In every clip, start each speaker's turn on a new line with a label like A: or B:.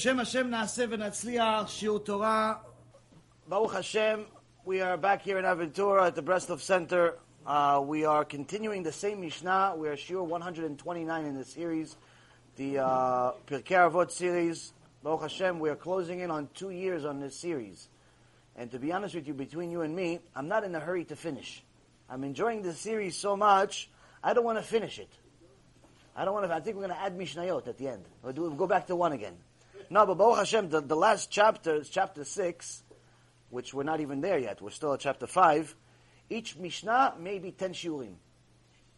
A: B'Shem Hashem Naaseh V'Natzliach, Shiur Torah. Baruch Hashem, we are back here in Aventura at the Breslov Center. Uh, we are continuing the same Mishnah. We are Shiur 129 in the series, the uh, Pirkei Avot series. Baruch Hashem, we are closing in on two years on this series. And to be honest with you, between you and me, I'm not in a hurry to finish. I'm enjoying this series so much, I don't want to finish it. I don't want to. I think we're going to add Mishnayot at the end. We'll, do, we'll go back to one again. No, but Baruch Hashem, the, the last chapter chapter 6, which we're not even there yet. We're still at chapter 5. Each Mishnah may be 10 shiurim.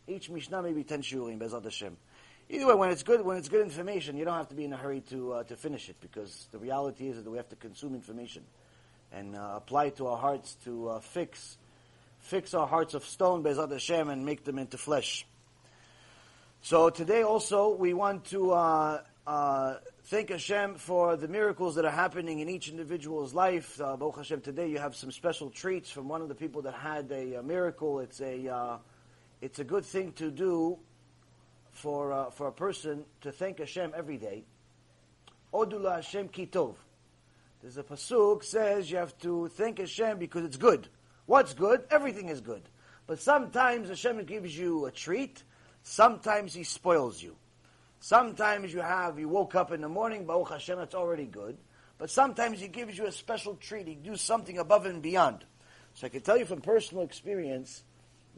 A: Each Mishnah may be 10 shiurim, Bezat Hashem. Either way, when it's good, when it's good information, you don't have to be in a hurry to uh, to finish it because the reality is that we have to consume information and uh, apply it to our hearts to uh, fix fix our hearts of stone, Bezat Hashem, and make them into flesh. So today also we want to uh, uh, thank Hashem for the miracles that are happening in each individual's life. Uh, Baruch Hashem, today you have some special treats from one of the people that had a, a miracle. It's a, uh, it's a good thing to do for, uh, for a person to thank Hashem every day. Hodu laHashem ki tov. There's a pasuk says you have to thank Hashem because it's good. What's good? Everything is good. But sometimes Hashem gives you a treat. Sometimes He spoils you. Sometimes you have, you woke up in the morning, Baruch Hashem, that's already good. But sometimes He gives you a special treat. He gives something above and beyond. So I can tell you from personal experience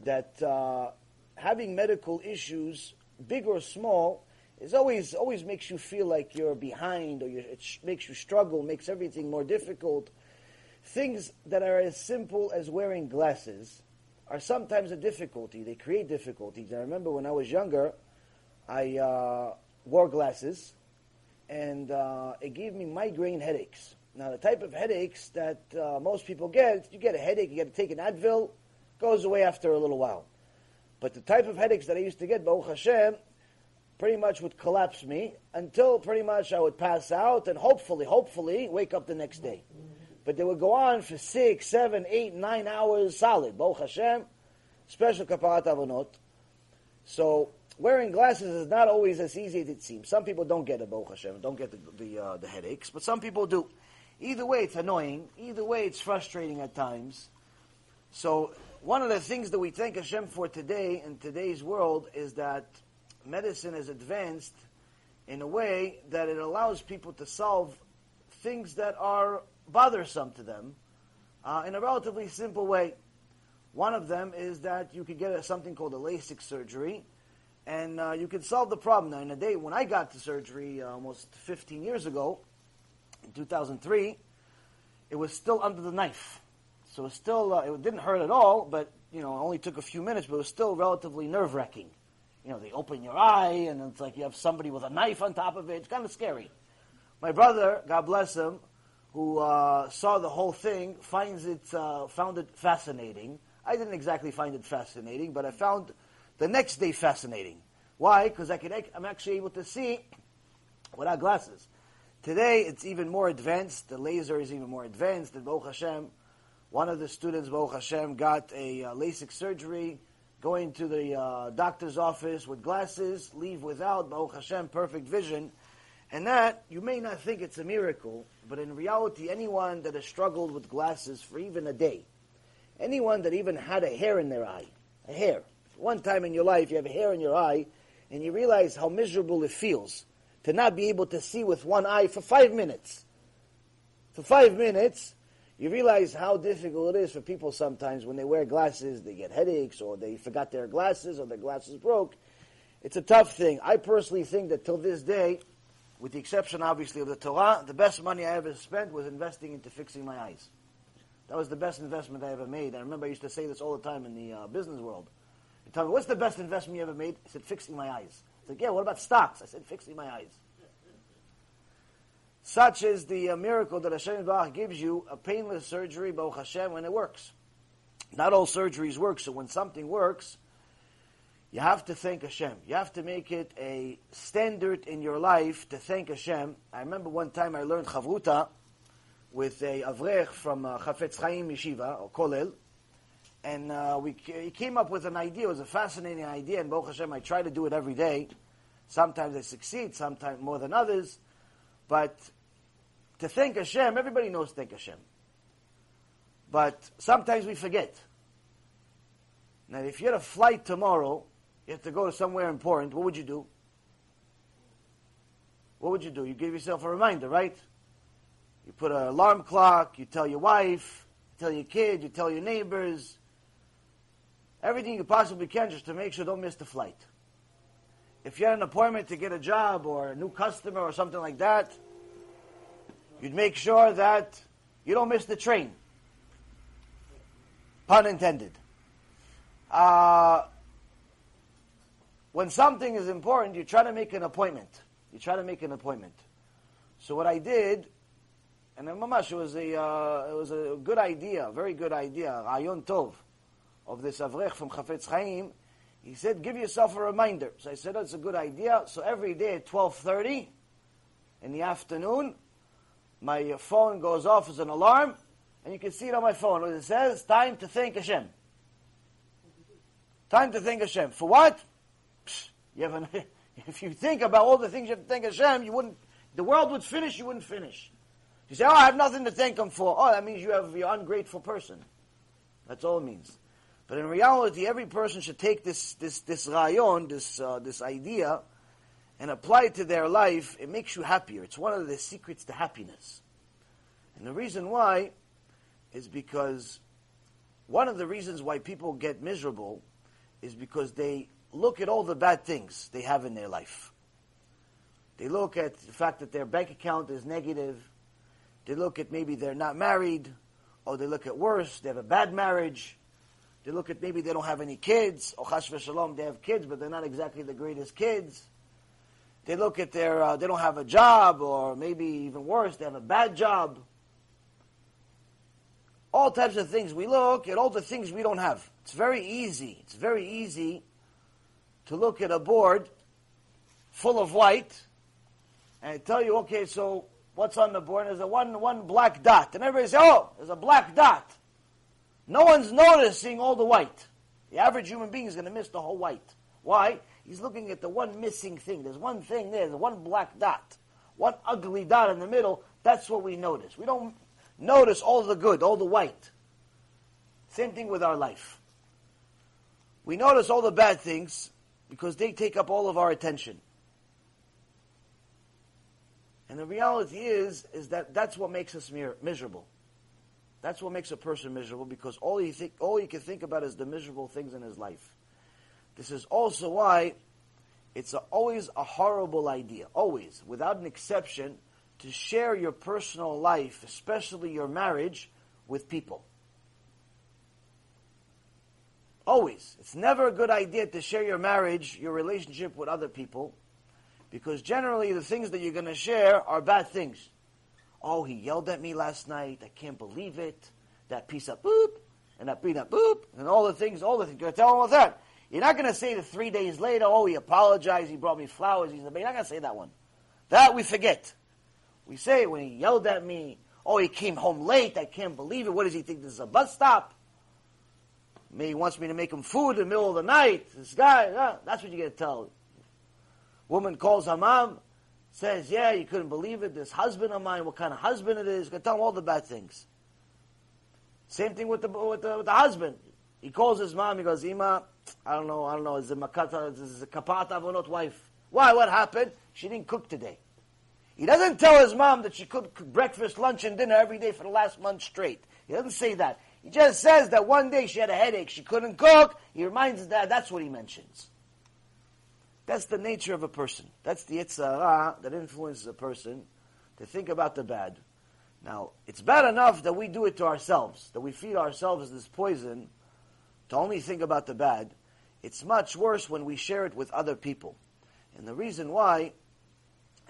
A: that uh, having medical issues, big or small, is always always makes you feel like you're behind, or it sh- makes you struggle, makes everything more difficult. Things that are as simple as wearing glasses are sometimes a difficulty. They create difficulties. I remember when I was younger, I uh, wore glasses, and uh, it gave me migraine headaches. Now, the type of headaches that uh, most people get, you get a headache, you got to take an Advil, goes away after a little while. But the type of headaches that I used to get, Baruch Hashem, pretty much would collapse me until pretty much I would pass out and hopefully, hopefully, wake up the next day. But they would go on for six, seven, eight, nine hours solid. Baruch Hashem, special kaparat avonot. So wearing glasses is not always as easy as it seems. Some people don't get it, Baruch Hashem, don't get the the, uh, the headaches, but some people do. Either way, it's annoying. Either way, it's frustrating at times. So one of the things that we thank Hashem for today in today's world is that medicine has advanced in a way that it allows people to solve things that are bothersome to them uh, in a relatively simple way. One of them is that you could get a, something called a LASIK surgery, and uh, you can solve the problem. Now, in a day when I got the surgery uh, almost 15 years ago, in 2003, it was still under the knife. So it still, uh, it didn't hurt at all, but, you know, it only took a few minutes, but it was still relatively nerve-wracking. You know, they open your eye, and it's like you have somebody with a knife on top of it. It's kind of scary. My brother, God bless him, who uh, saw the whole thing, finds it, uh, found it fascinating. I didn't exactly find it fascinating, but I found the next day fascinating. Why? Because I can, I'm actually able to see without glasses. Today, it's even more advanced. The laser is even more advanced. And Baruch Hashem, one of the students, Baruch Hashem, got a uh, LASIK surgery, going to the uh, doctor's office with glasses, leave without, Baruch Hashem, perfect vision. And that, you may not think it's a miracle, but in reality, anyone that has struggled with glasses for even a day, anyone that even had a hair in their eye, a hair, one time in your life you have a hair in your eye, and you realize how miserable it feels to not be able to see with one eye for five minutes. For five minutes, you realize how difficult it is for people sometimes when they wear glasses, they get headaches, or they forgot their glasses, or their glasses broke. It's a tough thing. I personally think that till this day, with the exception obviously of the Torah, the best money I ever spent was investing into fixing my eyes. That was the best investment I ever made. I remember I used to say this all the time in the uh, business world. You tell me, what's the best investment you ever made? I said, fixing my eyes. I said, yeah, what about stocks? I said, fixing my eyes. Such is the uh, miracle that Hashem Baruch gives you a painless surgery, Baruch Hashem, when it works. Not all surgeries work, so when something works, you have to thank Hashem. You have to make it a standard in your life to thank Hashem. I remember one time I learned Chavruta with a Avrech from uh, Chafetz Chaim Yeshiva, or Kolel, and uh, we he came up with an idea. It was a fascinating idea, and Baruch Hashem, I try to do it every day. Sometimes I succeed, sometimes more than others. But to thank Hashem, everybody knows thank Hashem. But sometimes we forget. Now, if you had a flight tomorrow, you have to go to somewhere important, what would you do? What would you do? You give yourself a reminder, right? You put an alarm clock, you tell your wife, you tell your kid, you tell your neighbors, everything you possibly can just to make sure don't miss the flight. If you had an appointment to get a job or a new customer or something like that, you'd make sure that you don't miss the train. Pun intended. Uh, when something is important, you try to make an appointment. You try to make an appointment. So what I did, and mamash, it was a uh, it was a good idea, very good idea, Ayon Tov, of this Avrech from Chafetz Chaim. He said, give yourself a reminder. So I said, oh, that's a good idea. So every day at 12.30 in the afternoon, my phone goes off as an alarm, and you can see it on my phone. It says, time to thank Hashem. Time to thank Hashem. For what? Psh, you an, if you think about all the things you have to thank Hashem, you wouldn't, the world would finish, you wouldn't finish. You say, oh, I have nothing to thank Him for. Oh, that means you have, you're ungrateful person. That's all it means. But in reality, every person should take this this this rayon, this uh, this idea, and apply it to their life. It makes you happier. It's one of the secrets to happiness. And the reason why is because one of the reasons why people get miserable is because they look at all the bad things they have in their life. They look at the fact that their bank account is negative. They look at maybe they're not married, or they look at worse, they have a bad marriage they look at maybe they don't have any kids, or chash they have kids, but they're not exactly the greatest kids. They look at their, uh, they don't have a job, or maybe even worse, they have a bad job. All types of things. We look at all the things we don't have. It's very easy. It's very easy to look at a board full of white and tell you, okay, so what's on the board? There's a one, one black dot. And everybody says, oh, there's a black dot. No one's noticing all the white. The average human being is going to miss the whole white. Why? He's looking at the one missing thing. There's one thing there, the one black dot, one ugly dot in the middle. That's what we notice. We don't notice all the good, all the white. Same thing with our life. We notice all the bad things because they take up all of our attention. And the reality is, is that that's what makes us miserable. That's what makes a person miserable because all he think, all he can think about is the miserable things in his life. This is also why it's a, always a horrible idea, always, without an exception, to share your personal life, especially your marriage, with people. Always. It's never a good idea to share your marriage, your relationship with other people, because generally the things that you're going to share are bad things. Oh, he yelled at me last night. I can't believe it. That piece of boop, and that beat up boop, and all the things, all the things. You're tell him all that. You're not going to say that three days later, oh, he apologized, he brought me flowers. He's, you're not going to say that one. That we forget. We say when he yelled at me, oh, he came home late. I can't believe it. What does he think? This is a bus stop? Maybe he wants me to make him food in the middle of the night. This guy, uh, that's what you get to tell. Woman calls her mom says, yeah, you couldn't believe it, this husband of mine, what kind of husband it is, Can tell him all the bad things. Same thing with the, with the, with the husband. He calls his mom, he goes, Ima, I don't know, I don't know, is it Makata, is it Kaparat Avonot wife? Why, what happened? She didn't cook today. He doesn't tell his mom that she cooked breakfast, lunch, and dinner every day for the last month straight. He doesn't say that. He just says that one day she had a headache, she couldn't cook. He reminds that that's what he mentions. That's the nature of a person. That's the Yetzer Hara that influences a person to think about the bad. Now, it's bad enough that we do it to ourselves, that we feed ourselves this poison to only think about the bad. It's much worse when we share it with other people. And the reason why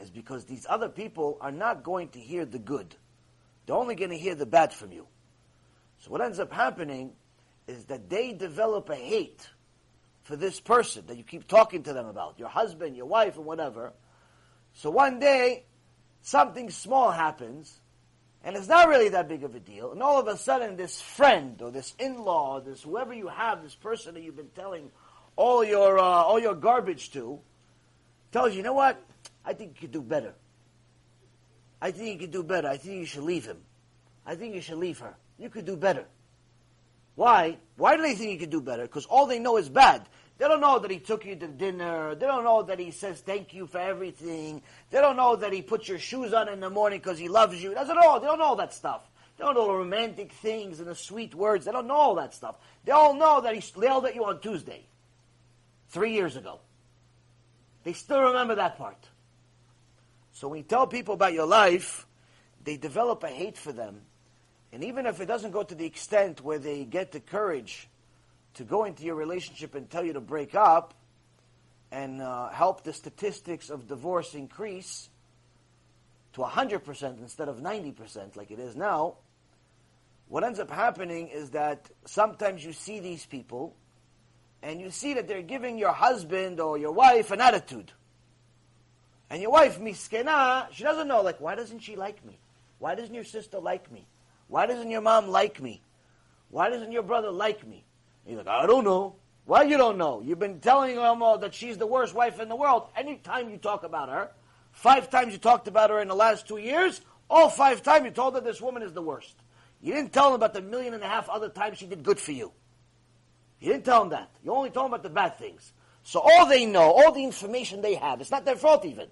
A: is because these other people are not going to hear the good. They're only going to hear the bad from you. So what ends up happening is that they develop a hate for this person that you keep talking to them about, your husband, your wife, or whatever. So one day, something small happens, and it's not really that big of a deal, and all of a sudden this friend, or this in-law, this whoever you have, this person that you've been telling all your, uh, all your garbage to, tells you, you know what, I think you could do better. I think you could do better. I think you should leave him. I think you should leave her. You could do better. Why? Why do they think you could do better? Because all they know is bad. They don't know that he took you to dinner. They don't know that he says thank you for everything. They don't know that he puts your shoes on in the morning because he loves you. That's it all. They don't know all that stuff. They don't know the romantic things and the sweet words. They don't know all that stuff. They all know that he yelled at you on Tuesday, three years ago. They still remember that part. So when you tell people about your life, they develop a hate for them. And even if it doesn't go to the extent where they get the courage to go into your relationship and tell you to break up and uh, help the statistics of divorce increase to 100% instead of 90% like it is now, what ends up happening is that sometimes you see these people and you see that they're giving your husband or your wife an attitude. And your wife, miskena, she doesn't know, like, why doesn't she like me? Why doesn't your sister like me? Why doesn't your mom like me? Why doesn't your brother like me? He's like, I don't know. Why you don't know? You've been telling all that she's the worst wife in the world. Anytime you talk about her, five times you talked about her in the last two years, all five times you told her this woman is the worst. You didn't tell them about the million and a half other times she did good for you. You didn't tell them that. You only told them about the bad things. So all they know, all the information they have, it's not their fault even.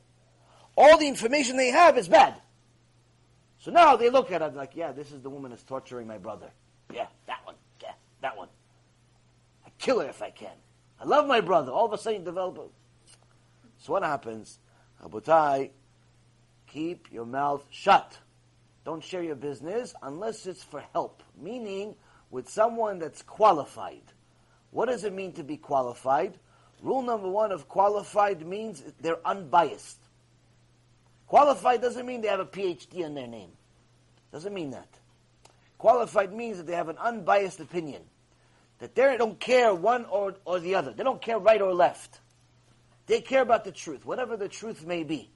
A: All the information they have is bad. So now they look at it like, yeah, this is the woman that's torturing my brother. Yeah, that one. Yeah, that one I kill her if I can. I love my brother. All of a sudden, you develop a... So what happens? Abutai, keep your mouth shut. Don't share your business unless it's for help, meaning with someone that's qualified. What does it mean to be qualified? Rule number one of qualified means they're unbiased. Qualified doesn't mean they have a PhD in their name. Doesn't mean that. Qualified means that they have an unbiased opinion that they don't care one or, or the other. They don't care right or left. They care about the truth, whatever the truth may be.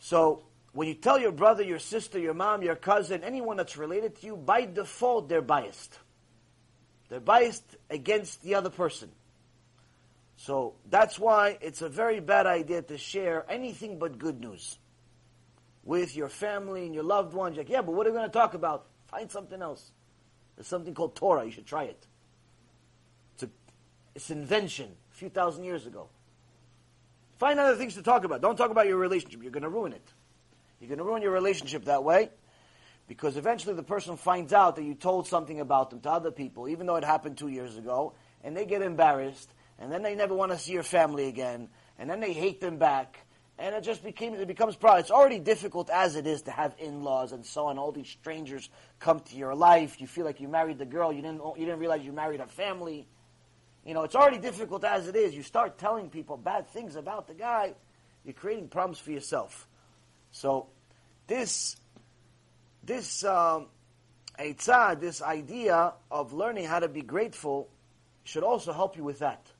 A: So when you tell your brother, your sister, your mom, your cousin, anyone that's related to you, by default they're biased. They're biased against the other person. So that's why it's a very bad idea to share anything but good news with your family and your loved ones. Like, yeah, but what are we going to talk about? Find something else. There's something called Torah. You should try it. It's, a, it's an invention a few thousand years ago. Find other things to talk about. Don't talk about your relationship. You're going to ruin it. You're going to ruin your relationship that way because eventually the person finds out that you told something about them to other people, even though it happened two years ago, and they get embarrassed, and then they never want to see your family again, and then they hate them back, and it just became it becomes problem. It's already difficult as it is to have in-laws and so on. All these strangers come to your life. You feel like you married the girl. You didn't you didn't realize you married a family. You know, it's already difficult as it is. You start telling people bad things about the guy, you're creating problems for yourself. So this this um, this idea of learning how to be grateful, should also help you with that.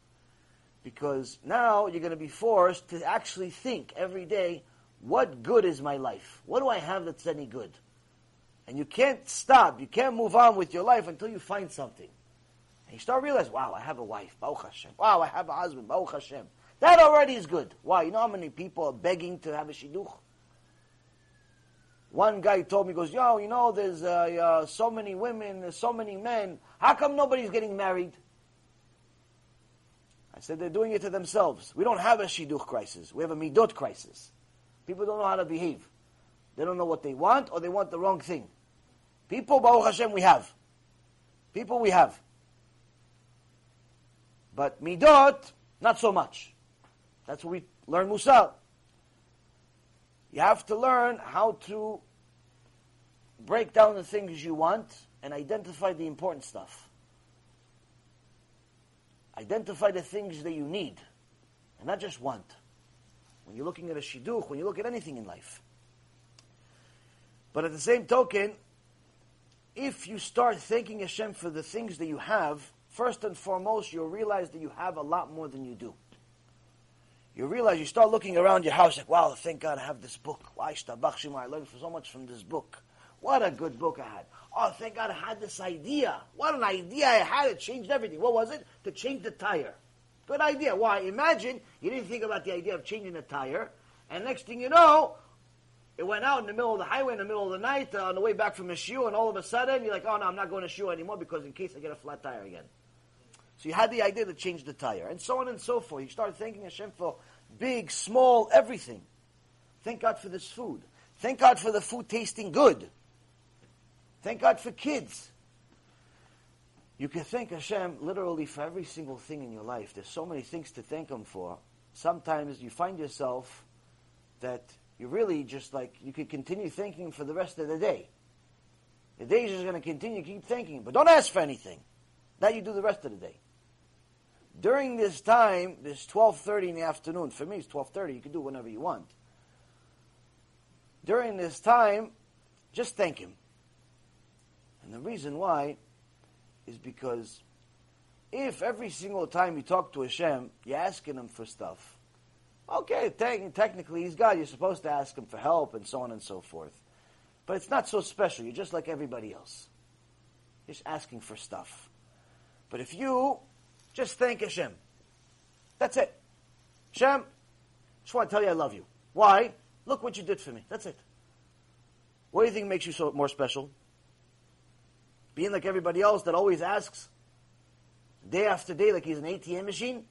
A: Because now you're going to be forced to actually think every day, what good is my life? What do I have that's any good? And you can't stop, you can't move on with your life until you find something. And you start realizing, wow, I have a wife, Baruch Hashem. Wow, I have a husband, Baruch Hashem. That already is good. Why? You know how many people are begging to have a shidduch? One guy told me, goes, yo, you know, there's uh, uh, so many women, there's so many men. How come nobody's getting married? I said they're doing it to themselves. We don't have a shidduch crisis. We have a midot crisis. People don't know how to behave. They don't know what they want or they want the wrong thing. People, Baruch Hashem, we have. People we have. But midot, not so much. That's what we learn Musar. You have to learn how to break down the things you want and identify the important stuff. Identify the things that you need, and not just want. When you're looking at a shidduch, when you look at anything in life. But at the same token, if you start thanking Hashem for the things that you have, first and foremost, you'll realize that you have a lot more than you do. You realize you start looking around your house like, wow, thank God I have this book. Why I learned so much from this book. What a good book I had. Oh, thank God I had this idea. What an idea I had. It changed everything. What was it? To change the tire. Good idea. Why? Imagine you didn't think about the idea of changing the tire, and next thing you know, It went out in the middle of the highway in the middle of the night uh, on the way back from a shiur, and all of a sudden you're like, oh no, I'm not going to shiur anymore because in case I get a flat tire again. So you had the idea to change the tire, and so on and so forth. You start thanking Hashem for big, small, everything. Thank God for this food. Thank God for the food tasting good. Thank God for kids. You can thank Hashem literally for every single thing in your life. There's so many things to thank Him for. Sometimes you find yourself that you really just like, you could continue thanking Him for the rest of the day. The day is just going to continue, keep thanking Him. But don't ask for anything. That you do the rest of the day during this time, this 12.30 in the afternoon, for me it's 12.30, you can do whenever you want. During this time, just thank Him. And the reason why is because if every single time you talk to Hashem, you're asking Him for stuff, okay, te- technically He's God, you're supposed to ask Him for help and so on and so forth. But it's not so special, you're just like everybody else. You're just asking for stuff. But if you just thank Hashem. That's it. Hashem, just want to tell you I love you. Why? Look what you did for me. That's it. What do you think makes you so more special? Being like everybody else that always asks day after day like he's an ATM machine?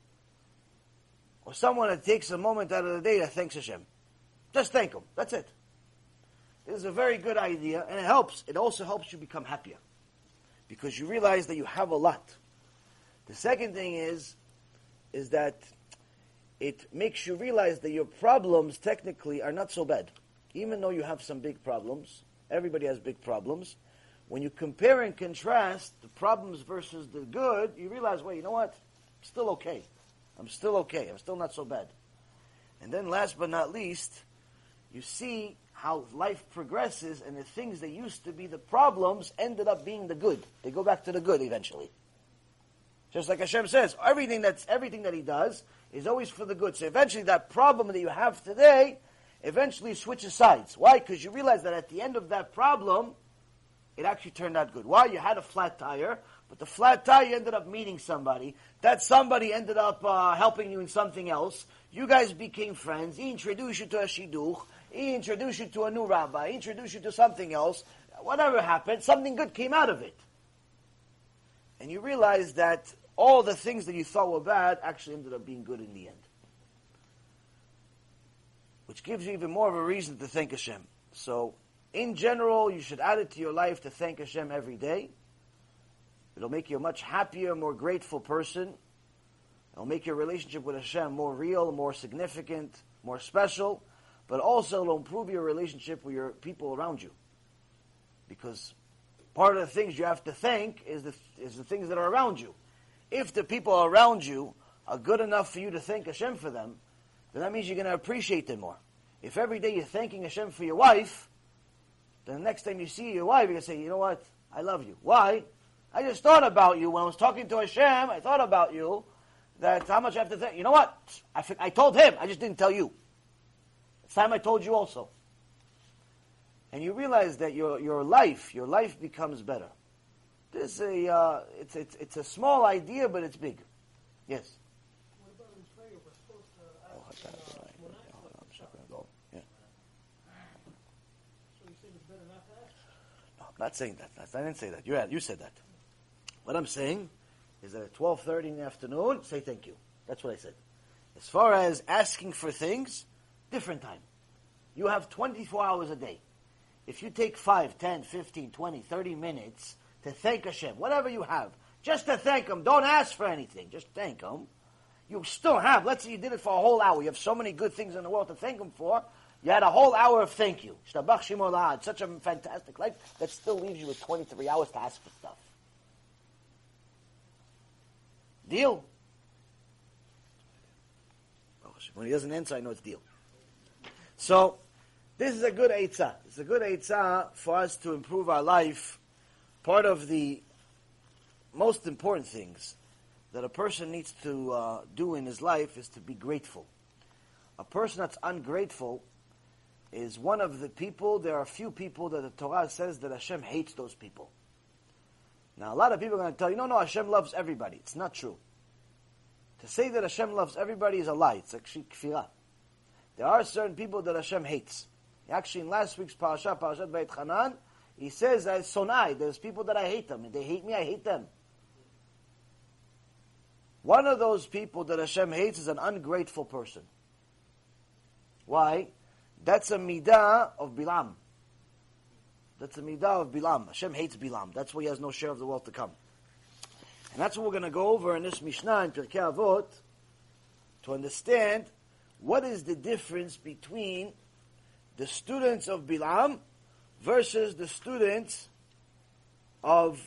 A: Or someone that takes a moment out of the day that thanks Hashem. Just thank him. That's it. This is a very good idea, and it helps. It also helps you become happier. Because you realize that you have a lot. The second thing is, is that it makes you realize that your problems technically are not so bad. Even though you have some big problems, everybody has big problems. When you compare and contrast the problems versus the good, you realize, wait, you know what? I'm still okay. I'm still okay. I'm still not so bad. And then last but not least, you see how life progresses and the things that used to be the problems ended up being the good. They go back to the good eventually. Just like Hashem says, everything that's everything that He does is always for the good. So eventually, that problem that you have today eventually switches sides. Why? Because you realize that at the end of that problem, it actually turned out good. Why? You had a flat tire, but the flat tire ended up meeting somebody. That somebody ended up uh, helping you in something else. You guys became friends. He introduced you to a shidduch. He introduced you to a new rabbi. He introduced you to something else. Whatever happened, something good came out of it and you realize that all the things that you thought were bad actually ended up being good in the end. Which gives you even more of a reason to thank Hashem. So, in general, you should add it to your life to thank Hashem every day. It'll make you a much happier, more grateful person. It'll make your relationship with Hashem more real, more significant, more special. But also, it'll improve your relationship with your people around you. Because part of the things you have to thank is the, is the things that are around you. If the people around you are good enough for you to thank Hashem for them, then that means you're going to appreciate them more. If every day you're thanking Hashem for your wife, then the next time you see your wife, to say, you know what? I love you. Why? I just thought about you when I was talking to Hashem. I thought about you. That how much I have to thank. You know what? I, I told him. I just didn't tell you. It's time I told you also and you realize that your, your life, your life becomes better. This is a, uh, it's, it's, it's a small idea, but it's big. Yes? Not saying that. I didn't say that. You had, you said that. What I'm saying is that at 12.30 in the afternoon, say thank you. That's what I said. As far as asking for things, different time. You have 24 hours a day if you take 5, 10, 15, 20, 30 minutes to thank Hashem, whatever you have, just to thank Him, don't ask for anything, just thank Him. You still have, let's say you did it for a whole hour, you have so many good things in the world to thank Him for, you had a whole hour of thank you. Such a fantastic life that still leaves you with 23 hours to ask for stuff. Deal? When he doesn't answer, I know it's deal. So, this is a good eitzah. It's a good eitzah for us to improve our life. Part of the most important things that a person needs to uh, do in his life is to be grateful. A person that's ungrateful is one of the people, there are few people that the Torah says that Hashem hates those people. Now, a lot of people are going to tell you, no, no, Hashem loves everybody. It's not true. To say that Hashem loves everybody is a lie. It's actually kfirah. There are certain people that Hashem hates. Actually, in last week's parasha, Parashat Va'etchanan, he says sonai. There's people that I hate them. If they hate me, I hate them. One of those people that Hashem hates is an ungrateful person. Why? That's a midah of Bilam. That's a midah of Bilam. Hashem hates Bilam. That's why he has no share of the wealth to come. And that's what we're going to go over in this Mishnah in Pirkei Avot to understand what is the difference between the students of Bilam versus the students of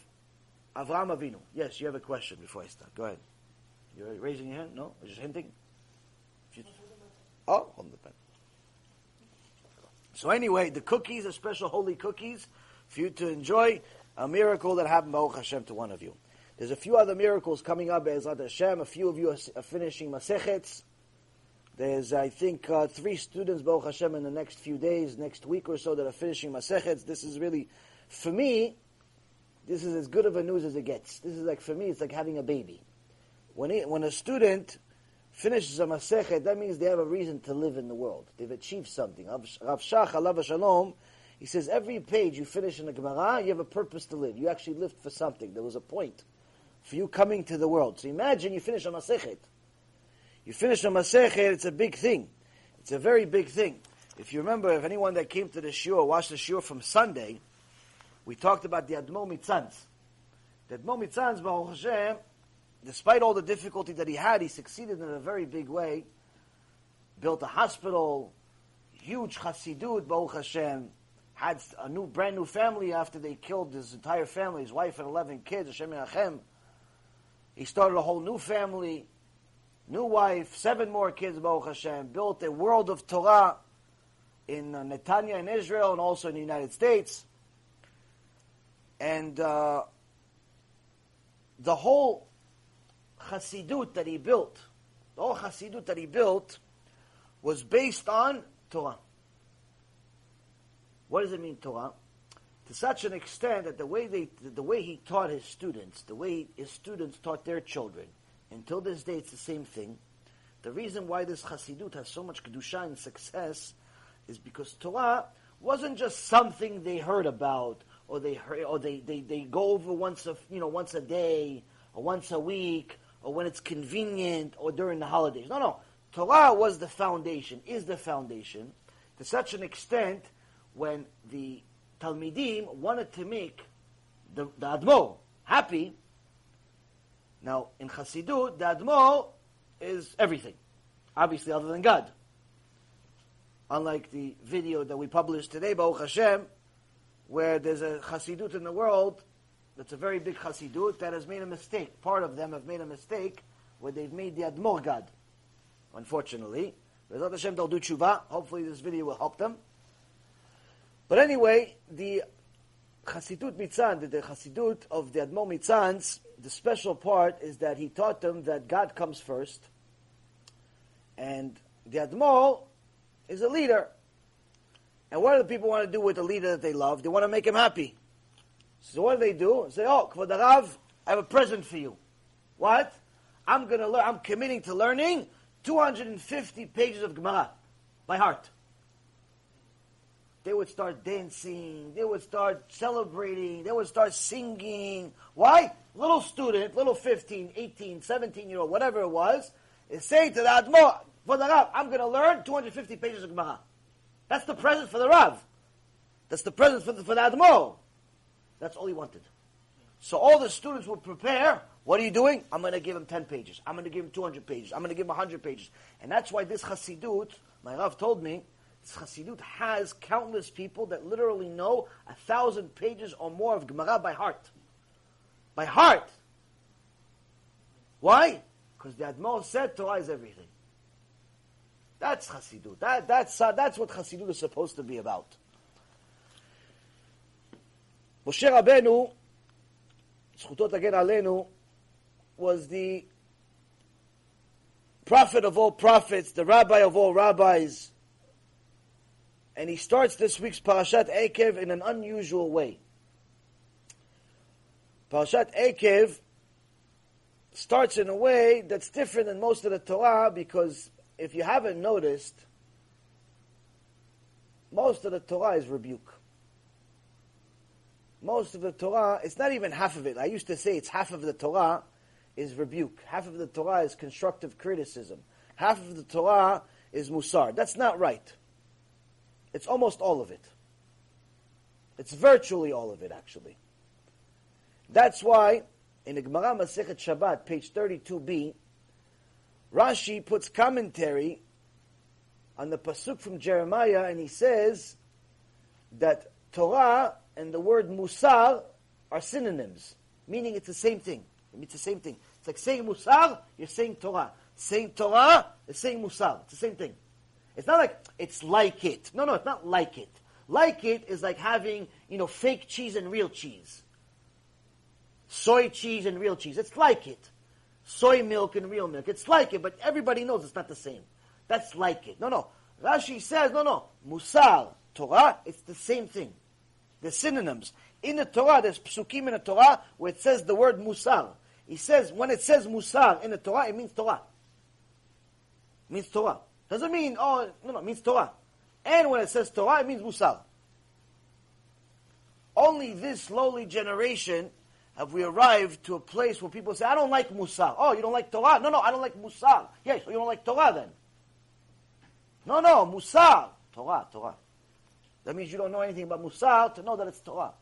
A: Avraham Avinu. Yes, you have a question before I start. Go ahead. You're raising your hand? No? Just hinting? Oh, hold the pen. Oh, So anyway, the cookies are special holy cookies for you to enjoy. A miracle that happened, Baruch Hashem, to one of you. There's a few other miracles coming up, Be'ezrat Hashem. A few of you are finishing Masechets. There's, I think, uh, three students, Baruch Hashem, in the next few days, next week or so, that are finishing Masechets. This is really, for me, this is as good of a news as it gets. This is like, for me, it's like having a baby. When, he, when a student finishes a Masechet, that means they have a reason to live in the world. They've achieved something. Rav Shach, Alav Shalom, he says every page you finish in the Gemara, you have a purpose to live. You actually lived for something. There was a point for you coming to the world. So imagine you finish a Masechet. You finish a Masechet, it's a big thing. It's a very big thing. If you remember, if anyone that came to the Shiur, watched the Shiur from Sunday, we talked about the Admo Mitzans. The Admo Mitzans, Baruch Hashem, despite all the difficulty that he had, he succeeded in a very big way. Built a hospital, huge Hasidut, Baruch Hashem, had a new, brand new family after they killed his entire family, his wife and 11 kids, Hashem Yachem. He started a whole new family, new wife, seven more kids, Baruch Hashem, built a world of Torah in uh, Netanya in Israel and also in the United States. And uh, the whole Hasidut that he built, the whole Hasidut that he built, was based on Torah. What does it mean, Torah? To such an extent that the way they, the way he taught his students, the way his students taught their children, until this day it's the same thing. The reason why this Hasidut has so much kedusha and success is because Torah wasn't just something they heard about, or they heard, or they, they, they go over once a you know once a day, or once a week, or when it's convenient or during the holidays. No, no. Torah was the foundation, is the foundation, to such an extent when the Talmidim wanted to make the, the Admo happy. Now, in Chassidut, the Admo is everything, obviously, other than God. Unlike the video that we published today, Baruch Hashem, where there's a Chassidut in the world that's a very big Chassidut that has made a mistake. Part of them have made a mistake where they've made the Admor God. Unfortunately. Bezat Hashem, they'll do tshuva. Hopefully this video will help them. But anyway, the Chassidut Mitzan, the Chassidut of the Admor Mitzans, the special part is that he taught them that God comes first, and the Admor is a leader. And what do the people want to do with the leader that they love? They want to make him happy. So what do they do? They say, oh, Kvod Rav, I have a present for you. What? I'm going to learn, I'm committing to learning 250 pages of Gemara by heart. They would start dancing, they would start celebrating, they would start singing. Why? Little student, little 15, 18, 17 year old, whatever it was, is saying to the Admo, for the Rav, I'm going to learn 250 pages of Gemara. That's the present for the Rav. That's the present for the, for the Admo. That's all he wanted. So all the students would prepare. What are you doing? I'm going to give him 10 pages. I'm going to give him 200 pages. I'm going to give him 100 pages. And that's why this Hasidut, my Rav told me, this Hasidut has countless people that literally know a thousand pages or more of Gemara by heart. By heart. Why? Because the Admor said Torah is everything. That's Hasidut. That, that's, uh, that's what Hasidut is supposed to be about. Moshe Rabbeinu, Zechuto Yagen Aleinu, was the prophet of all prophets, the rabbi of all rabbis. And he starts this week's Parashat Ekev in an unusual way. Parashat Ekev starts in a way that's different than most of the Torah because if you haven't noticed, most of the Torah is rebuke. Most of the Torah, it's not even half of it. I used to say it's half of the Torah is rebuke. Half of the Torah is constructive criticism. Half of the Torah is musar. That's not right. It's almost all of it. It's virtually all of it, actually. That's why in the Gemara Masechet Shabbat, page 32b, Rashi puts commentary on the pasuk from Jeremiah, and he says that Torah and the word musar are synonyms, meaning it's the same thing. It's the same thing. It's like saying musar, you're saying Torah. Saying Torah is saying musar. It's the same thing. It's not like it's like it. No, no, it's not like it. Like it is like having, you know, fake cheese and real cheese. Soy cheese and real cheese. It's like it. Soy milk and real milk. It's like it, but everybody knows it's not the same. That's like it. No, no. Rashi says, no, no. Musar, Torah, it's the same thing. The synonyms. In the Torah, there's psukim in the Torah where it says the word musar. He says, when it says musar in the Torah, it means Torah. It means Torah. Doesn't mean, oh, no, no, it means Torah. And when it says Torah, it means musar. Only this lowly generation have we arrived to a place where people say, I don't like musar. Oh, you don't like Torah? No, no, I don't like musar. Yes, so you don't like Torah then. No, no, musar. Torah, Torah. That means you don't know anything about musar to know that it's Torah.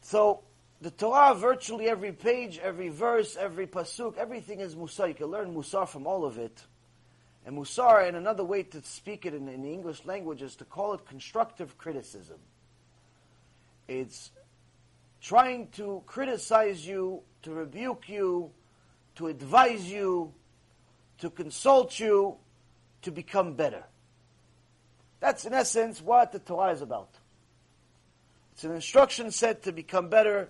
A: So, the Torah, virtually every page, every verse, every pasuk, everything is musar. You can learn musar from all of it. And musar, and another way to speak it in, in the English language is to call it constructive criticism. It's trying to criticize you, to rebuke you, to advise you, to consult you, to become better. That's in essence what the Torah is about. It's an instruction set to become better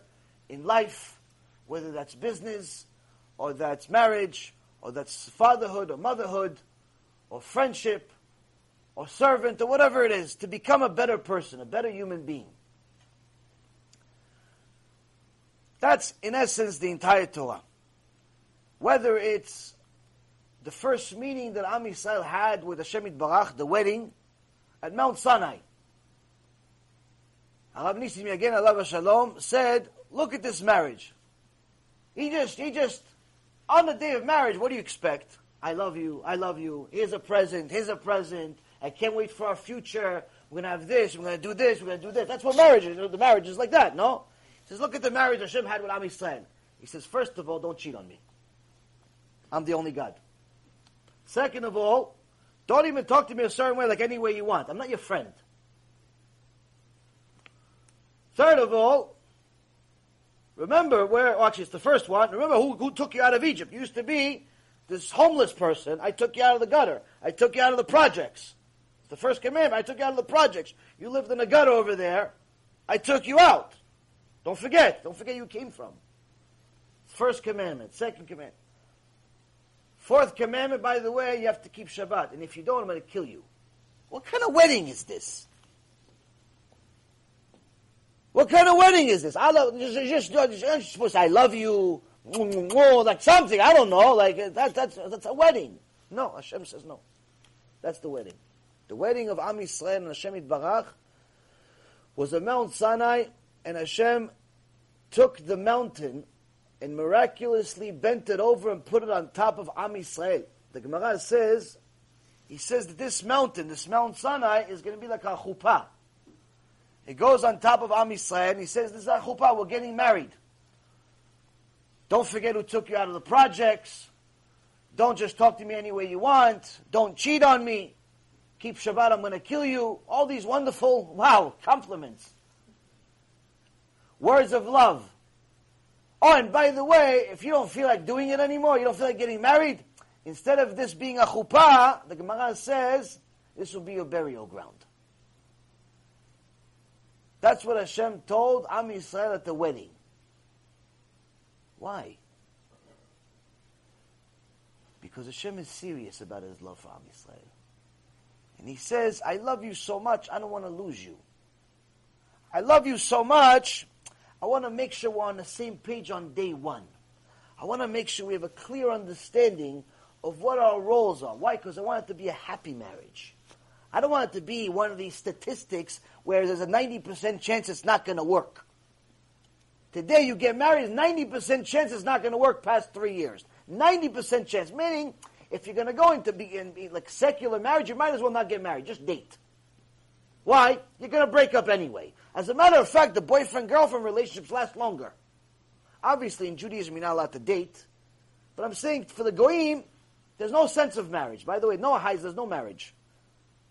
A: in life, whether that's business, or that's marriage, or that's fatherhood or motherhood, or friendship, or servant, or whatever it is, to become a better person, a better human being. That's, in essence, the entire Torah. Whether it's the first meeting that Am Yisrael had with Hashem Barach, the wedding, at Mount Sinai. Arab Nissim Yagen, Allah Shalom, said, look at this marriage. He just, he just, on the day of marriage, what do you expect? I love you, I love you, here's a present, here's a present, I can't wait for our future, we're going to have this, we're going to do this, we're going to do this. That's what marriage is. The marriage is like that, no? He says, look at the marriage Hashem had with Am Yisrael. He says, first of all, don't cheat on me. I'm the only God. Second of all, don't even talk to me a certain way, like any way you want. I'm not your friend. Third of all, remember where, oh, actually, it's the first one. Remember who, who took you out of Egypt. You used to be this homeless person. I took you out of the gutter. I took you out of the projects. It's the first commandment. I took you out of the projects. You lived in a gutter over there. I took you out. Don't forget. Don't forget you came from. First commandment. Second commandment. Fourth commandment, by the way, you have to keep Shabbat. And if you don't, I'm going to kill you. What kind of wedding is this? What kind of wedding is this? I love, just, just, just I love you, like something, I don't know, like uh, that, that's, that's a wedding. No, Hashem says no. That's the wedding. The wedding of Am Yisrael and Hashem Yitbarach was at Mount Sinai and Hashem took the mountain and miraculously bent it over and put it on top of Am Yisrael. The Gemara says, he says that this mountain, this Mount Sinai, is going to be like a chuppah. It goes on top of Am Yisrael, and he says, this is a chuppah, we're getting married. Don't forget who took you out of the projects. Don't just talk to me any way you want. Don't cheat on me. Keep Shabbat, I'm going to kill you. All these wonderful, wow, compliments. Words of love. Oh, and by the way, if you don't feel like doing it anymore, you don't feel like getting married, instead of this being a chuppah, the Gemara says, this will be your burial ground. That's what Hashem told Am Yisrael at the wedding. Why? Because Hashem is serious about His love for Am Yisrael. And He says, I love you so much, I don't want to lose you. I love you so much, I want to make sure we're on the same page on day one. I want to make sure we have a clear understanding of what our roles are. Why? Because I want it to be a happy marriage. I don't want it to be one of these statistics where there's a 90% chance it's not going to work. Today you get married, 90% chance it's not going to work past three years. 90% chance, meaning if you're going to go into be, in, be like secular marriage, you might as well not get married, just date. Why? You're going to break up anyway. As a matter of fact, the boyfriend-girlfriend relationships last longer. Obviously, in Judaism, you're not allowed to date. But I'm saying for the goyim, there's no sense of marriage. By the way, Noahide, there's no marriage.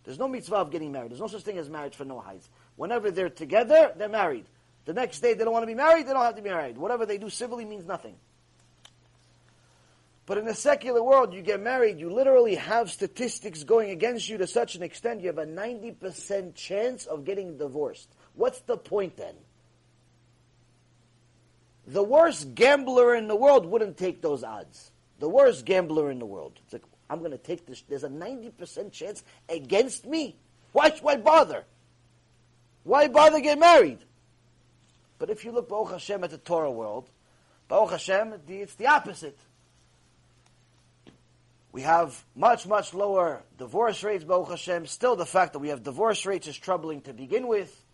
A: There's no mitzvah of getting married. There's no such thing as marriage for Noahides. Whenever they're together, they're married. The next day they don't want to be married, they don't have to be married. Whatever they do civilly means nothing. But in the secular world, you get married, you literally have statistics going against you to such an extent you have a 90% chance of getting divorced. What's the point then? The worst gambler in the world wouldn't take those odds. The worst gambler in the world. It's like, I'm going to take this. There's a 90% chance against me. Why, why bother? Why bother get married? But if you look, Baruch Hashem, at the Torah world, Baruch Hashem, it's the opposite. We have much, much lower divorce rates, Baruch Hashem. Still, the fact that we have divorce rates is troubling to begin with.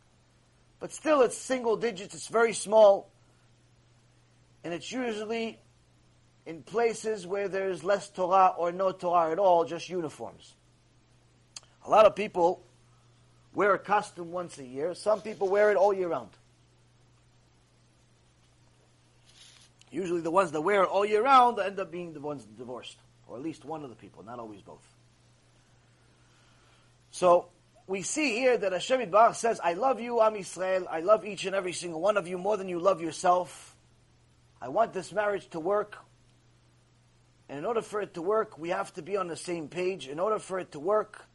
A: But still, it's single digits, it's very small. And it's usually in places where there's less Torah or no Torah at all, just uniforms. A lot of people wear a costume once a year. Some people wear it all year round. Usually the ones that wear it all year round end up being the ones divorced. Or at least one of the people, not always both. So, we see here that Hashem Yitbarach says, I love you, Am Yisrael. I love each and every single one of you more than you love yourself. I want this marriage to work. And in order for it to work, we have to be on the same page. In order for it to work,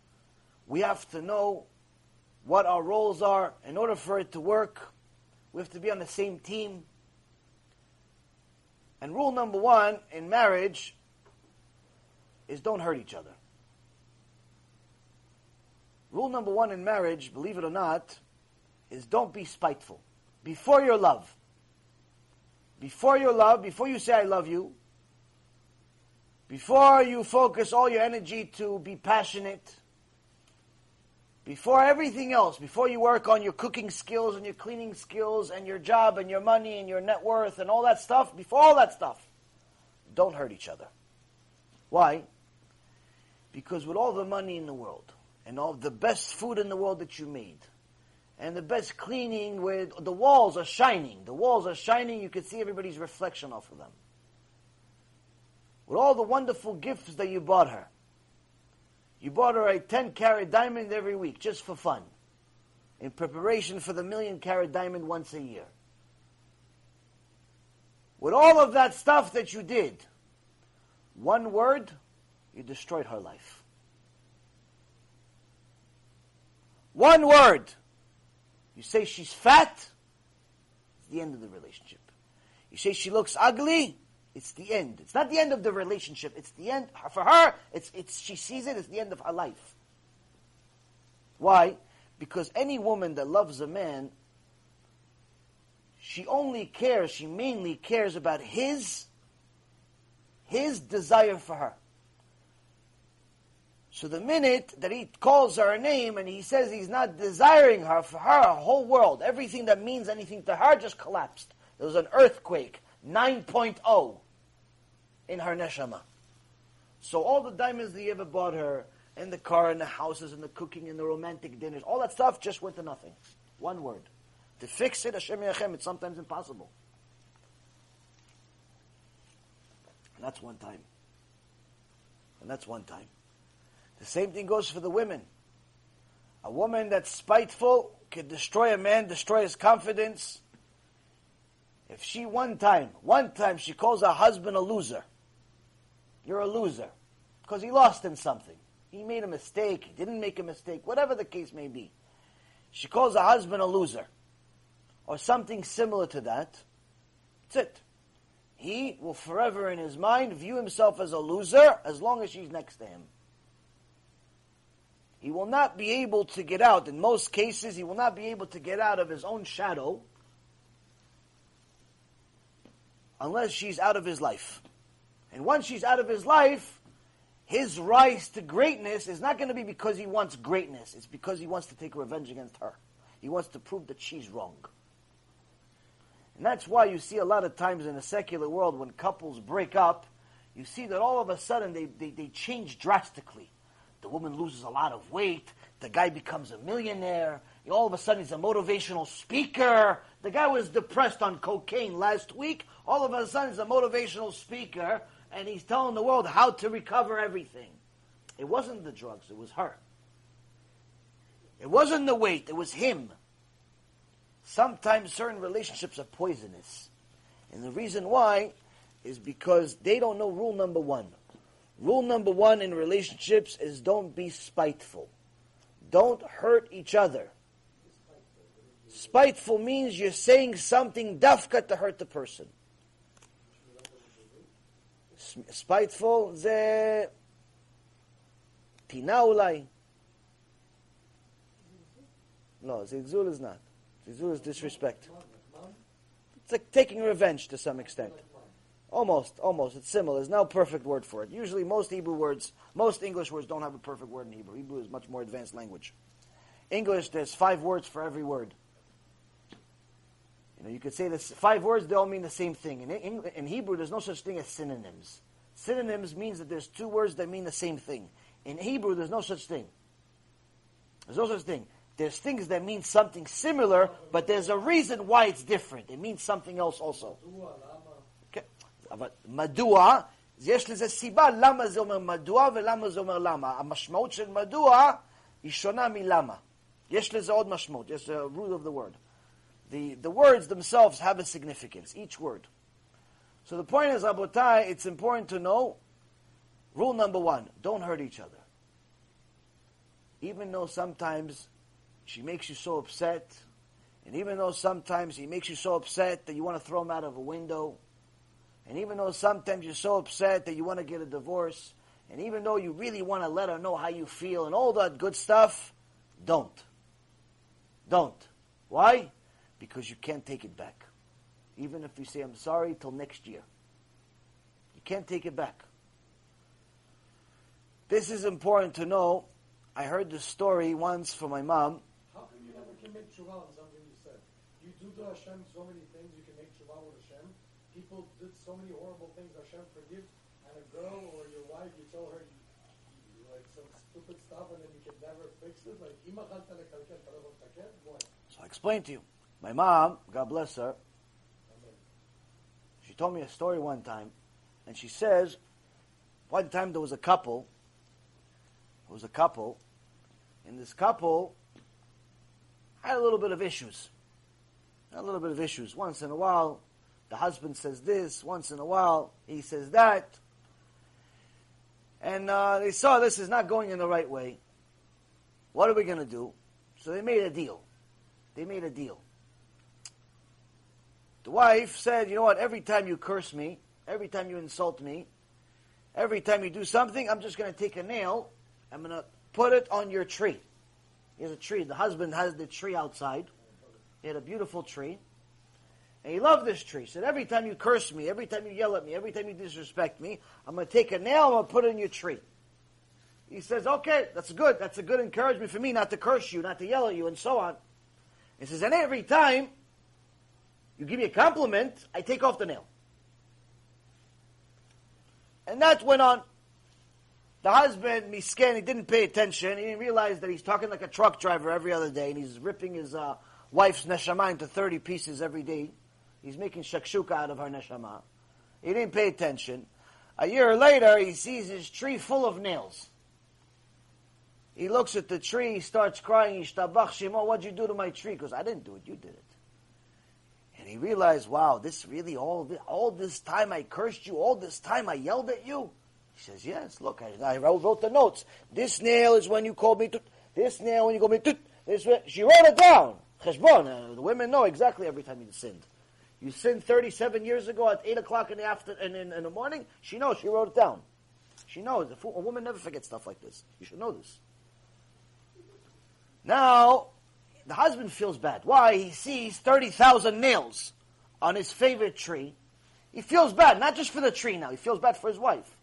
A: we have to know what our roles are. In order for it to work, we have to be on the same team. And rule number one in marriage is don't hurt each other. Rule number one in marriage, believe it or not, is don't be spiteful. Before your love. Before your love, before you say I love you, before you focus all your energy to be passionate, before everything else, before you work on your cooking skills and your cleaning skills and your job and your money and your net worth and all that stuff, before all that stuff, don't hurt each other. Why? Because with all the money in the world and all the best food in the world that you made and the best cleaning with the walls are shining, the walls are shining, you can see everybody's reflection off of them with all the wonderful gifts that you bought her. You bought her a 10 carat diamond every week just for fun, in preparation for the million carat diamond once a year. With all of that stuff that you did, one word, you destroyed her life. One word. You say she's fat, it's the end of the relationship. You say she looks ugly, it's the end. It's not the end of the relationship. It's the end for her. It's it's she sees it It's the end of her life. Why? Because any woman that loves a man, she only cares. She mainly cares about his his desire for her. So the minute that he calls her a name and he says he's not desiring her for her, whole world, everything that means anything to her just collapsed. There was an earthquake. 9.0 in her neshama. So all the diamonds that you ever bought her, and the car, and the houses, and the cooking, and the romantic dinners, all that stuff just went to nothing. One word. To fix it, Hashem Yerachem, it's sometimes impossible. And that's one time. And that's one time. The same thing goes for the women. A woman that's spiteful can destroy a man, destroy his confidence, if she one time, one time she calls her husband a loser, you're a loser. Because he lost in something. He made a mistake, he didn't make a mistake, whatever the case may be. She calls her husband a loser. Or something similar to that. That's it. He will forever in his mind view himself as a loser as long as she's next to him. He will not be able to get out. In most cases, he will not be able to get out of his own shadow unless she's out of his life. And once she's out of his life, his rise to greatness is not going to be because he wants greatness. It's because he wants to take revenge against her. He wants to prove that she's wrong. And that's why you see a lot of times in the secular world when couples break up, you see that all of a sudden they, they, they change drastically. The woman loses a lot of weight. The guy becomes a millionaire. All of a sudden he's a motivational speaker. The guy was depressed on cocaine last week. All of a sudden he's a motivational speaker and he's telling the world how to recover everything. It wasn't the drugs, it was her. It wasn't the weight, it was him. Sometimes certain relationships are poisonous. And the reason why is because they don't know rule number one. Rule number one in relationships is don't be spiteful. Don't hurt each other. Spiteful means you're saying something dafka to hurt the person. Spiteful זה טינה אולי. No, zigzul is not. Zigzul is disrespect. It's like taking revenge to some extent. Almost, almost. It's similar. There's no perfect word for it. Usually, most Hebrew words, most English words don't have a perfect word in Hebrew. Hebrew is much more advanced language. English, there's five words for every word. You know, you could say this five words, they all mean the same thing. In, in Hebrew, there's no such thing as synonyms. Synonyms means that there's two words that mean the same thing. In Hebrew, there's no such thing. There's no such thing. There's things that mean something similar, but there's a reason why it's different. It means something else also. אבל מדוע, יש לזה סיבה למה זה אומר מדוע ולמה זה אומר למה. המשמעות של מדוע היא שונה מלמה. יש לזה עוד משמעות. יש a root of the word. The, the words themselves have a significance, each word. So the point is, Abotai, it's important to know rule number one don't hurt each other. Even though sometimes she makes you so upset, and even though sometimes he makes you so upset that you want to throw him out of a window, and even though sometimes you're so upset that you want to get a divorce, and even though you really want to let her know how you feel and all that good stuff, don't. Don't. Why? because you can't take it back. Even if you say, I'm sorry, till next year. You can't take it back. This is important to know. I heard this story once from my mom.
B: How come you never can make tshuva on something you said? You do to Hashem so many things, you can make tshuva with Hashem. People did so many horrible things, Hashem forgives. And a girl or your wife, you tell her you, like some stupid stuff and then you can never fix it. Like,
A: so I explain to you. My mom, God bless her, she told me a story one time, and she says, one time there was a couple, there was a couple, and this couple had a little bit of issues. A little bit of issues. Once in a while, the husband says this, once in a while, he says that. And uh, they saw this is not going in the right way. What are we going to do? So they made a deal. They made a deal. The wife said, you know what, every time you curse me, every time you insult me, every time you do something, I'm just going to take a nail, I'm going to put it on your tree. He has a tree. The husband has the tree outside. He had a beautiful tree. And he loved this tree. He said, every time you curse me, every time you yell at me, every time you disrespect me, I'm going to take a nail, and to put it in your tree. He says, okay, that's good. That's a good encouragement for me not to curse you, not to yell at you, and so on. He says, and every time you give me a compliment, I take off the nail. And that went on. The husband, misken, he didn't pay attention. He didn't realize that he's talking like a truck driver every other day, and he's ripping his uh, wife's neshama into 30 pieces every day. He's making shakshuka out of her neshama. He didn't pay attention. A year later, he sees his tree full of nails. He looks at the tree, he starts crying, Ishtabach Shimo, what'd you do to my tree? Goes, I didn't do it, you did it. And he realized, wow, this really, all this, all this time I cursed you, all this time I yelled at you. He says, yes, look, I, I wrote the notes. This nail is when you called me tut. This nail when you called me tut. This, she wrote it down. Cheshbon. Uh, the women know exactly every time you sinned. You sinned 37 years ago at 8 o'clock in the, after, in, in, in the morning. She knows. She wrote it down. She knows. A, a woman never forgets stuff like this. You should know this. Now, the husband feels bad. Why? He sees 30,000 nails on his favorite tree. He feels bad, not just for the tree now, he feels bad for his wife.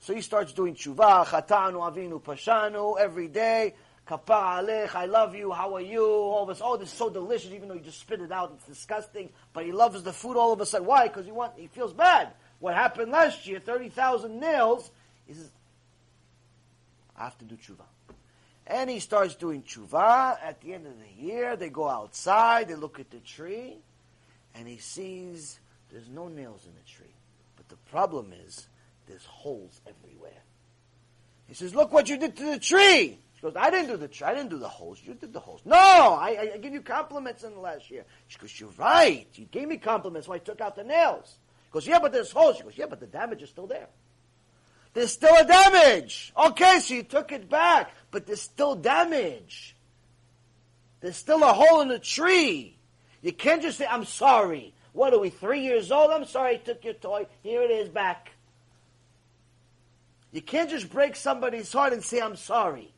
A: So he starts doing tshuva, chatanu avinu pashanu, every day. Kapar alech, I love you, how are you? All of us, oh, this is so delicious, even though you just spit it out, it's disgusting. But he loves the food all of a sudden. Why? Because he want, he feels bad. What happened last year, 30,000 nails, says, I have to do tshuva. And he starts doing tshuva. At the end of the year, they go outside, they look at the tree, and he sees there's no nails in the tree. But the problem is, there's holes everywhere. He says, look what you did to the tree. She goes, I didn't do the. I didn't do the holes. You did the holes. No, I, I, give you compliments in the last year. She goes, you're right. You gave me compliments, so I took out the nails. He goes, yeah, but there's holes. She goes, yeah, but the damage is still there. There's still a damage. Okay, so you took it back, but there's still damage. There's still a hole in the tree. You can't just say, I'm sorry. What are we, three years old? I'm sorry I took your toy. Here it is back. You can't just break somebody's heart and say, I'm sorry.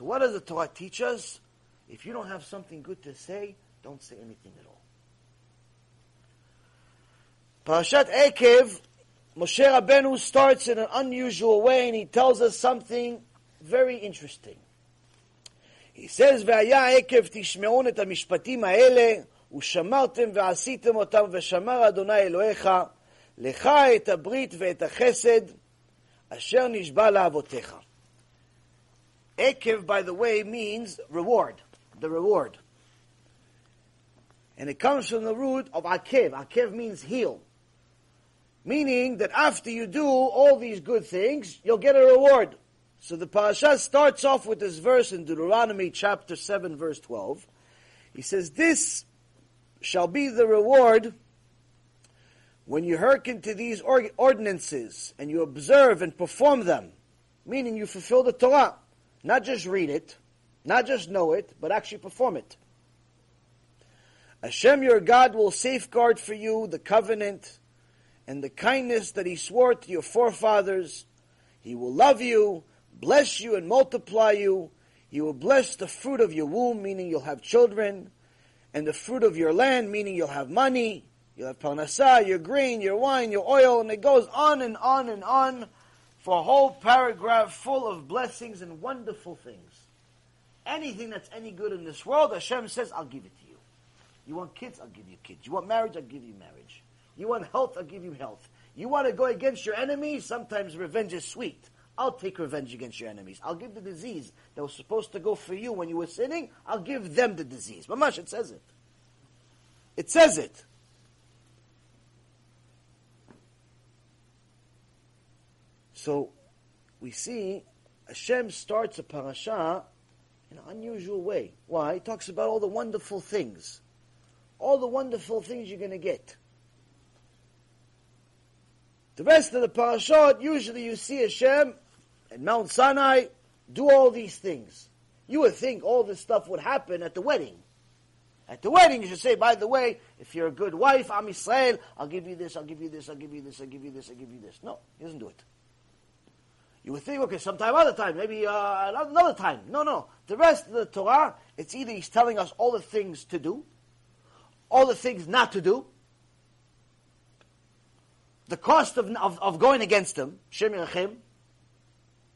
A: So what does the Torah teach us? If you don't have something good to say, don't say anything at all. Parashat Ekev Moshe Rabbeinu starts in an unusual way and he tells us something very interesting. He says, והיה עקב תשמעון את המשפטים האלה, ושמרתם ועשיתם אותם, ושמר אדוני אלוהיך, לך את הברית ואת החסד, אשר נשבע לאבותיך. Ekev, by the way, means reward, the reward. And it comes from the root of akev. Akev means heel. Meaning that after you do all these good things, you'll get a reward. So the parasha starts off with this verse in Deuteronomy chapter 7 verse 12. He says, this shall be the reward when you hearken to these ordinances and you observe and perform them. Meaning you fulfill the Torah. Not just read it, not just know it, but actually perform it. Hashem your God will safeguard for you the covenant and the kindness that he swore to your forefathers. He will love you, bless you, and multiply you. He will bless the fruit of your womb, meaning you'll have children, and the fruit of your land, meaning you'll have money. You'll have parnasah, your grain, your wine, your oil, and it goes on and on and on for a whole paragraph full of blessings and wonderful things. Anything that's any good in this world, Hashem says, I'll give it to you. You want kids? I'll give you kids. You want marriage? I'll give you marriage. You want health? I'll give you health. You want to go against your enemies? Sometimes revenge is sweet. I'll take revenge against your enemies. I'll give the disease that was supposed to go for you when you were sinning, I'll give them the disease. Mamash, it says it. It says it. So, we see Hashem starts a parasha in an unusual way. Why? He talks about all the wonderful things. All the wonderful things you're going to get. The rest of the parashot, usually you see Hashem at Mount Sinai do all these things. You would think all this stuff would happen at the wedding. At the wedding, you should say, by the way, if you're a good wife, Am Yisrael, I'll give you this, I'll give you this, I'll give you this, I'll give you this, I'll give you this. No, he doesn't do it. You would think, okay, sometime other time, maybe uh, another time. No, no. The rest of the Torah, it's either he's telling us all the things to do, all the things not to do, the cost of, of, of going against them, Shem Yerachim,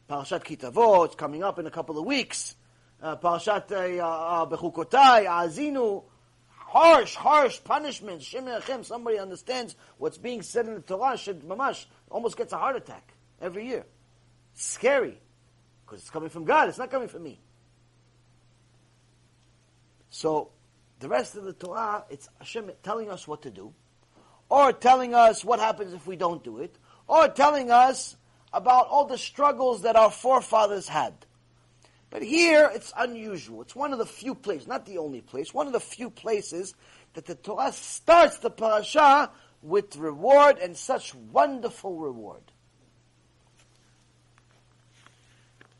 A: Parashat Ki Tavo, it's coming up in a couple of weeks, uh, Parashat uh, uh, Bechukotai, Azinu, harsh, harsh punishments, Shem Yerachim, somebody understands what's being said in the Torah, should mamash, almost gets a heart attack every year. It's scary, because it's coming from God, it's not coming from me. So, the rest of the Torah, it's Hashem telling us what to do, or telling us what happens if we don't do it, or telling us about all the struggles that our forefathers had. But here, it's unusual. It's one of the few places, not the only place, one of the few places that the Torah starts the parasha with reward and such wonderful reward.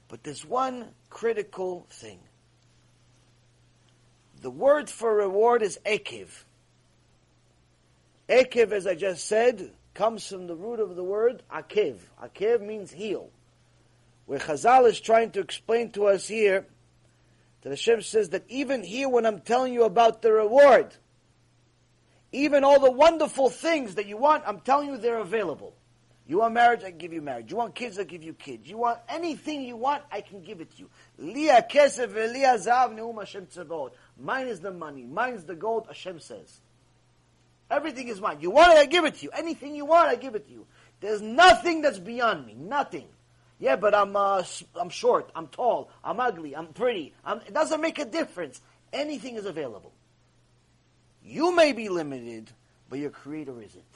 A: But there's one critical thing. The word for reward is ekev. Ekev, as I just said, comes from the root of the word akev. Akev means heel. Where Chazal is trying to explain to us here, that Hashem says that even here when I'm telling you about the reward, even all the wonderful things that you want, I'm telling you they're available. You want marriage, I can give you marriage. You want kids, I give you kids. You want anything you want, I can give it to you. Liya kesef zav neum Hashem. Mine is the money. Mine is the gold, Hashem says. Everything is mine. You want it, I give it to you. Anything you want, I give it to you. There's nothing that's beyond me. Nothing. Yeah, but I'm uh, I'm short. I'm tall. I'm ugly. I'm pretty. I'm, it doesn't make a difference. Anything is available. You may be limited, but your Creator isn't.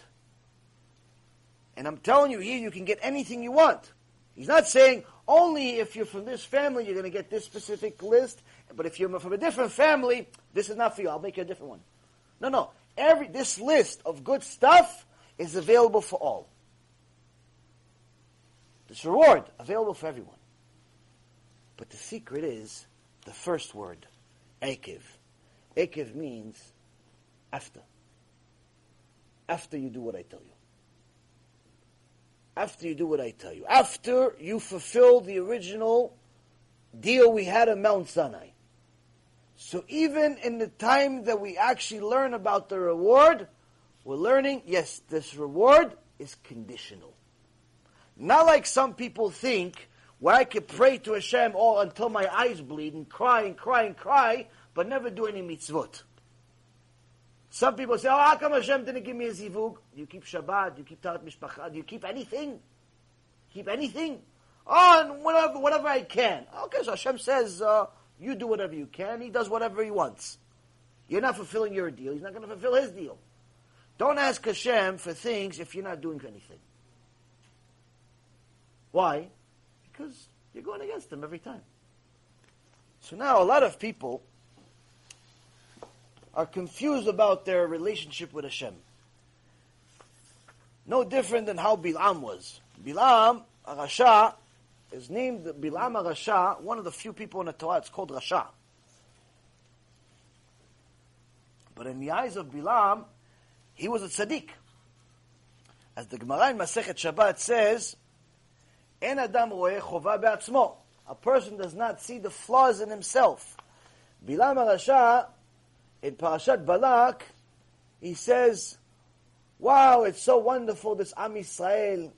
A: And I'm telling you here, you can get anything you want. He's not saying only if you're from this family you're going to get this specific list, but if you're from a different family, this is not for you. I'll make you a different one. No, no. Every this list of good stuff is available for all. This reward is available for everyone. But the secret is the first word, Akiv. Akiv means after. After you do what I tell you. After you do what I tell you. After you fulfill the original deal we had on Mount Sinai. So even in the time that we actually learn about the reward, we're learning, yes, this reward is conditional. Not like some people think, where I could pray to Hashem all until my eyes bleed and cry and cry and cry, but never do any mitzvot. Some people say, oh, how come Hashem didn't give me a zivug? Do you keep Shabbat? Do you keep Taharat Mishpacha? Do you keep anything? Keep anything? Oh, whatever, whatever I can. Okay, so Hashem says, uh, you do whatever you can. He does whatever he wants. You're not fulfilling your deal. He's not going to fulfill his deal. Don't ask Hashem for things if you're not doing anything. Why? Because you're going against him every time. So now a lot of people are confused about their relationship with Hashem. No different than how Bilam was. Bilam, Rasha, is named Bilam Rasha, one of the few people in the Torah, it's called Rasha. But in the eyes of Bilam, he was a tzaddik. As the Gemara in Masechet Shabbat says, En adam roeh chova be'atzmo. A person does not see the flaws in himself. Bilam Rasha in Parashat Balak, he says, Wow, it's so wonderful, this Am Yisrael.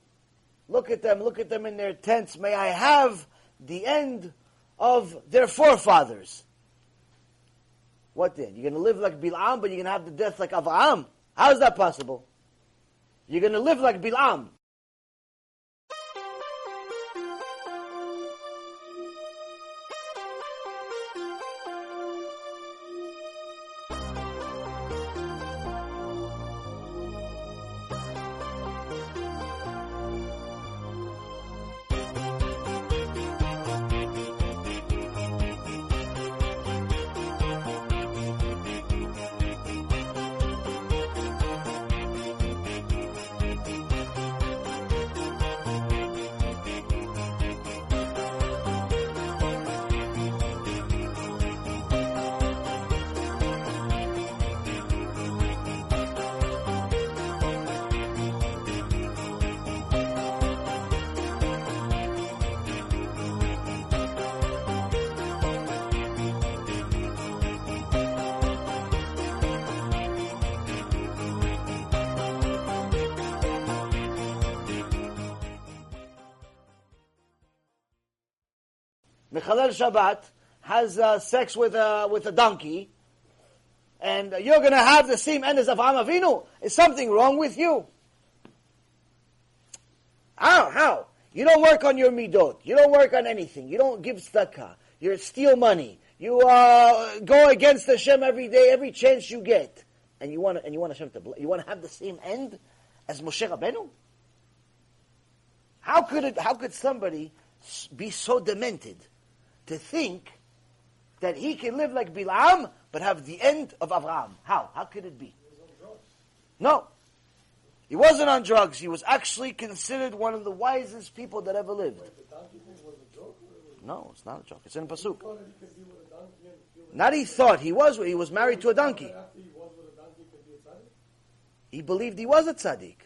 A: Look at them, look at them in their tents. May I have the end of their forefathers. What then? You're going to live like Bilam, but you're going to have the death like Avraham? How is that possible? You're going to live like Bilam, Shabbat has uh, sex with a, with a donkey, and you're going to have the same end as Avraham Avinu, is something wrong with you? How? How? You don't work on your midot. You don't work on anything. You don't give tzedakah. You steal money. You uh, go against Hashem every day, every chance you get, and you want and you want Hashem to you want to have the same end as Moshe Rabbeinu. How could it? How could somebody be so demented to think that he can live like Bilam, but have the end of Avraham. How? How could it be? No. He wasn't on drugs. He was actually considered one of the wisest people that ever lived. No, it's not a joke. It's in Pasuk. Not he thought he was. He was married to a donkey. He believed he was a tzaddik.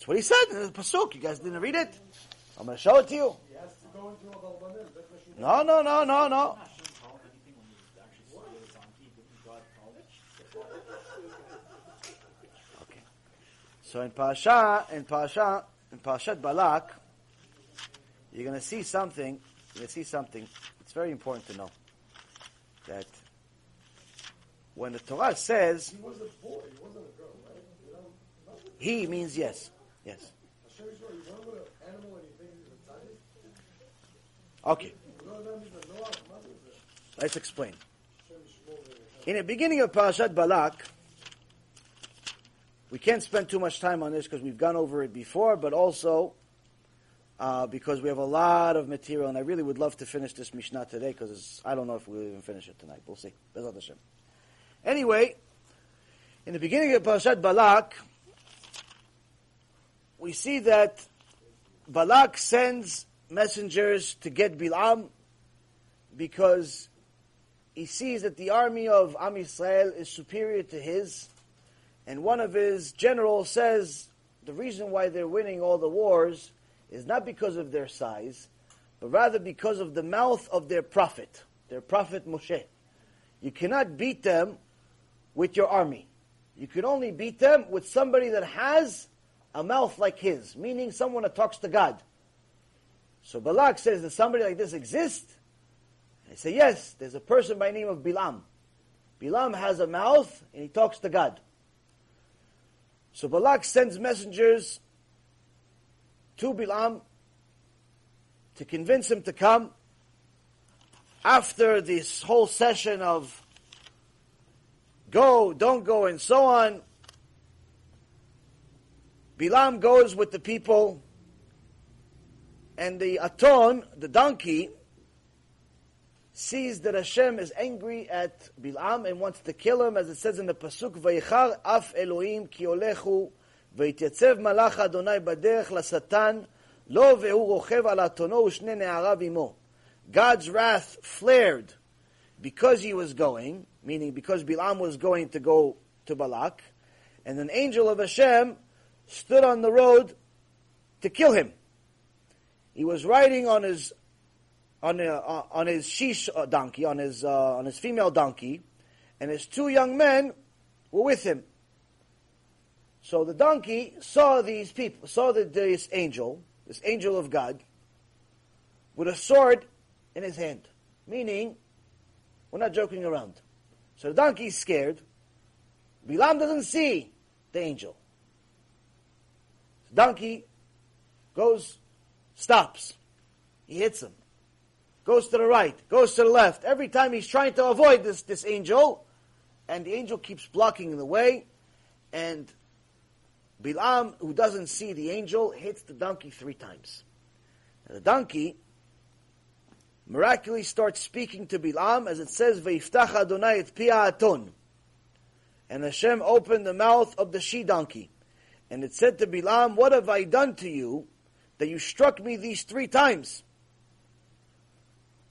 A: That's what he said in the pasuk. You guys didn't read it. I'm going to show it to you. No, no, no, no, no. Okay. So in Parasha, in Parasha, in Parashat Balak, you're going to see something. You're going to see something. It's very important to know that when the Torah says
B: He was a boy, he wasn't a girl, right?
A: He means yes, yes.
B: Hashem Yisrael, you run with an animal and you think he's a tzaddik?
A: Okay,
B: You know that means the Noah, what is it?
A: let's explain. In the beginning of Parashat Balak, we can't spend too much time on this because we've gone over it before, but also uh, because we have a lot of material, and I really would love to finish this Mishnah today because I don't know if we'll even finish it tonight. We'll see. Anyway, in the beginning of Parashat Balak, we see that Balak sends messengers to get Bilam because he sees that the army of Am Yisrael is superior to his, and one of his generals says the reason why they're winning all the wars is not because of their size, but rather because of the mouth of their prophet, their prophet Moshe. You cannot beat them with your army. You can only beat them with somebody that has a mouth like his, meaning someone that talks to God. So Balak says, does somebody like this exist? I say, yes, there's a person by the name of Bilam. Bilam has a mouth and he talks to God. So Balak sends messengers to Bilam to convince him to come. After this whole session of go, don't go, and so on, Bilam goes with the people, and the Aton, the donkey, sees that Hashem is angry at Bilam and wants to kill him, as it says in the pasuk, "Vayichar af Elohim ki olechu, ויתייצב מלאך אדוני בדרך לשטן, לו והוא רוכב על אתונו ושני נעריו עמו. God's wrath flared because he was going, meaning because Bilam was going to go to Balak, and an angel of Hashem stood on the road to kill him. He was riding on his on a, uh, on his sheesh uh, donkey, on his uh, on his female donkey, and his two young men were with him. So the donkey saw these people, saw the, this angel, this angel of God, with a sword in his hand, meaning we're not joking around. So the donkey's scared. Bilam doesn't see the angel. Donkey goes, stops. He hits him goes to the right, goes to the left. Every time he's trying to avoid this, this angel, and the angel keeps blocking the way, and Bilam, who doesn't see the angel, hits the donkey three times. And the donkey miraculously starts speaking to Bilam, as it says, "Ve'iftach Adonai et pia aton," and Hashem opened the mouth of the she donkey, and it said to Bilam, "What have I done to you that you struck me these three times?"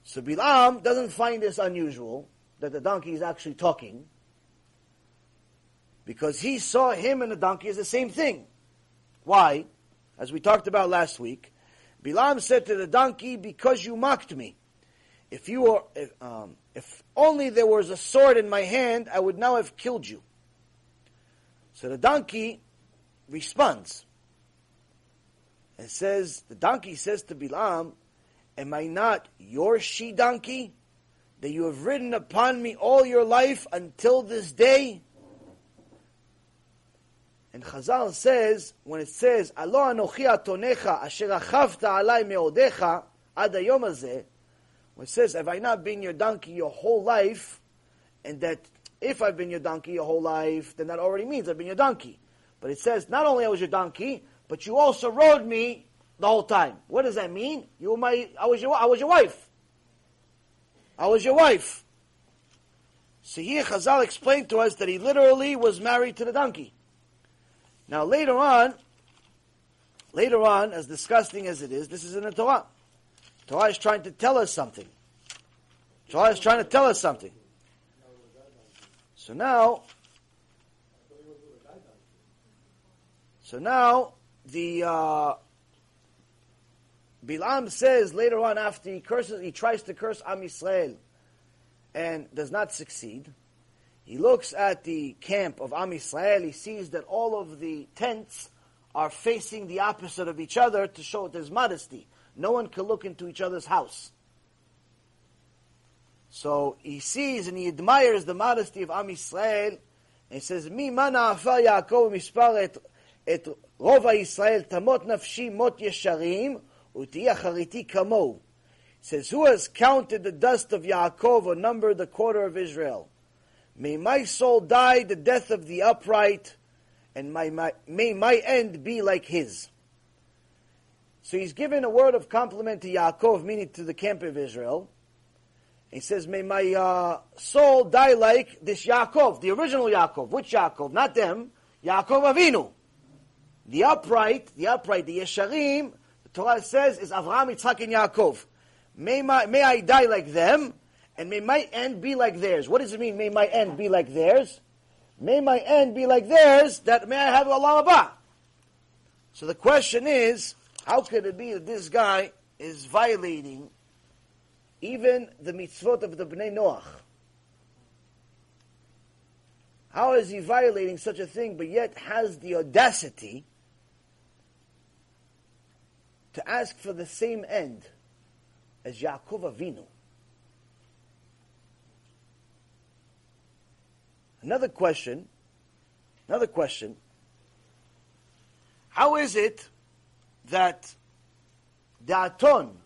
A: So Bilam doesn't find this unusual that the donkey is actually talking because he saw him and the donkey as the same thing. Why? As we talked about last week, Bilam said to the donkey, "Because you mocked me. If you were, if, um, if only there was a sword in my hand, I would now have killed you." So the donkey responds and says, the donkey says to Bilam, Am I not your she donkey that you have ridden upon me all your life until this day? And Chazal says, when it says, Alo anochi atonecha asher achavta alai meodecha ad hayom hazeh, when it says, have I not been your donkey your whole life, and that if I've been your donkey your whole life, then that already means I've been your donkey. But it says, not only I was your donkey, but you also rode me the whole time. What does that mean? You were my, I was your, I was your wife. I was your wife. So here Chazal explained to us that he literally was married to the donkey. Now later on, later on, as disgusting as it is, this is in the Torah. Torah is trying to tell us something. Torah is trying to tell us something. So now, so now the uh, Bilam says later on after he curses, he tries to curse Am Yisrael and does not succeed. He looks at the camp of Am Yisrael. He sees that all of the tents are facing the opposite of each other to show there's modesty. No one can look into each other's house. So he sees and he admires the modesty of Am Yisrael. And he says, Mi mana Yaakov mispar et rov Yisrael tamot nafshi mot yesharim uti achariti kamo. Says, Who has counted the dust of Yaakov or numbered the quarter of Israel? May my soul die the death of the upright, and my, my, may my end be like his. So he's given a word of compliment to Yaakov, meaning to the camp of Israel. He says, May my uh, soul die like this Yaakov, the original Yaakov. Which Yaakov? Not them. Yaakov Avinu. The upright, the upright, the Yesharim, the Torah says, is Avraham, Yitzhak, and Yaakov. May, my, may I die like them, and may my end be like theirs. What does it mean, may my end be like theirs? May my end be like theirs, that may I have Olam Haba. So the question is, how could it be that this guy is violating even the mitzvot of the Bnei Noach? How is he violating such a thing, but yet has the audacity to ask for the same end as Yaakov Avinu? Another question, another question. How is it that the Aton,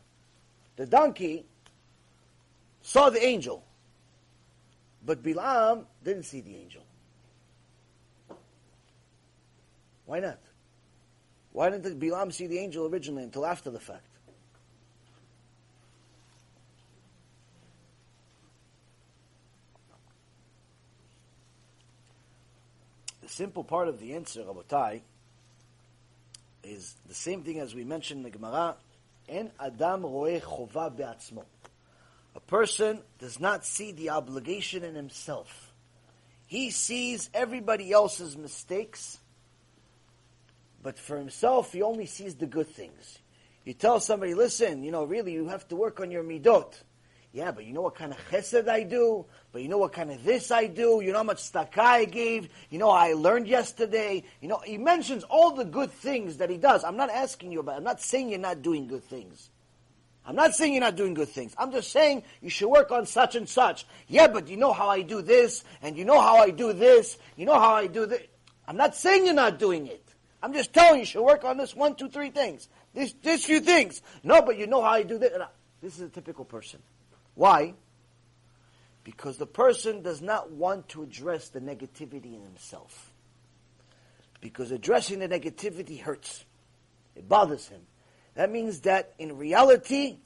A: the donkey, saw the angel, but Bilam didn't see the angel? Why not? Why didn't Bilam see the angel originally until after the fact? The simple part of the answer, Rabotai, is the same thing as we mentioned in the Gemara, En Adam roe chova be'atzmo. A person does not see the obligation in himself. He sees everybody else's mistakes, but for himself, he only sees the good things. You tell somebody, listen, you know, really, you have to work on your midot. Yeah, but you know what kind of chesed I do? But you know what kind of this I do? You know how much tzedakah I gave? You know I learned yesterday? You know, he mentions all the good things that he does. I'm not asking you about I'm not saying you're not doing good things. I'm not saying you're not doing good things. I'm just saying you should work on such and such. Yeah, but you know how I do this, and you know how I do this, you know how I do this. I'm not saying you're not doing it. I'm just telling you, you should work on this one, two, three things. This, this few things. No, but you know how I do this. This is a typical person. Why? Because the person does not want to address the negativity in himself. Because addressing the negativity hurts. It bothers him. That means that in reality,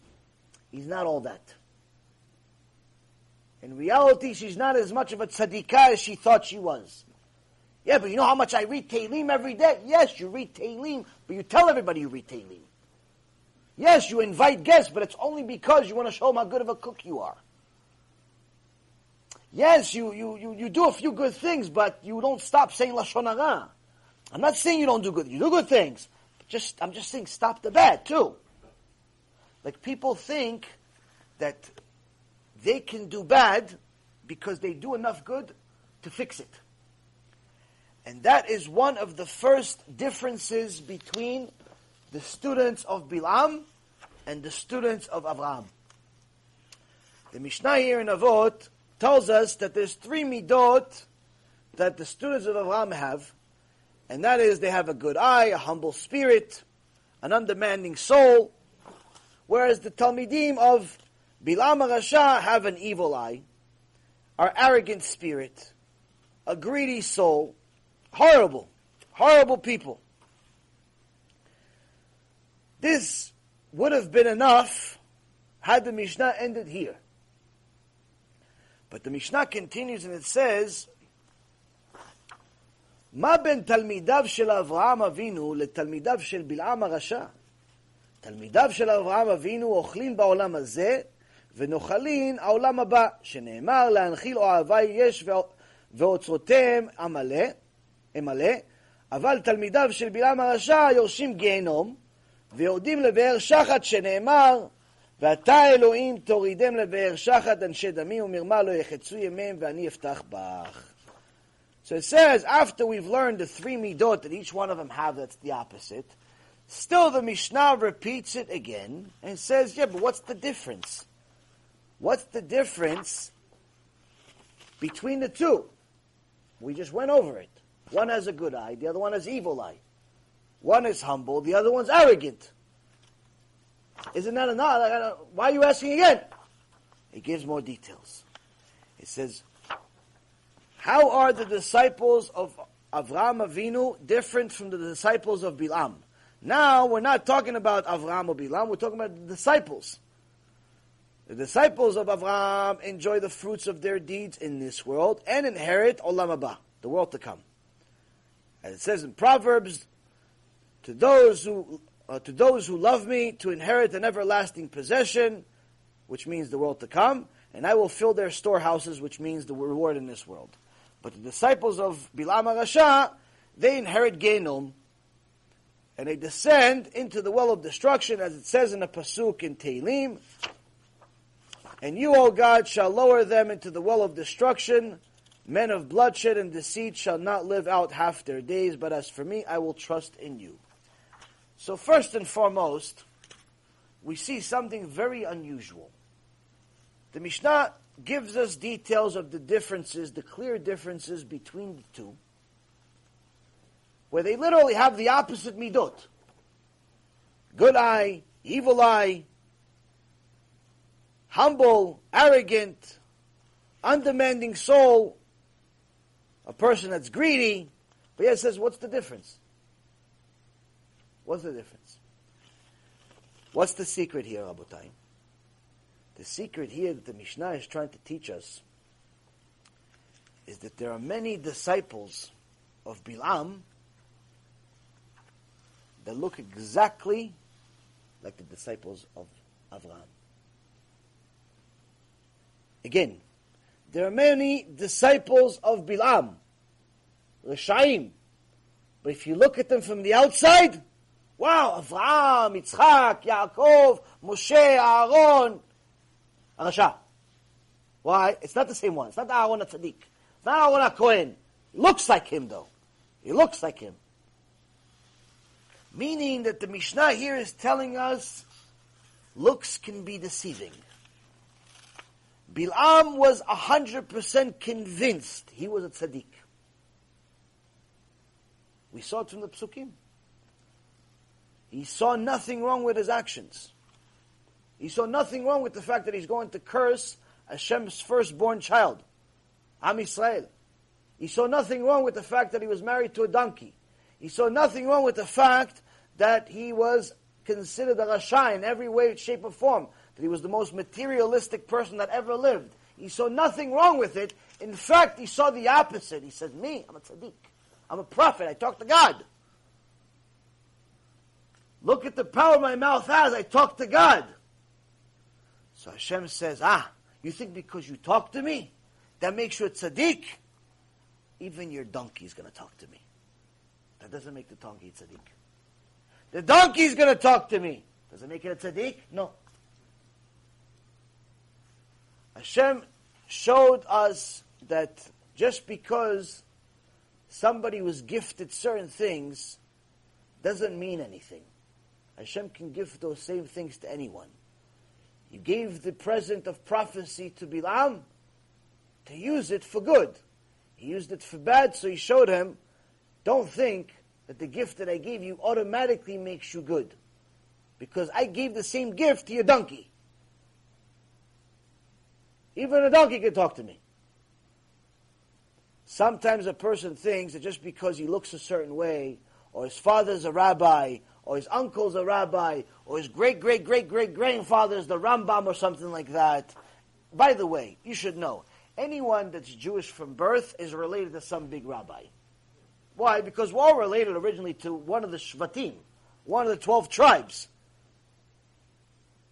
A: he's not all that. In reality, she's not as much of a tzadikah as she thought she was. Yeah, but you know how much I read Tehillim every day? Yes, you read Tehillim, but you tell everybody you read Tehillim. Yes, you invite guests, but it's only because you want to show them how good of a cook you are. Yes, you, you, you, you do a few good things, but you don't stop saying Lashon Hara. I'm not saying you don't do good. You do good things. Just, I'm just saying stop the bad, too. Like people think that they can do bad because they do enough good to fix it. And that is one of the first differences between the students of Bilam and the students of Avraham. The Mishnah here in Avot tells us that there's three midot that the students of Avraham have, and that is they have a good eye, a humble spirit, an undemanding soul, whereas the Talmidim of Bilam Rasha have an evil eye, our arrogant spirit, a greedy soul, horrible, horrible people. This would have been enough had the Mishnah ended here. But the Mishnah continues and it says, מה בין תלמידיו של אברהם אבינו לתלמידיו של בלעם הרשע? תלמידיו של אברהם אבינו אוכלים בעולם הזה ונוחלין העולם הבא, שנאמר להנחיל אוהבי יש ואוצרותיהם אמלא, אמלא, אבל תלמידיו של בלעם הרשע יורשים גיהנום, ויורדים לבאר שחת שנאמר, ואתה אלוהים תורידם לבאר שחת אנשי דמים ומרמה לא יחצו ימיהם ואני אפתח בך. So it says, after we've learned the three midot that each one of them have, that's the opposite, still the Mishnah repeats it again and says, yeah, but what's the difference? What's the difference between the two? We just went over it. One has a good eye, the other one has evil eye. One is humble, the other one's arrogant. Isn't that enough? Why are you asking again? He gives more details. He says, how are the disciples of Avraham Avinu different from the disciples of Bilam? Now, we're not talking about Avraham or Bilam, we're talking about the disciples. The disciples of Avraham enjoy the fruits of their deeds in this world and inherit Olam Haba, the world to come. It says in Proverbs, to those who uh, to those who love me to inherit an everlasting possession, which means the world to come, and I will fill their storehouses, which means the reward in this world. But the disciples of Bilam Rasha, they inherit Gehinnom, and they descend into the well of destruction, as it says in the pasuk in Tehillim. And you, O God, shall lower them into the well of destruction. Men of bloodshed and deceit shall not live out half their days, but as for me, I will trust in you. So first and foremost, we see something very unusual. The Mishnah gives us details of the differences, the clear differences between the two, where they literally have the opposite midot. Good eye, evil eye, humble, arrogant, undemanding soul, a person that's greedy. But it says, what's the difference? What's the difference? What's the secret here, Rabotai? The secret here that the Mishnah is trying to teach us is that there are many disciples of Bilam that look exactly like the disciples of Avraham. Again, there are many disciples of Bilam, Rishaim, but if you look at them from the outside, wow, Avraham, Yitzchak, Yaakov, Moshe, Aaron, Arasha. Why? It's not the same one. It's not Aaron Tzaddik. It's not Aaron Cohen. He looks like him, though. He looks like him. Meaning that the Mishnah here is telling us looks can be deceiving. Bilam was 100% convinced he was a tzaddik. We saw it from the psukim. He saw nothing wrong with his actions. He saw nothing wrong with the fact that he's going to curse Hashem's firstborn child, Am Yisrael. He saw nothing wrong with the fact that he was married to a donkey. He saw nothing wrong with the fact that he was considered a Rasha in every way, shape, or form. That he was the most materialistic person that ever lived. He saw nothing wrong with it. In fact, he saw the opposite. He said, me, I'm a tzaddik. I'm a prophet. I talk to God. Look at the power my mouth has. I talk to God. So Hashem says, ah, you think because you talk to me, that makes you a tzaddik? Even your donkey is going to talk to me. That doesn't make the donkey a tzaddik. The donkey is going to talk to me. Does it make it a tzaddik? No. Hashem showed us that just because somebody was gifted certain things doesn't mean anything. Hashem can give those same things to anyone. He gave the present of prophecy to Bilam to use it for good. He used it for bad, so he showed him, don't think that the gift that I gave you automatically makes you good. Because I gave the same gift to your donkey. Even a donkey can talk to me. Sometimes a person thinks that just because he looks a certain way, or his father's a rabbi, or his uncle's a rabbi, or his great great great great grandfather is the Rambam or something like that. By the way, you should know anyone that's Jewish from birth is related to some big rabbi. Why? Because we're all related originally to one of the Shvatim, one of the twelve tribes.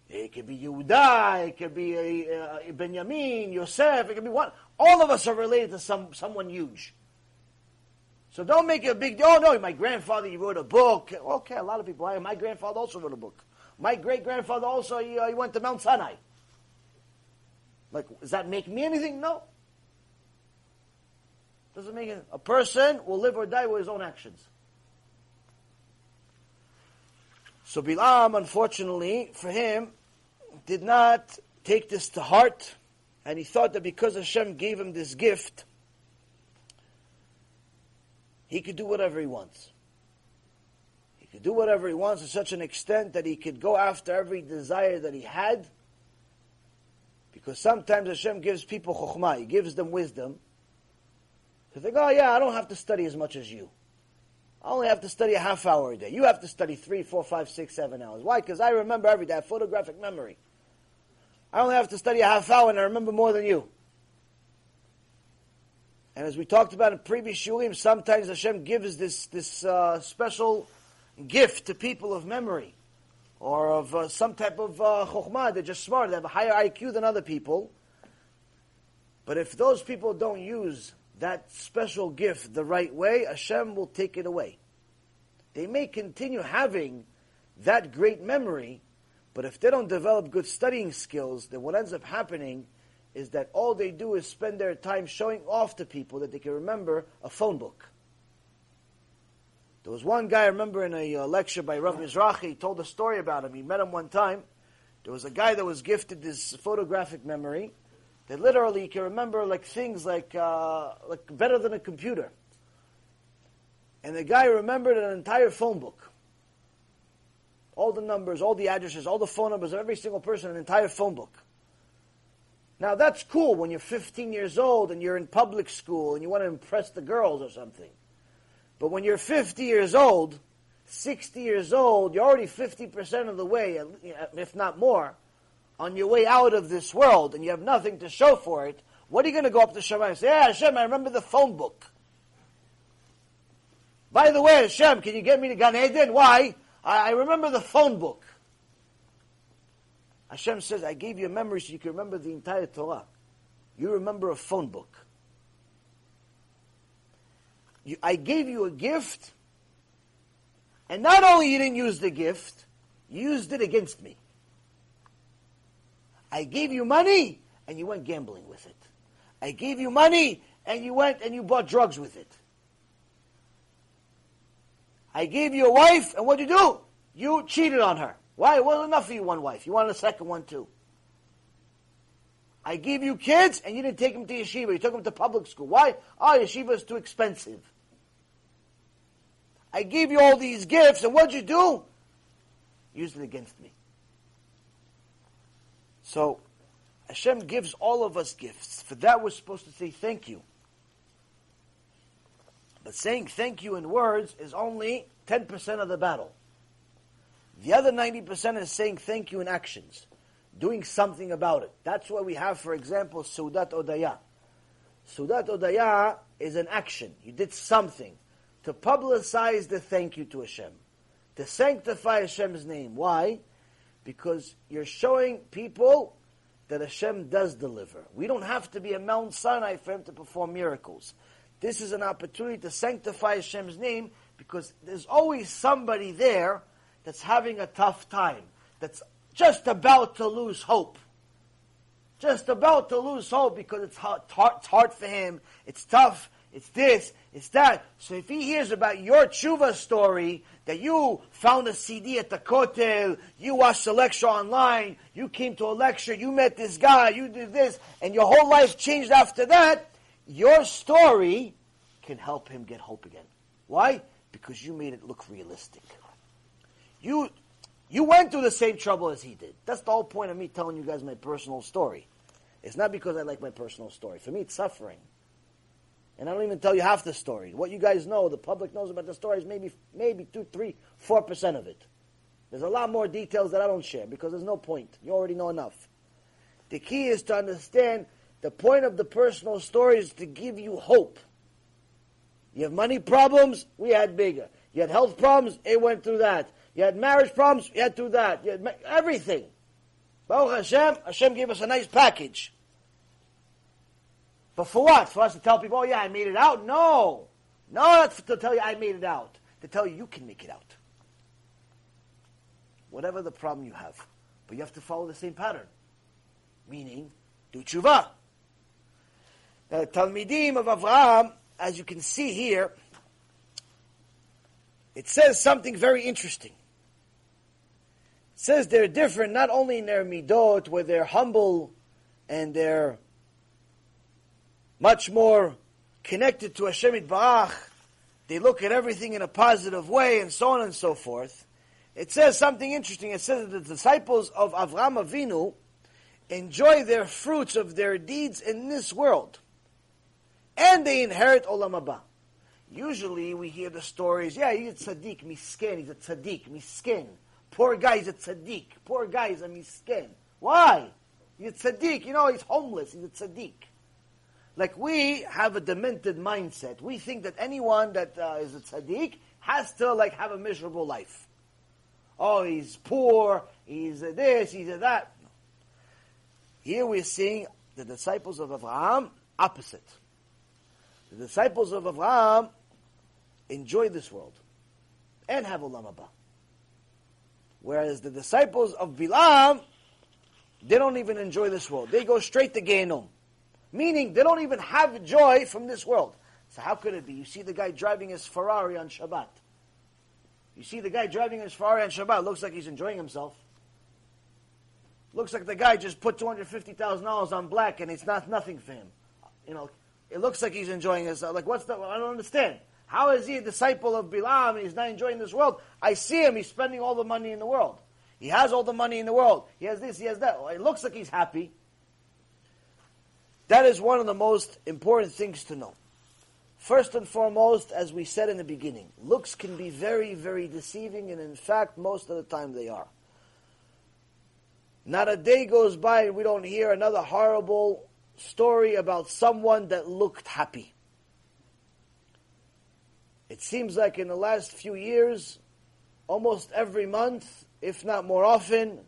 A: It could be Yehuda, it could be uh, Benjamin, Yosef, it could be one. All of us are related to some someone huge. So don't make it a big deal. Oh no, my grandfather he wrote a book. Okay, a lot of people. My grandfather also wrote a book. my great grandfather also he, uh, he went to Mount Sinai. Like, does that make me anything? No. Doesn't make it. A person will live or die with his own actions. So Bilam, unfortunately, for him, did not take this to heart, and he thought that because Hashem gave him this gift, he could do whatever he wants. He could do whatever he wants to such an extent that he could go after every desire that he had. Because sometimes Hashem gives people chokhmah, He gives them wisdom. They go, oh yeah, I don't have to study as much as you. I only have to study a half hour a day. You have to study three, four, five, six, seven hours. Why? Because I remember every day. I have photographic memory. I only have to study a half hour and I remember more than you. And as we talked about in previous shiurim, sometimes Hashem gives this, this uh, special gift to people of memory or of uh, some type of uh, chokhmah. They're just smart. They have a higher IQ than other people. But if those people don't use that special gift the right way, Hashem will take it away. They may continue having that great memory, but if they don't develop good studying skills, then what ends up happening is that all they do is spend their time showing off to people that they can remember a phone book. There was one guy, I remember in a uh, lecture by Rav Mizrahi, he told a story about him. He met him one time. There was a guy that was gifted this photographic memory, that literally you can remember like things like uh, like better than a computer. And the guy remembered an entire phone book. All the numbers, all the addresses, all the phone numbers of every single person, an entire phone book. Now that's cool when you're 15 years old and you're in public school and you want to impress the girls or something. But when you're 50 years old, 60 years old, you're already 50% of the way, if not more, on your way out of this world and you have nothing to show for it, what are you going to go up to Hashem and say, Yeah, Hashem, I remember the phone book. By the way, Hashem, can you get me to Gan Eden? Why? I, I remember the phone book. Hashem says, I gave you a memory so you can remember the entire Torah. You remember a phone book. You, I gave you a gift, and not only you didn't use the gift, you used it against me. I gave you money and you went gambling with it. I gave you money and you went and you bought drugs with it. I gave you a wife and what did you do? You cheated on her. Why? Well, enough for you one wife. You wanted a second one too. I gave you kids and you didn't take them to yeshiva. You took them to public school. Why? Oh, yeshiva is too expensive. I gave you all these gifts and what'd you do? Used it against me. So Hashem gives all of us gifts. For that we're supposed to say thank you. But saying thank you in words is only 10% of the battle. The other 90% is saying thank you in actions, doing something about it. That's why we have, for example, Seudat Hodaya. Seudat Hodaya is an action. You did something to publicize the thank you to Hashem, to sanctify Hashem's name. Why? Because you're showing people that Hashem does deliver. We don't have to be a Mount Sinai for Him to perform miracles. This is an opportunity to sanctify Hashem's name because there's always somebody there that's having a tough time, that's just about to lose hope. Just about to lose hope because it's hard, it's hard for him, it's tough, it's this, it's that. So if he hears about your tshuva story, that you found a CD at the Kotel, you watched a lecture online, you came to a lecture, you met this guy, you did this, and your whole life changed after that, your story can help him get hope again. Why? Because you made it look realistic. You, you went through the same trouble as he did. That's the whole point of me telling you guys my personal story. It's not because I like my personal story. For me, it's suffering. And I don't even tell you half the story. What you guys know, the public knows about the story is maybe, maybe two, three, four percent of it. There's a lot more details that I don't share because there's no point. You already know enough. The key is to understand the point of the personal story is to give you hope. You have money problems, we had bigger. You had health problems, it went through that. You had marriage problems, you had through that. You had ma- everything. Baruch Hashem, Hashem gave us a nice package. But for what? For us to tell people, oh yeah, I made it out? No. No, that's to tell you I made it out. To tell you you can make it out. whatever the problem you have. But you have to follow the same pattern. Meaning, do tshuva. Now, the Talmidim of Avraham, as you can see here, it says something very interesting. It says they're different not only in their midot, where they're humble and they're much more connected to Hashem Barach, they look at everything in a positive way, and so on and so forth. It says something interesting. It says that the disciples of Avraham Avinu enjoy their fruits of their deeds in this world, and they inherit Olam Haba. Usually we hear the stories, yeah, he's a tzaddik, misken, he's a tzaddik, misken. Poor guy, he's a tzaddik. Poor guy, he's a misken. Why? He's a tzaddik, you know, he's homeless, he's a tzaddik. Like we have a demented mindset. We think that anyone that uh, is a tzaddik has to like have a miserable life. Oh, he's poor, he's a this, he's a that. Here we're seeing the disciples of Avraham opposite. The disciples of Avraham enjoy this world and have Olam Haba. Whereas the disciples of Bilam, they don't even enjoy this world. They go straight to Gehinnom. Meaning, they don't even have joy from this world. So how could it be? You see the guy driving his Ferrari on Shabbat. You see the guy driving his Ferrari on Shabbat. Looks like he's enjoying himself. Looks like the guy just put $250,000 on black and it's not nothing for him. You know, it looks like he's enjoying himself. Uh, like, what's the, I don't understand. How is he a disciple of Bilam and he's not enjoying this world? I see him, he's spending all the money in the world. He has all the money in the world. He has this, he has that. It looks like he's happy. That is one of the most important things to know. First and foremost, as we said in the beginning, looks can be very, very deceiving, and in fact, most of the time they are. Not a day goes by and we don't hear another horrible story about someone that looked happy. It seems like in the last few years, almost every month, if not more often,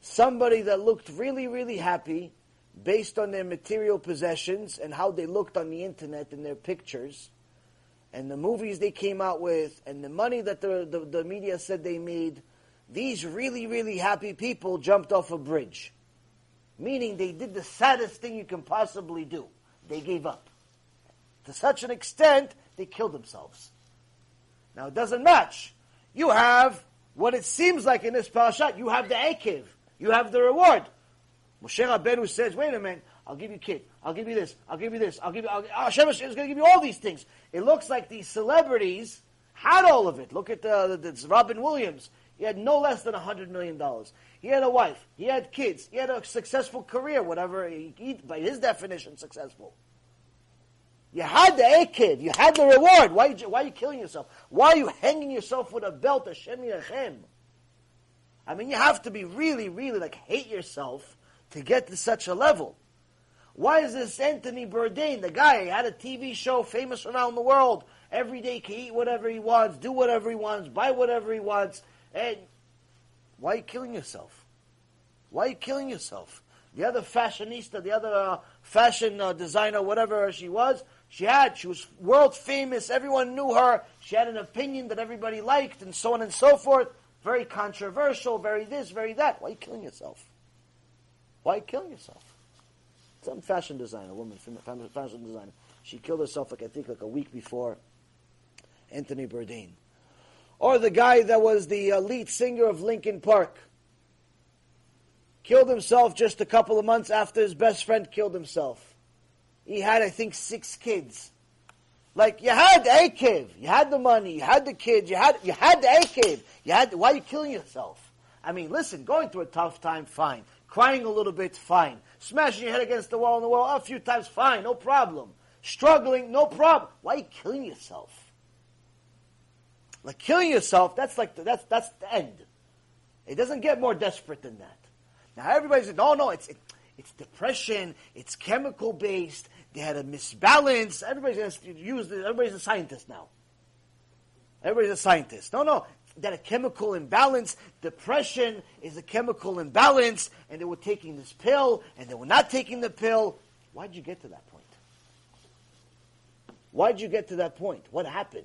A: somebody that looked really, really happy based on their material possessions and how they looked on the internet in their pictures and the movies they came out with and the money that the, the, the media said they made, these really, really happy people jumped off a bridge. Meaning they did the saddest thing you can possibly do. They gave up. To such an extent, they killed themselves. Now it doesn't match. You have what it seems like in this parashat. You have the Ekev. You have the reward. Moshe Rabbeinu says, wait a minute, I'll give you kid, I'll give you this, I'll give you this, I'll give you, I'll, Hashem is going to give you all these things. It looks like these celebrities had all of it. Look at the, the, the Robin Williams. He had no less than a hundred million dollars. He had a wife. He had kids. He had a successful career, whatever he, he by his definition, successful. You had the akid. You had the reward. Why, why are you killing yourself? Why are you hanging yourself with a belt? Hashem Yerachem. I mean, you have to be really, really like hate yourself to get to such a level. Why is this Anthony Bourdain, the guy, had a TV show famous around the world, every day can eat whatever he wants, do whatever he wants, buy whatever he wants, and why are you killing yourself? Why are you killing yourself? The other fashionista, the other uh, fashion uh, designer, whatever she was, she had, she was world famous, everyone knew her, she had an opinion that everybody liked, and so on and so forth. Very controversial, very this, very that. Why are you killing yourself? Why kill yourself? Some fashion designer, woman, fashion designer. She killed herself, like I think, like a week before Anthony Bourdain. Or the guy that was the lead singer of Linkin Park. Killed himself just a couple of months after his best friend killed himself. He had, I think, six kids. Like you had the Ekev, you had the money, you had the kids, you had you had the Ekev. You had why are you killing yourself? I mean, listen, going through a tough time, fine. Crying a little bit, fine. Smashing your head against the wall in the wall a few times, fine, no problem. Struggling, no problem. Why are you killing yourself? Like killing yourself, that's like the, that's that's the end. It doesn't get more desperate than that. Now everybody says, no, no, it's it, it's depression, it's chemical based. They had a misbalance. Everybody's to use. Everybody's a scientist now. Everybody's a scientist. No, no that a chemical imbalance, depression is a chemical imbalance, and they were taking this pill, and they were not taking the pill. Why'd you get to that point? Why'd you get to that point? What happened?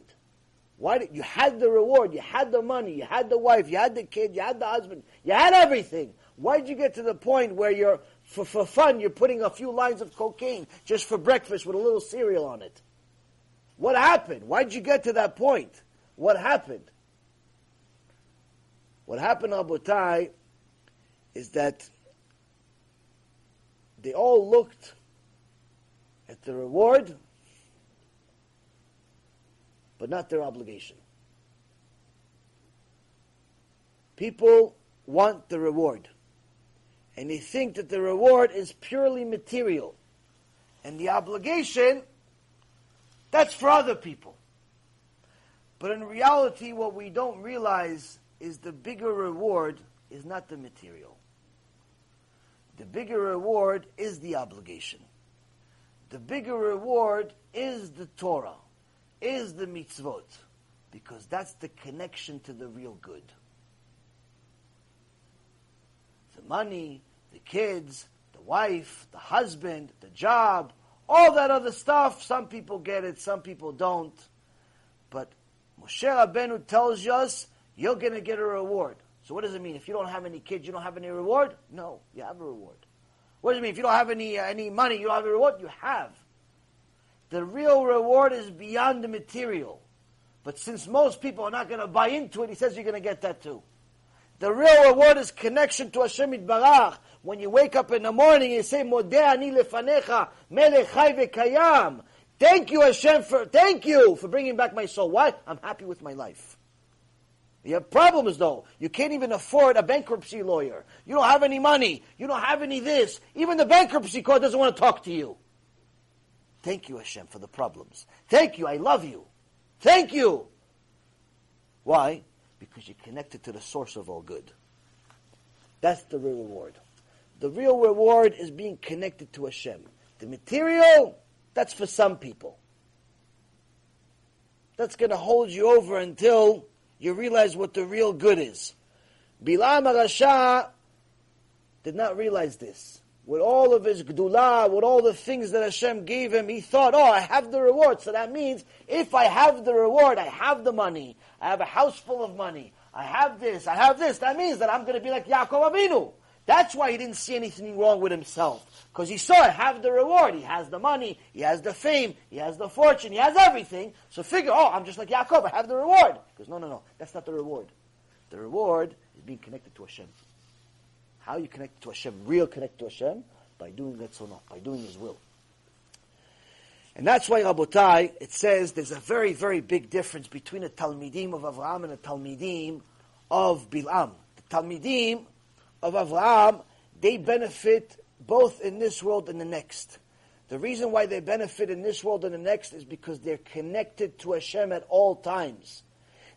A: Why did you had the reward, you had the money, you had the wife, you had the kid, you had the husband, you had everything. Why did you get to the point where you're for, for fun you're putting a few lines of cocaine just for breakfast with a little cereal on it? What happened? Why did you get to that point? What happened? What happened, Rabotai, is that they all looked at the reward, but not their obligation. People want the reward, and they think that the reward is purely material, and the obligation, that's for other people. But in reality, what we don't realize is the bigger reward is not the material. The bigger reward is the obligation. The bigger reward is the Torah, is the mitzvot, because that's the connection to the real good. The money, the kids, the wife, the husband, the job, all that other stuff, some people get it, some people don't. But Moshe Rabbeinu tells us, you're going to get a reward. So what does it mean? If you don't have any kids, you don't have any reward? No, you have a reward. What does it mean? If you don't have any, uh, any money, you don't have a reward? You have. The real reward is beyond the material. But since most people are not going to buy into it, he says you're going to get that too. The real reward is connection to Hashem Barach. When you wake up in the morning, you say, ani lefanecha, melech. Thank you, Hashem, for, thank you for bringing back my soul. Why? I'm happy with my life. You have problems though. You can't even afford a bankruptcy lawyer. You don't have any money. You don't have any this. Even the bankruptcy court doesn't want to talk to you. Thank you, Hashem, for the problems. Thank you. I love you. Thank you. Why? Because you're connected to the source of all good. That's the real reward. The real reward is being connected to Hashem. The material, that's for some people. That's going to hold you over until you realize what the real good is. Bilam Rasha did not realize this. With all of his gdula, with all the things that Hashem gave him, he thought, oh, I have the reward. So that means if I have the reward, I have the money, I have a house full of money, I have this, I have this, that means that I'm going to be like Yaakov Avinu. That's why he didn't see anything wrong with himself. Because he saw I have the reward. He has the money, he has the fame, he has the fortune, he has everything. So figure, oh, I'm just like Yaakov, I have the reward. Because no, no, no, that's not the reward. The reward is being connected to Hashem. How you connect to Hashem, real connect to Hashem? By doing Retzonah, by doing His will. And that's why, Rabotai, it says there's a very, very big difference between a Talmidim of Avraham and a Talmidim of Bilam. The Talmidim of Avraham, they benefit both in this world and the next. The reason why they benefit in this world and the next is because they're connected to Hashem at all times.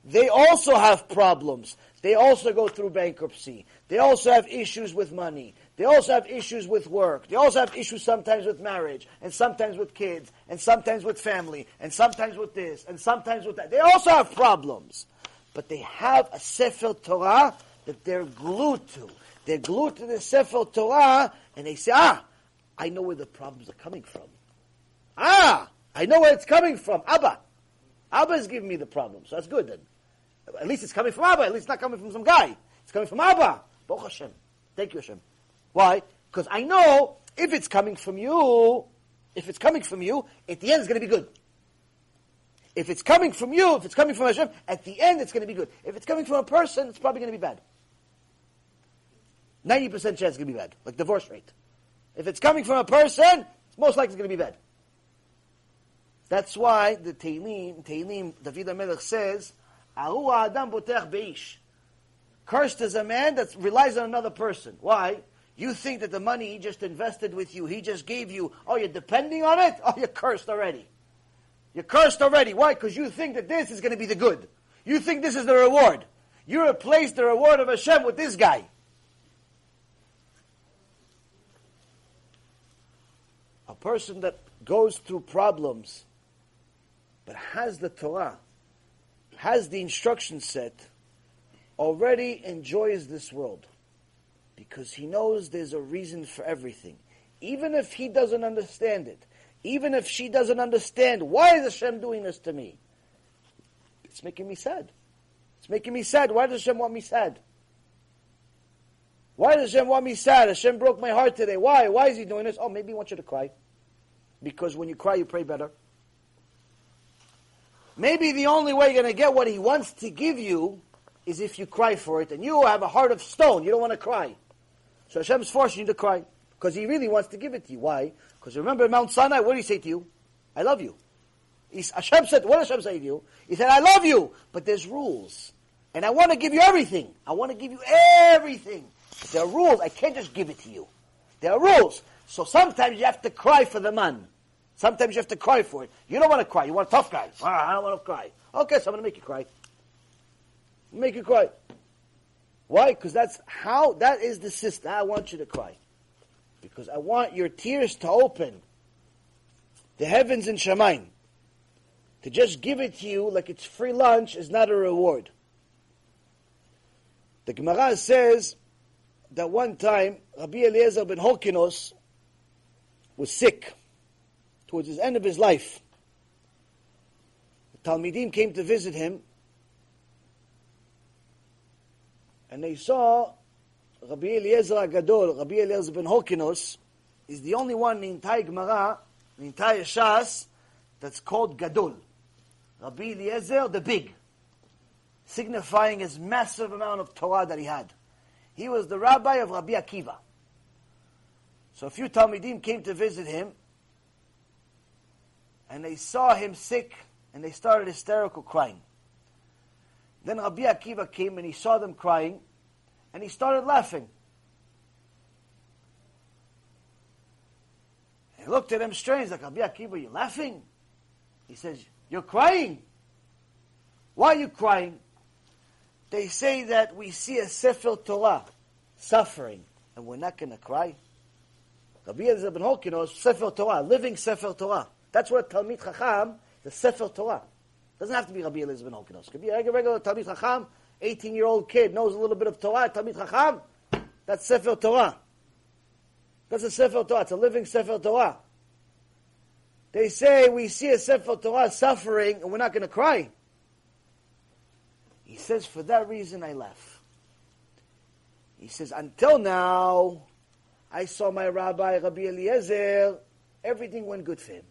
A: They also have problems. They also go through bankruptcy. They also have issues with money. They also have issues with work. They also have issues sometimes with marriage, and sometimes with kids, and sometimes with family, and sometimes with this, and sometimes with that. They also have problems. But they have a Sefer Torah that they're glued to. They're glued to the Sefer Torah, and they say, ah, I know where the problems are coming from. Ah, I know where it's coming from. Abba. Abba is giving me the problem, so that's good then. At least it's coming from Abba. At least it's not coming from some guy. It's coming from Abba. Baruch Hashem. Thank you, Hashem. Why? Because I know if it's coming from you, if it's coming from you, at the end it's going to be good. If it's coming from you, if it's coming from Hashem, at the end it's going to be good. If it's coming from a person, it's probably going to be bad. 90% chance it's going to be bad, like divorce rate. If it's coming from a person, it's most likely going to be bad. That's why the Tehillim, Tehillim, David HaMelech says, Adam beish. Cursed is a man that relies on another person. Why? You think that the money he just invested with you, he just gave you, oh, you're depending on it? Oh, you're cursed already. You're cursed already. Why? Because you think that this is going to be the good. You think this is the reward. You replace the reward of Hashem with this guy. Person that goes through problems but has the Torah, has the instruction set, already enjoys this world because he knows there's a reason for everything. Even if he doesn't understand it, even if she doesn't understand why is Hashem doing this to me, It's making me sad. It's making me sad. Why does Hashem want me sad? Why does Hashem want me sad? Hashem broke my heart today. Why? Why is He doing this? Oh, maybe He wants you to cry. Because when you cry, you pray better. Maybe the only way you're going to get what He wants to give you is if you cry for it. And you have a heart of stone. You don't want to cry. So Hashem's forcing you to cry. Because He really wants to give it to you. Why? Because remember Mount Sinai, what did He say to you? I love you. Hashem said, what did Hashem say to you? He said, I love you, but there's rules. And I want to give you everything. I want to give you everything. There are rules. I can't just give it to you. There are rules. So sometimes you have to cry for the man. Sometimes you have to cry for it. You don't want to cry. You want tough guys. Ah, I don't want to cry. Okay, so I'm going to make you cry. Make you cry. Why? Because that's how, that is the system. I want you to cry. Because I want your tears to open. The heavens and Shemaim. To just give it to you like it's free lunch is not a reward. The Gemara says that one time Rabbi Eliezer ben Horkinos was sick towards the end of his life. The Talmidim came to visit him and they saw Rabbi Eliezer Agadol, Rabbi Eliezer ben Horkinos, is the only one in the entire Gemara, the entire Shas, that's called Gadol. Rabbi Eliezer, the big, signifying his massive amount of Torah that he had. He was the rabbi of Rabbi Akiva. So a few Talmidim came to visit him, and they saw him sick, and they started hysterical crying. Then Rabbi Akiva came and he saw them crying, and he started laughing. He looked at him strange, like, Rabbi Akiva, you laughing? He says, you're crying. Why are you crying? They say that we see a Sefer Torah suffering, and we're not going to cry. Rabbi Eliezer ben Horkin Sefer Torah, living Sefer Torah. That's what Talmid Chacham, the Sefer Torah. Doesn't have to be Rabbi Eliezer ben Horkin It could be a regular Talmid Chacham, 18-year-old kid, knows a little bit of Torah, Talmid Chacham. That's Sefer Torah. That's a Sefer Torah. It's a living Sefer Torah. They say we see a Sefer Torah suffering and we're not going to cry. He says, for that reason I left. He says, until now, I saw my rabbi, Rabbi Eliezer, everything went good for him.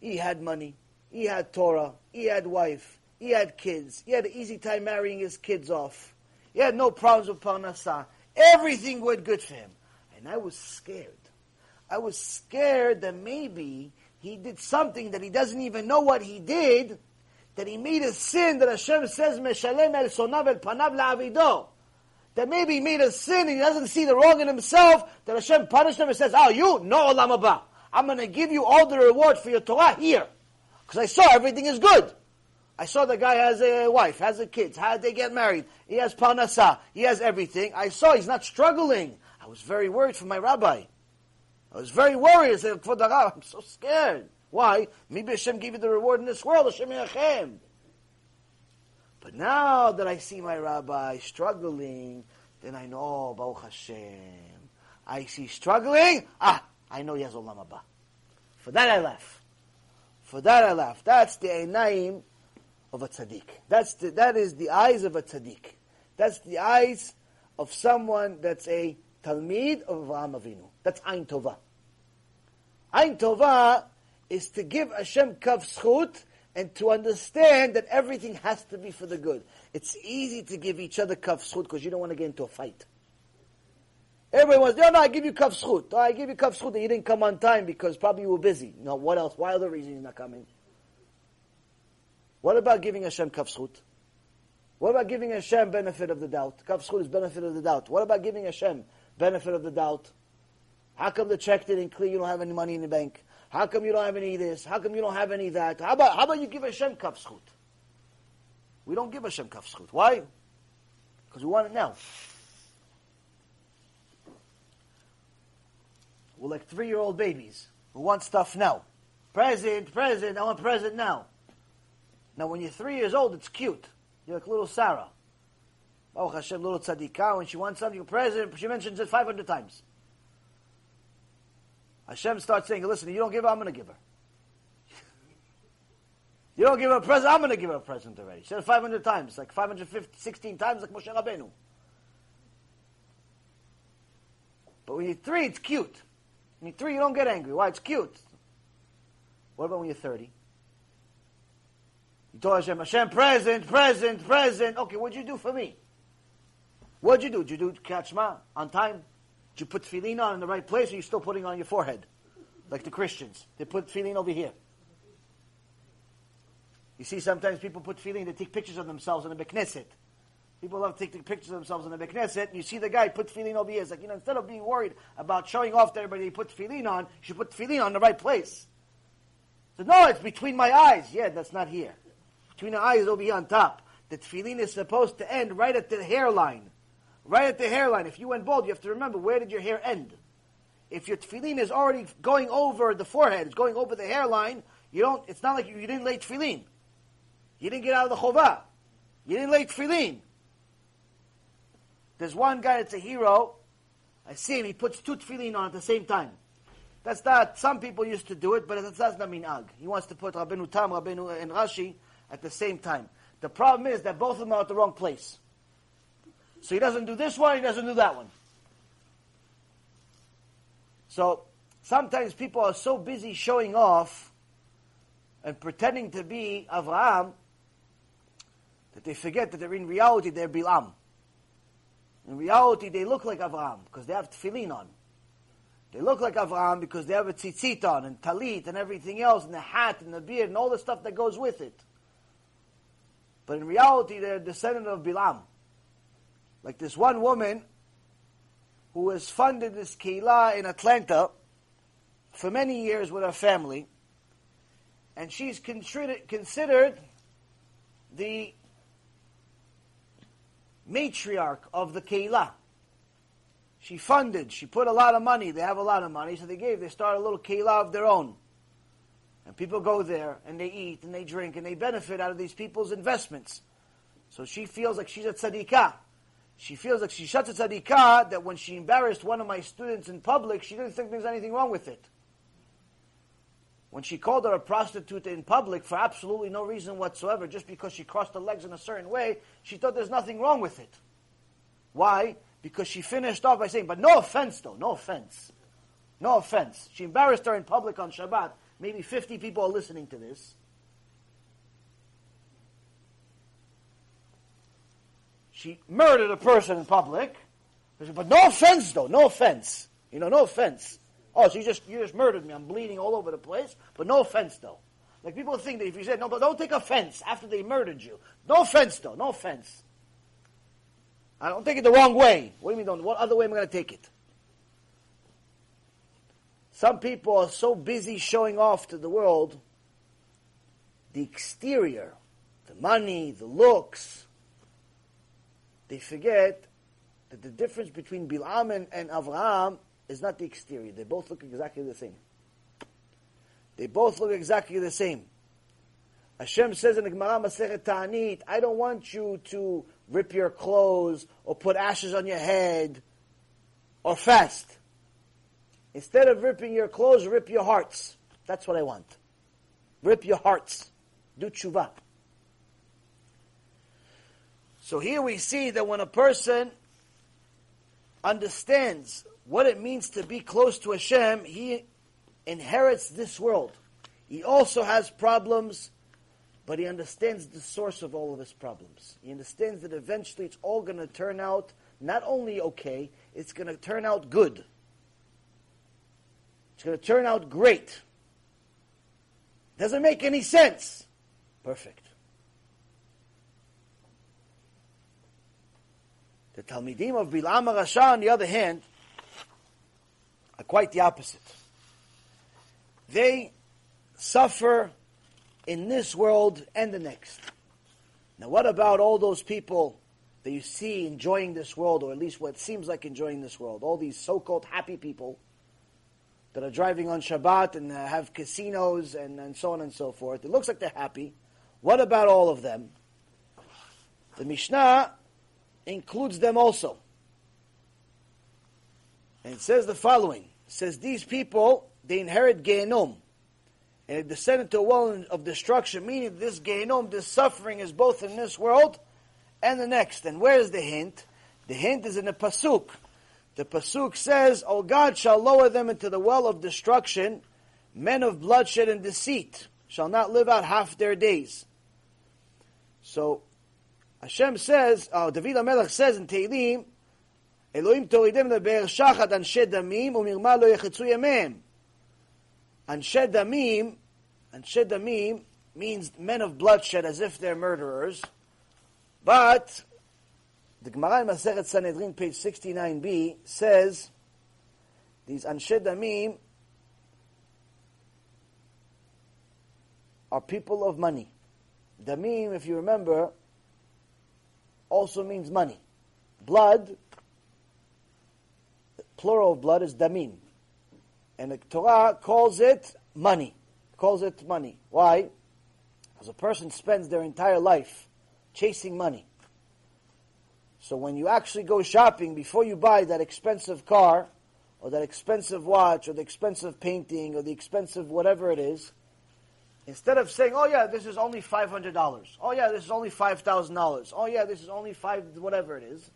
A: He had money, he had Torah, he had wife, he had kids, he had an easy time marrying his kids off. He had no problems with Parnassah. Everything went good for him. And I was scared. I was scared that maybe he did something that he doesn't even know what he did, that he made a sin that Hashem says, Meshalem el sonav el panav la'avido. That maybe he made a sin and he doesn't see the wrong in himself, that Hashem punished him and says, oh, you, no olam haba. I'm going to give you all the reward for your Torah here. Because I saw everything is good. I saw the guy has a wife, has a kids, how did they get married? He has parnasa, he has everything. I saw he's not struggling. I was very worried for my rabbi. I was very worried. I said, I'm so scared. Why? Maybe Hashem gave you the reward in this world. Hashem Yerachem. But now that I see my rabbi struggling, then I know, Baruch Hashem. I see struggling, ah, I know he has Olam Haba. For that I laugh. For that I laugh. That's the Einaim of a tzaddik. That's the, that is the eyes of a tzaddik. That's the eyes of someone that's a Talmid of Avraham Avinu. That's Ein Tova. Ein Tova is to give Hashem kav schut and to understand that everything has to be for the good. It's easy to give each other schut because you don't want to get into a fight. Everyone wants, no, no, I give you schut. Oh, I give you schut that you didn't come on time because probably you were busy. No, what else? Why other reason you're not coming? What about giving Hashem schut? What about giving Hashem benefit of the doubt? Schut is benefit of the doubt. What about giving Hashem benefit of the doubt? How come the check didn't clear? You don't have any money in the bank. How come you don't have any of this? How come you don't have any of that? How about, how about you give Hashem kaf schut? We don't give Hashem kaf schut. Why? Because we want it now. We're like three-year-old babies who want stuff now. Present, present, I want present now. Now, when you're three years old, it's cute. You're like little Sarah. Oh Hashem, little tzadikah. When she wants something, present, she mentions it 500 times. Hashem starts saying, listen, you don't give her, I'm going to give her. You don't give her a present, I'm going to give her a present already. She said it 500 times, like 516 times, like Moshe Rabbeinu. But when you're three, it's cute. When you're three, you don't get angry. Why? It's cute. What about when you're 30? You told Hashem, Hashem, present, present, present. Okay, what'd you do for me? What'd you do? Did you do Kachma on time? Did you put tefillin on in the right place, or are you still putting on your forehead? Like the Christians. They put tefillin over here. You see, sometimes people put tefillin, they take pictures of themselves in the Beknesset. People love to take pictures of themselves in the Beknesset, and you see the guy put tefillin over here. It's like, you know, instead of being worried about showing off to everybody he put tefillin on, you should put tefillin on the right place. So, no, it's between my eyes. Yeah, that's not here. Between the eyes over here on top. The tefillin is supposed to end right at the hairline. Right at the hairline. If you went bald, you have to remember, where did your hair end? If your tefillin is already going over the forehead, it's going over the hairline, you don't, it's not like you, you didn't lay tefillin. You didn't get out of the chovah. You didn't lay tefillin. There's one guy that's a hero. I see him. He puts two tefillin on at the same time. That's not. Some people used to do it, but that's not mean minag. He wants to put Rabbeinu Tam, Rabbeinu and Rashi at the same time. The problem is that both of them are at the wrong place. So he doesn't do this one. He doesn't do that one. So sometimes people are so busy showing off and pretending to be Avraham that they forget that they're in reality they're Bilam. In reality, they look like Avraham because they have tefillin on. They look like Avraham because they have a tzitzit on and talit and everything else and the hat and the beard and all the stuff that goes with it. But in reality, they're a descendant of Bilam. Like this one woman who has funded this keilah in Atlanta for many years with her family, and she's considered the matriarch of the Keilah. She funded, she put a lot of money, they have a lot of money, so they gave, they start a little Keilah of their own. And people go there, and they eat, and they drink, and they benefit out of these people's investments. So she feels like she's a tzadikah. She feels like she's such a tzadikah that when she embarrassed one of my students in public, she didn't think there's anything wrong with it. When she called her a prostitute in public for absolutely no reason whatsoever, just because she crossed her legs in a certain way, she thought there's nothing wrong with it. Why? Because she finished off by saying, but no offense though, no offense. No offense. She embarrassed her in public on Shabbat. Maybe 50 people are listening to this. She murdered a person in public. But no offense though, no offense. You know, no offense. Oh, you just you just murdered me. I'm bleeding all over the place. But no offense, though. Like people think that if you said no, but don't take offense after they murdered you. No offense, though. No offense. I don't take it the wrong way. What do you mean? Don't? What other way am I going to take it? Some people are so busy showing off to the world the exterior, the money, the looks. They forget that the difference between Bilam and, and Avraham is not the exterior. They both look exactly the same. They both look exactly the same. Hashem says in the Gemara Masechet Ta'anit, I don't want you to rip your clothes or put ashes on your head or fast. Instead of ripping your clothes, rip your hearts. That's what I want. Rip your hearts. Do tshuva. So here we see that when a person understands what it means to be close to Hashem, he inherits this world. He also has problems, but he understands the source of all of his problems. He understands that eventually it's all going to turn out not only okay, it's going to turn out good. It's going to turn out great. Doesn't make any sense. Perfect. Talmidim of Bilam Rasha, on the other hand, are quite the opposite. They suffer in this world and the next. Now, what about all those people that you see enjoying this world, or at least what seems like enjoying this world? All these so called happy people that are driving on Shabbat and uh, have casinos and, and so on and so forth. It looks like they're happy. What about all of them? The Mishnah includes them also. And it says the following. It says these people, they inherit Gehenom. and it descended into a well of destruction, meaning this Gehinom, this suffering is both in this world and the next. And where is the hint? The hint is in the Pasuk. The Pasuk says, O God shall lower them into the well of destruction, men of bloodshed and deceit shall not live out half their days. So, Hashem says, uh, David HaMelech says in Tehillim, Elohim toridem lebe'er shachat anshe damim umirma lo yechetzu yameim. Anshe damim, anshe damim means men of bloodshed as if they're murderers. But the Gemara in Masechet Sanhedrin, page 69b, says these anshe damim are people of money. Damim, if you remember, also means money. Blood, plural of blood is damim. And the Torah calls it money. Calls it money. Why? Because a person spends their entire life chasing money. So when you actually go shopping, before you buy that expensive car, or that expensive watch, or the expensive painting, or the expensive whatever it is, Instead of saying, oh yeah, this is only $500. Oh yeah, this is only $5,000. Oh yeah, this is only five, whatever it is.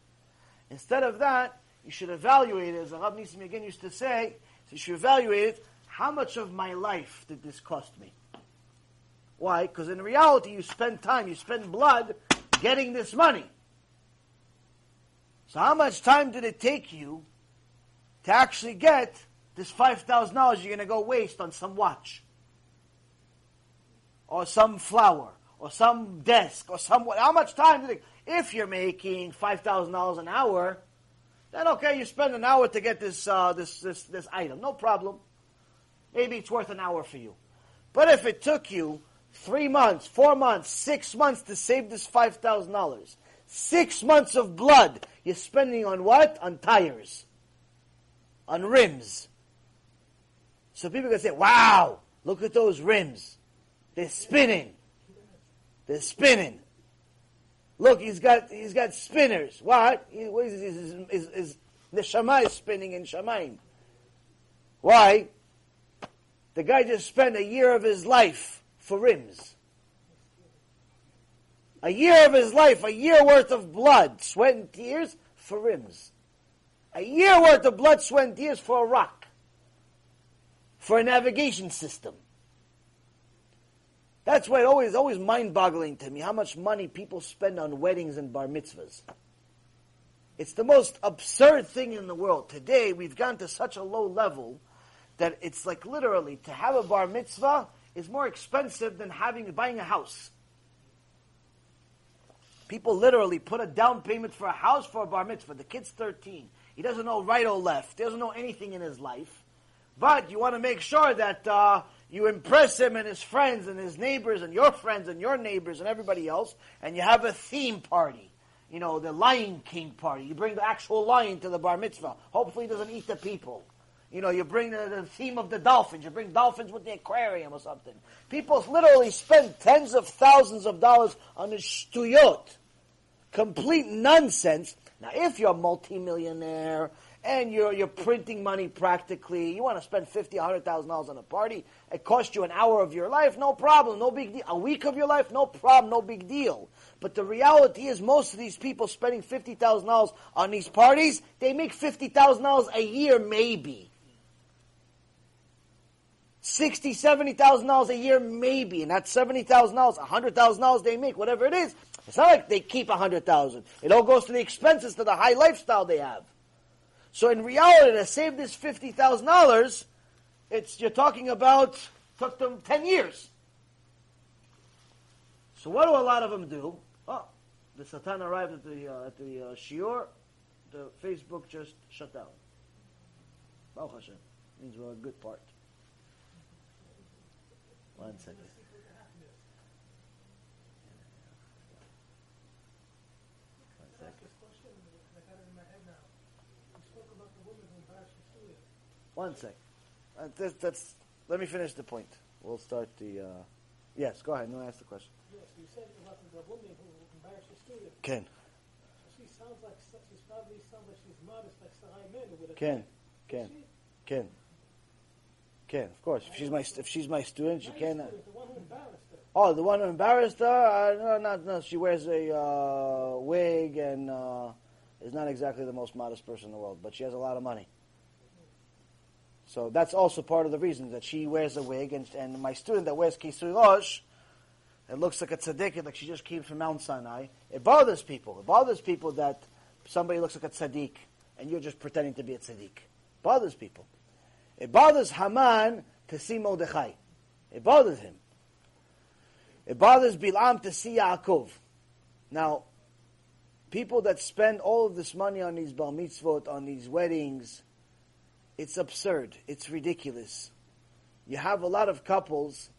A: Instead of that, you should evaluate it, as Rab Nissim again used to say, so you should evaluate it, how much of my life did this cost me? Why? Because in reality, you spend time, you spend blood getting this money. So how much time did it take you to actually get this $5,000 you're going to go waste on some watch? Or some flower or some desk or some what? how much time do they, if you're making five thousand dollars an hour then okay you spend an hour to get this uh, this this this item no problem. Maybe it's worth an hour for you. But if it took you three months four months six months to save this five thousand dollars six months of blood you're spending on what? On tires. On rims. So people can say wow look at those rims they're spinning. They're spinning. Look, he's got he's got spinners. What? He, what is his, his, his, his neshama is spinning in shamayim. Why? The guy just spent a year of his life for rims. A year of his life, a year worth of blood, sweat and tears for rims. A year worth of blood, sweat and tears for a rock. For a navigation system. That's why it always always mind-boggling to me how much money people spend on weddings and bar mitzvahs. It's the most absurd thing in the world. Today we've gone to such a low level that it's like literally to have a bar mitzvah is more expensive than having buying a house. People literally put a down payment for a house for a bar mitzvah. The kid's 13. He doesn't know right or left. He doesn't know anything in his life. But you want to make sure that uh, you impress him and his friends and his neighbors and your friends and your neighbors and everybody else, and you have a theme party. You know, the Lion King party. You bring the actual lion to the bar mitzvah. Hopefully, he doesn't eat the people. You know, you bring the, the theme of the dolphins. You bring dolphins with the aquarium or something. People literally spend tens of thousands of dollars on a shtuyot. Complete nonsense. Now, if you're a multimillionaire and you're, you're printing money practically. You want to spend fifty, a hundred thousand dollars on a party. It costs you an hour of your life, no problem, no big deal. A week of your life, no problem, no big deal. But the reality is, most of these people spending fifty thousand dollars on these parties, they make fifty thousand dollars a year, maybe. Sixty, seventy thousand dollars a year, maybe, and that's seventy thousand dollars, a hundred thousand dollars they make, whatever it is. It's not like they keep a hundred thousand. It all goes to the expenses, to the high lifestyle they have. So in reality, to save this fifty thousand dollars, it's you're talking about took them ten years. So what do a lot of them do? Oh, the Satan arrived at the uh, at the uh, shiur. The Facebook just shut down. Baruch Hashem means we're a good part. One second. One sec. Uh, that's, that's, let me finish the point. We'll start the. Uh, yes, go ahead. No, ask the question.
B: Yes, you said about the woman who embarrassed the student.
A: Ken.
B: She sounds like she's probably sounds like she's modest, like Sarai Men with a
A: Ken. Ken. Ken. can, of course. If she's my if she's my student, she
B: Nice
A: can.
B: student, the one who embarrassed her.
A: Oh, the one who embarrassed her? Uh, no, not no. She wears a uh, wig and uh, is not exactly the most modest person in the world, but she has a lot of money. So that's also part of the reason that she wears a wig, and, and my student that wears kisui rosh, it looks like a tzaddik, like she just came from Mount Sinai. It bothers people. It bothers people that somebody looks like a tzaddik, and you're just pretending to be a tzaddik. bothers people. It bothers Haman to see Mordechai. It bothers him. It bothers Bilam to see Yaakov. Now, people that spend all of this money on these bar mitzvot, on these weddings, it's absurd. It's ridiculous. You have a lot of couples,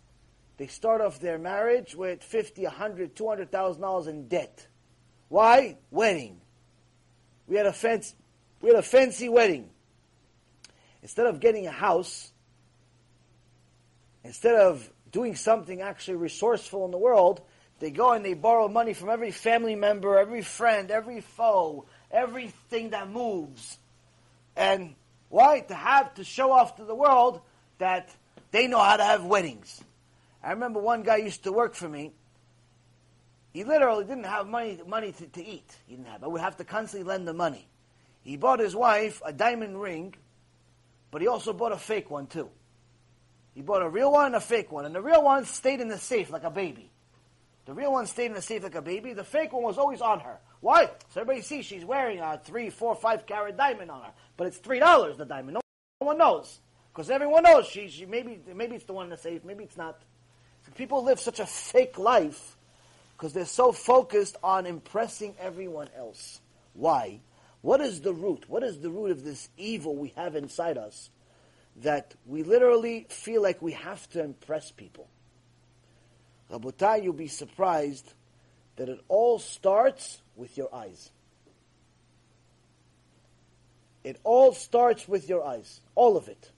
A: they start off their marriage with 50, 100, 200,000 dollars in debt. Why? Wedding. We had a fancy, we had a fancy wedding. Instead of getting a house, instead of doing something actually resourceful in the world, they go and they borrow money from every family member, every friend, every foe, everything that moves. And why? To have to show off to the world that they know how to have weddings. I remember one guy used to work for me. He literally didn't have money money to, to eat. He didn't have. I would have to constantly lend him money. He bought his wife a diamond ring, but he also bought a fake one too. He bought a real one and a fake one, and the real one stayed in the safe like a baby. The real one stayed in the safe like a baby. The fake one was always on her. Why? So everybody sees she's wearing a three, four, five carat diamond on her, but it's three dollars the diamond. No one knows because everyone knows she, she maybe maybe it's the one in the safe, maybe it's not. So people live such a fake life because they're so focused on impressing everyone else. Why? What is the root? What is the root of this evil we have inside us that we literally feel like we have to impress people? Rabotai, you'll be surprised that it all starts with your eyes. It all starts with your eyes. All of it.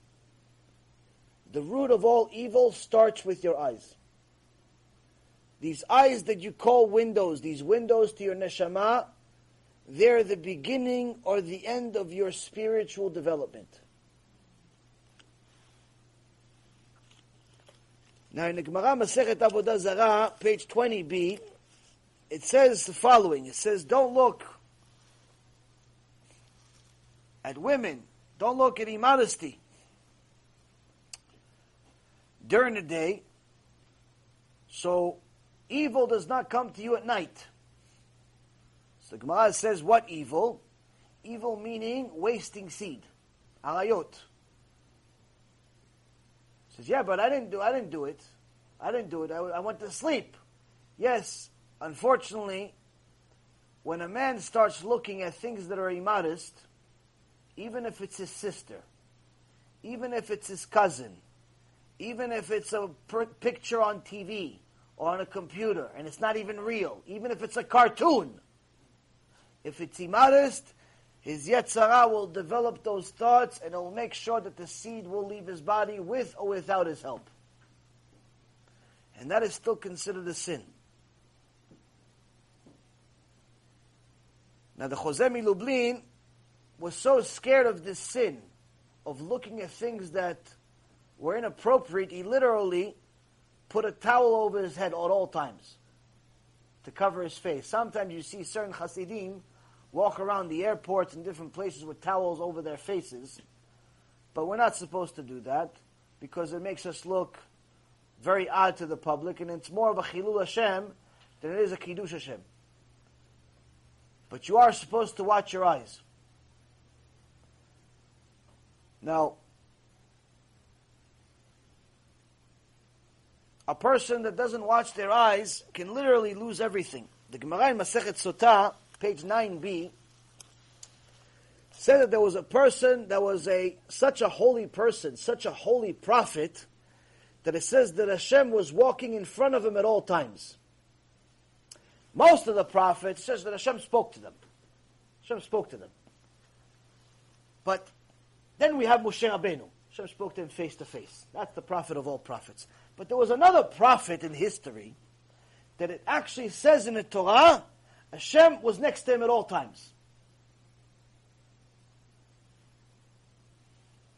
A: The root of all evil starts with your eyes. These eyes that you call windows, these windows to your neshama, they're the beginning or the end of your spiritual development. Now in the Gemara Masechet Avodah Zarah, page 20b, it says the following. It says, don't look at women. Don't look at immodesty. During the day, so evil does not come to you at night. So Gemara says, what evil? Evil meaning wasting seed. Arayot. Says, yeah, but I didn't do. I didn't do it. I didn't do it. I, I went to sleep. Yes, unfortunately, when a man starts looking at things that are immodest, even if it's his sister, even if it's his cousin, even if it's a picture on TV or on a computer and it's not even real, even if it's a cartoon, if it's immodest, his Yetzer Hara will develop those thoughts and it will make sure that the seed will leave his body with or without his help. And that is still considered a sin. Now the Chozeh MiLublin was so scared of this sin, of looking at things that were inappropriate, he literally put a towel over his head at all times to cover his face. Sometimes you see certain Hasidim walk around the airports and different places with towels over their faces, but we're not supposed to do that because it makes us look very odd to the public, and it's more of a Chilul Hashem than it is a Kiddush Hashem. But you are supposed to watch your eyes. Now, a person that doesn't watch their eyes can literally lose everything. The Gemara in Masechet Sotah, page 9b, said that there was a person that was a such a holy person, such a holy prophet, that it says that Hashem was walking in front of him at all times. Most of the prophets says that Hashem spoke to them. Hashem spoke to them. But then we have Moshe Rabbeinu. Hashem spoke to him face to face. That's the prophet of all prophets. But there was another prophet in history that it actually says in the Torah, Hashem was next to him at all times.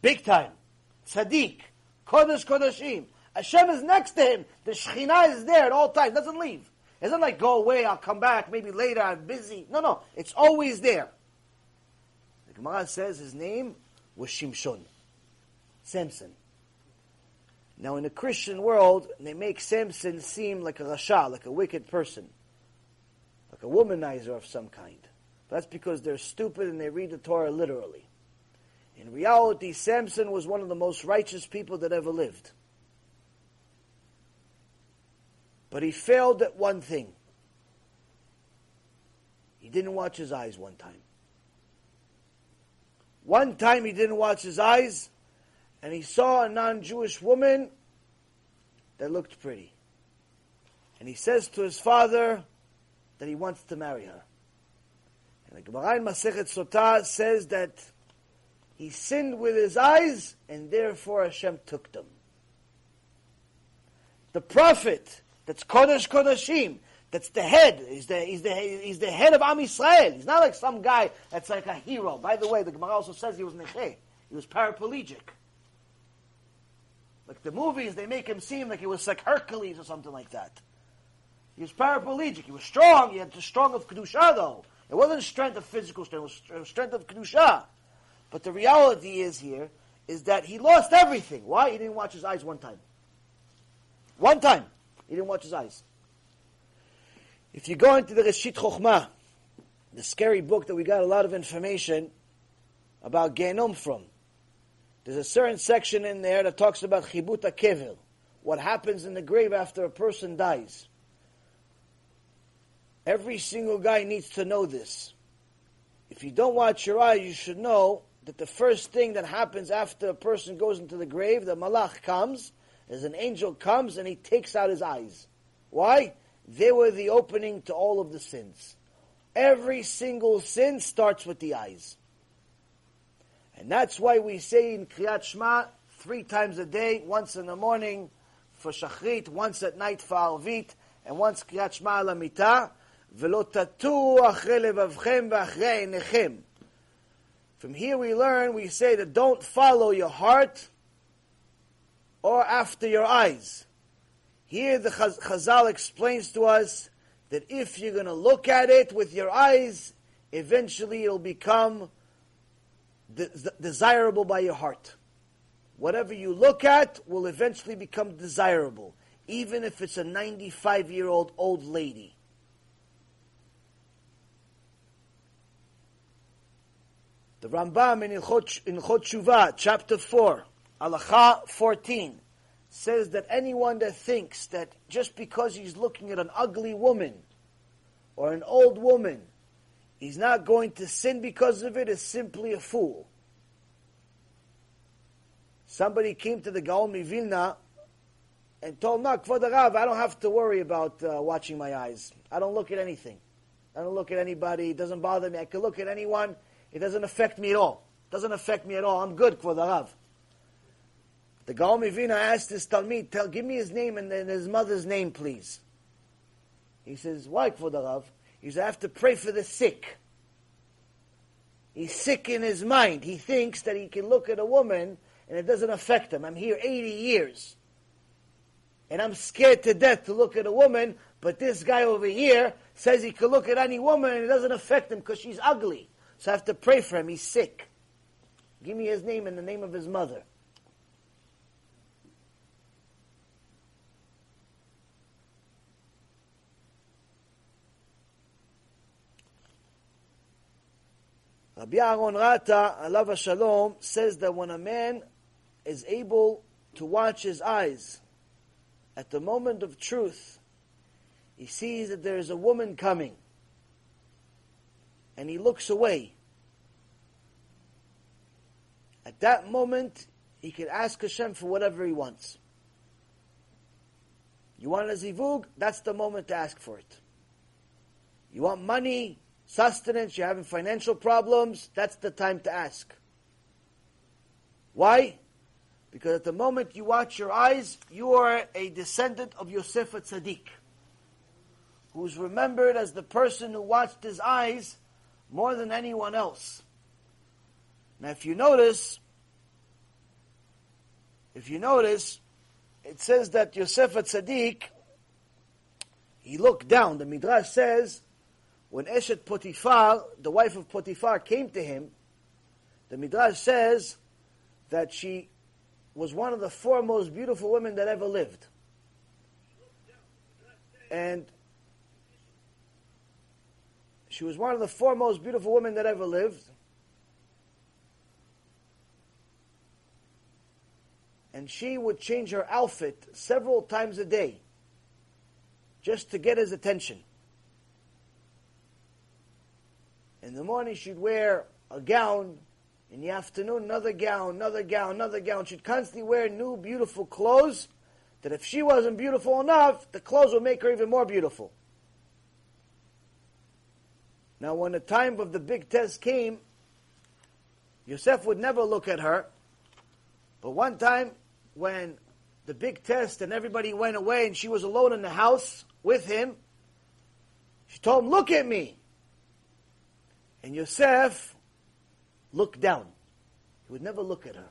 A: Big time. Tzaddik. Kodesh Kodeshim. Hashem is next to him. The Shekhinah is there at all times. Doesn't leave. It doesn't like go away. I'll come back. Maybe later. I'm busy. No, no. It's always there. The Gemara says his name was Shimshon, Samson. Now, in the Christian world, they make Samson seem like a rasha, like a wicked person, like a womanizer of some kind. That's because they're stupid and they read the Torah literally. In reality, Samson was one of the most righteous people that ever lived. But he failed at one thing. He didn't watch his eyes one time. One time he didn't watch his eyes, and he saw a non Jewish woman that looked pretty. And he says to his father that he wants to marry her. And the Gemara in Masechet Sotah says that he sinned with his eyes, and therefore Hashem took them. The prophet, that's Kodesh Kodeshim, that's the head, he's the, he's, the, he's the head of Am Yisrael. He's not like some guy that's like a hero. By the way, the Gemara also says he was Necheh. He was paraplegic. Like the movies, they make him seem like he was like Hercules or something like that. He was paraplegic. He was strong. He had the strong of Kedusha, though. It wasn't strength of physical strength. It was strength of Kedusha. But the reality is here, is that he lost everything. Why? He didn't watch his eyes one time. One time. He didn't watch his eyes. If you go into the Reshit Chokhmah, the scary book that we got a lot of information about Gehinnom from, there's a certain section in there that talks about chibut Kever, what happens in the grave after a person dies. Every single guy needs to know this. If you don't watch your eyes, you should know that the first thing that happens after a person goes into the grave, the malach comes, as an angel comes and he takes out his eyes. Why? They were the opening to all of the sins. Every single sin starts with the eyes. And that's why we say in Kriyat Shema three times a day, once in the morning for Shacharit, once at night for Arvit, and once Kriyat Shema al hamita. From here we learn, we say that don't follow your heart, or after your eyes. Here the Chazal explains to us that if you're going to look at it with your eyes, eventually it'll become de- desirable by your heart. Whatever you look at will eventually become desirable, even if it's a 95 year old old lady. The Rambam in Hilchot, in Shuvah, chapter 4, Halacha 14, says that anyone that thinks that just because he's looking at an ugly woman or an old woman he's not going to sin because of it is simply a fool. Somebody came to the Gaon Vilna and told, no, Kvod Rav, I don't have to worry about uh, watching my eyes. I don't look at anything. I don't look at anybody. It doesn't bother me. I can look at anyone. It doesn't affect me at all. It doesn't affect me at all. I'm good, Kvod Rav. The Gaon Vilna asked his Talmid, tell, give me his name and his mother's name, please. He says, why, Kvod Rav? He says, I have to pray for the sick. He's sick in his mind. He thinks that he can look at a woman and it doesn't affect him. I'm here 80 years. And I'm scared to death to look at a woman, but this guy over here says he can look at any woman and it doesn't affect him because she's ugly. So I have to pray for him. He's sick. Give me his name and the name of his mother. Rabbi Aaron Rata, alav Shalom, says that when a man is able to watch his eyes at the moment of truth, he sees that there is a woman coming, and he looks away. At that moment, he can ask Hashem for whatever he wants. You want a zivug? That's the moment to ask for it. You want money? Sustenance, you're having financial problems, that's the time to ask. Why? Because at the moment you watch your eyes, you are a descendant of Yosef Tzaddik, who's remembered as the person who watched his eyes more than anyone else. Now, if you notice, if you notice, it says that Yosef Tzaddik, he looked down. The Midrash says, when Eshet Potiphar, the wife of Potiphar, came to him, the Midrash says that she was one of the four most beautiful women that ever lived. And she was one of the four most beautiful women that ever lived. And she would change her outfit several times a day just to get his attention. In the morning, she'd wear a gown. In the afternoon, another gown, another gown, another gown. She'd constantly wear new, beautiful clothes that if she wasn't beautiful enough, the clothes would make her even more beautiful. Now, when the time of the big test came, Yosef would never look at her. But one time, when the big test and everybody went away and she was alone in the house with him, she told him, Look at me. And Yosef looked down. He would never look at her.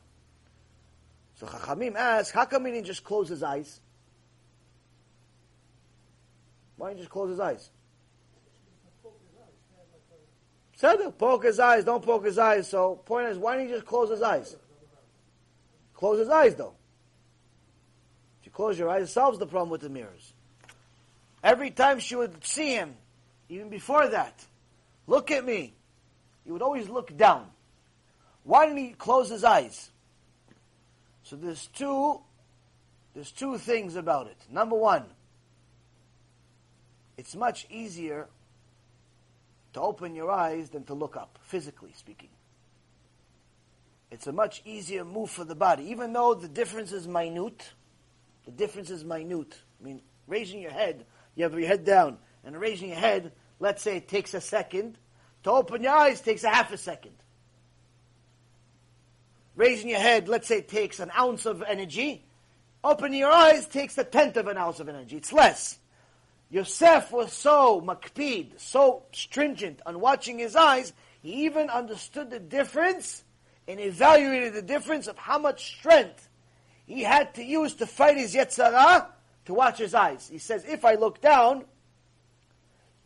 A: So Chachamim asked, how come he didn't just close his eyes? Why didn't he just close his eyes? Said poke his eyes, don't poke his eyes. So point is, why didn't he just close his eyes? Close his eyes though. If you close your eyes, it solves the problem with the mirrors. Every time she would see him, even before that, look at me. He would always look down. Why didn't he close his eyes? So there's two, there's two things about it. Number one, it's much easier to open your eyes than to look up, physically speaking. It's a much easier move for the body, even though the difference is minute. The difference is minute. I mean, raising your head, you have your head down, and raising your head, let's say it takes a second. To open your eyes takes a half a second. Raising your head, let's say, takes an ounce of energy. Opening your eyes takes a tenth of an ounce of energy. It's less. Yosef was so makpid, so stringent on watching his eyes, he even understood the difference and evaluated the difference of how much strength he had to use to fight his Yetzer Hara to watch his eyes. He says, if I look down,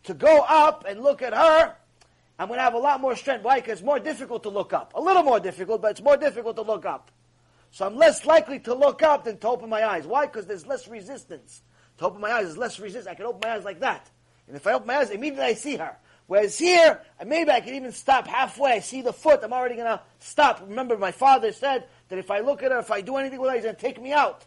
A: to go up and look at her, I'm going to have a lot more strength. Why? Because it's more difficult to look up. A little more difficult, but it's more difficult to look up. So I'm less likely to look up than to open my eyes. Why? Because there's less resistance. To open my eyes, there's less resistance. I can open my eyes like that. And if I open my eyes, immediately I see her. Whereas here, maybe I can even stop halfway. I see the foot, I'm already going to stop. Remember, my father said that if I look at her, if I do anything with her, he's going to take me out.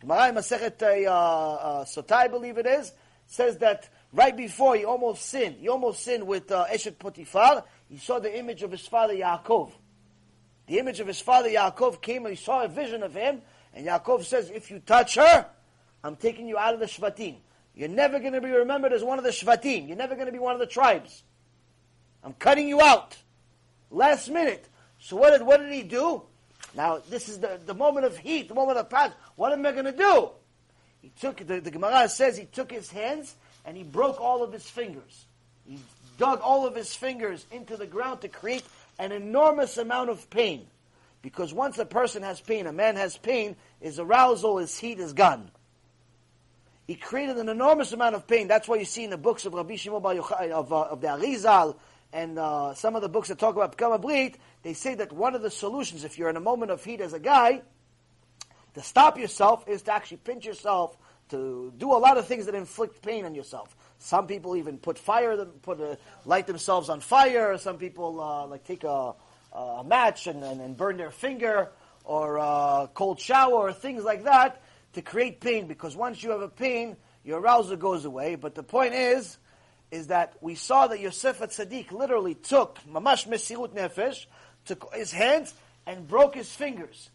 A: Gemara Masechet uh, uh, Sotah, I believe it is, says that right before he almost sinned, he almost sinned with uh, Eshet Potiphar, he saw the image of his father Yaakov. The image of his father Yaakov came and he saw a vision of him, and Yaakov says, if you touch her, I'm taking you out of the Shvatim. You're never going to be remembered as one of the Shvatim. You're never going to be one of the tribes. I'm cutting you out. Last minute. So what did, what did he do? Now, this is the, the moment of heat, the moment of passion. What am I going to do? He took, the, the Gemara says he took his hands and he broke all of his fingers. He dug all of his fingers into the ground to create an enormous amount of pain. Because once a person has pain, a man has pain, his arousal, his heat is gone. He created an enormous amount of pain. That's why you see in the books of Rabbi Shimon Bar Yochai, of, uh, of the Arizal, and uh, some of the books that talk about Pegam HaBrit, they say that one of the solutions, if you're in a moment of heat as a guy, to stop yourself is to actually pinch yourself to do a lot of things that inflict pain on yourself. Some people even put fire, put a, light themselves on fire. Some people uh, like take a, a match and, and, and, burn their finger, or a cold shower, or things like that to create pain. Because once you have a pain, your arousal goes away. But the point is, is that we saw that Yosef Tzaddik literally took mamash mesirut nefesh, took his hands and broke his fingers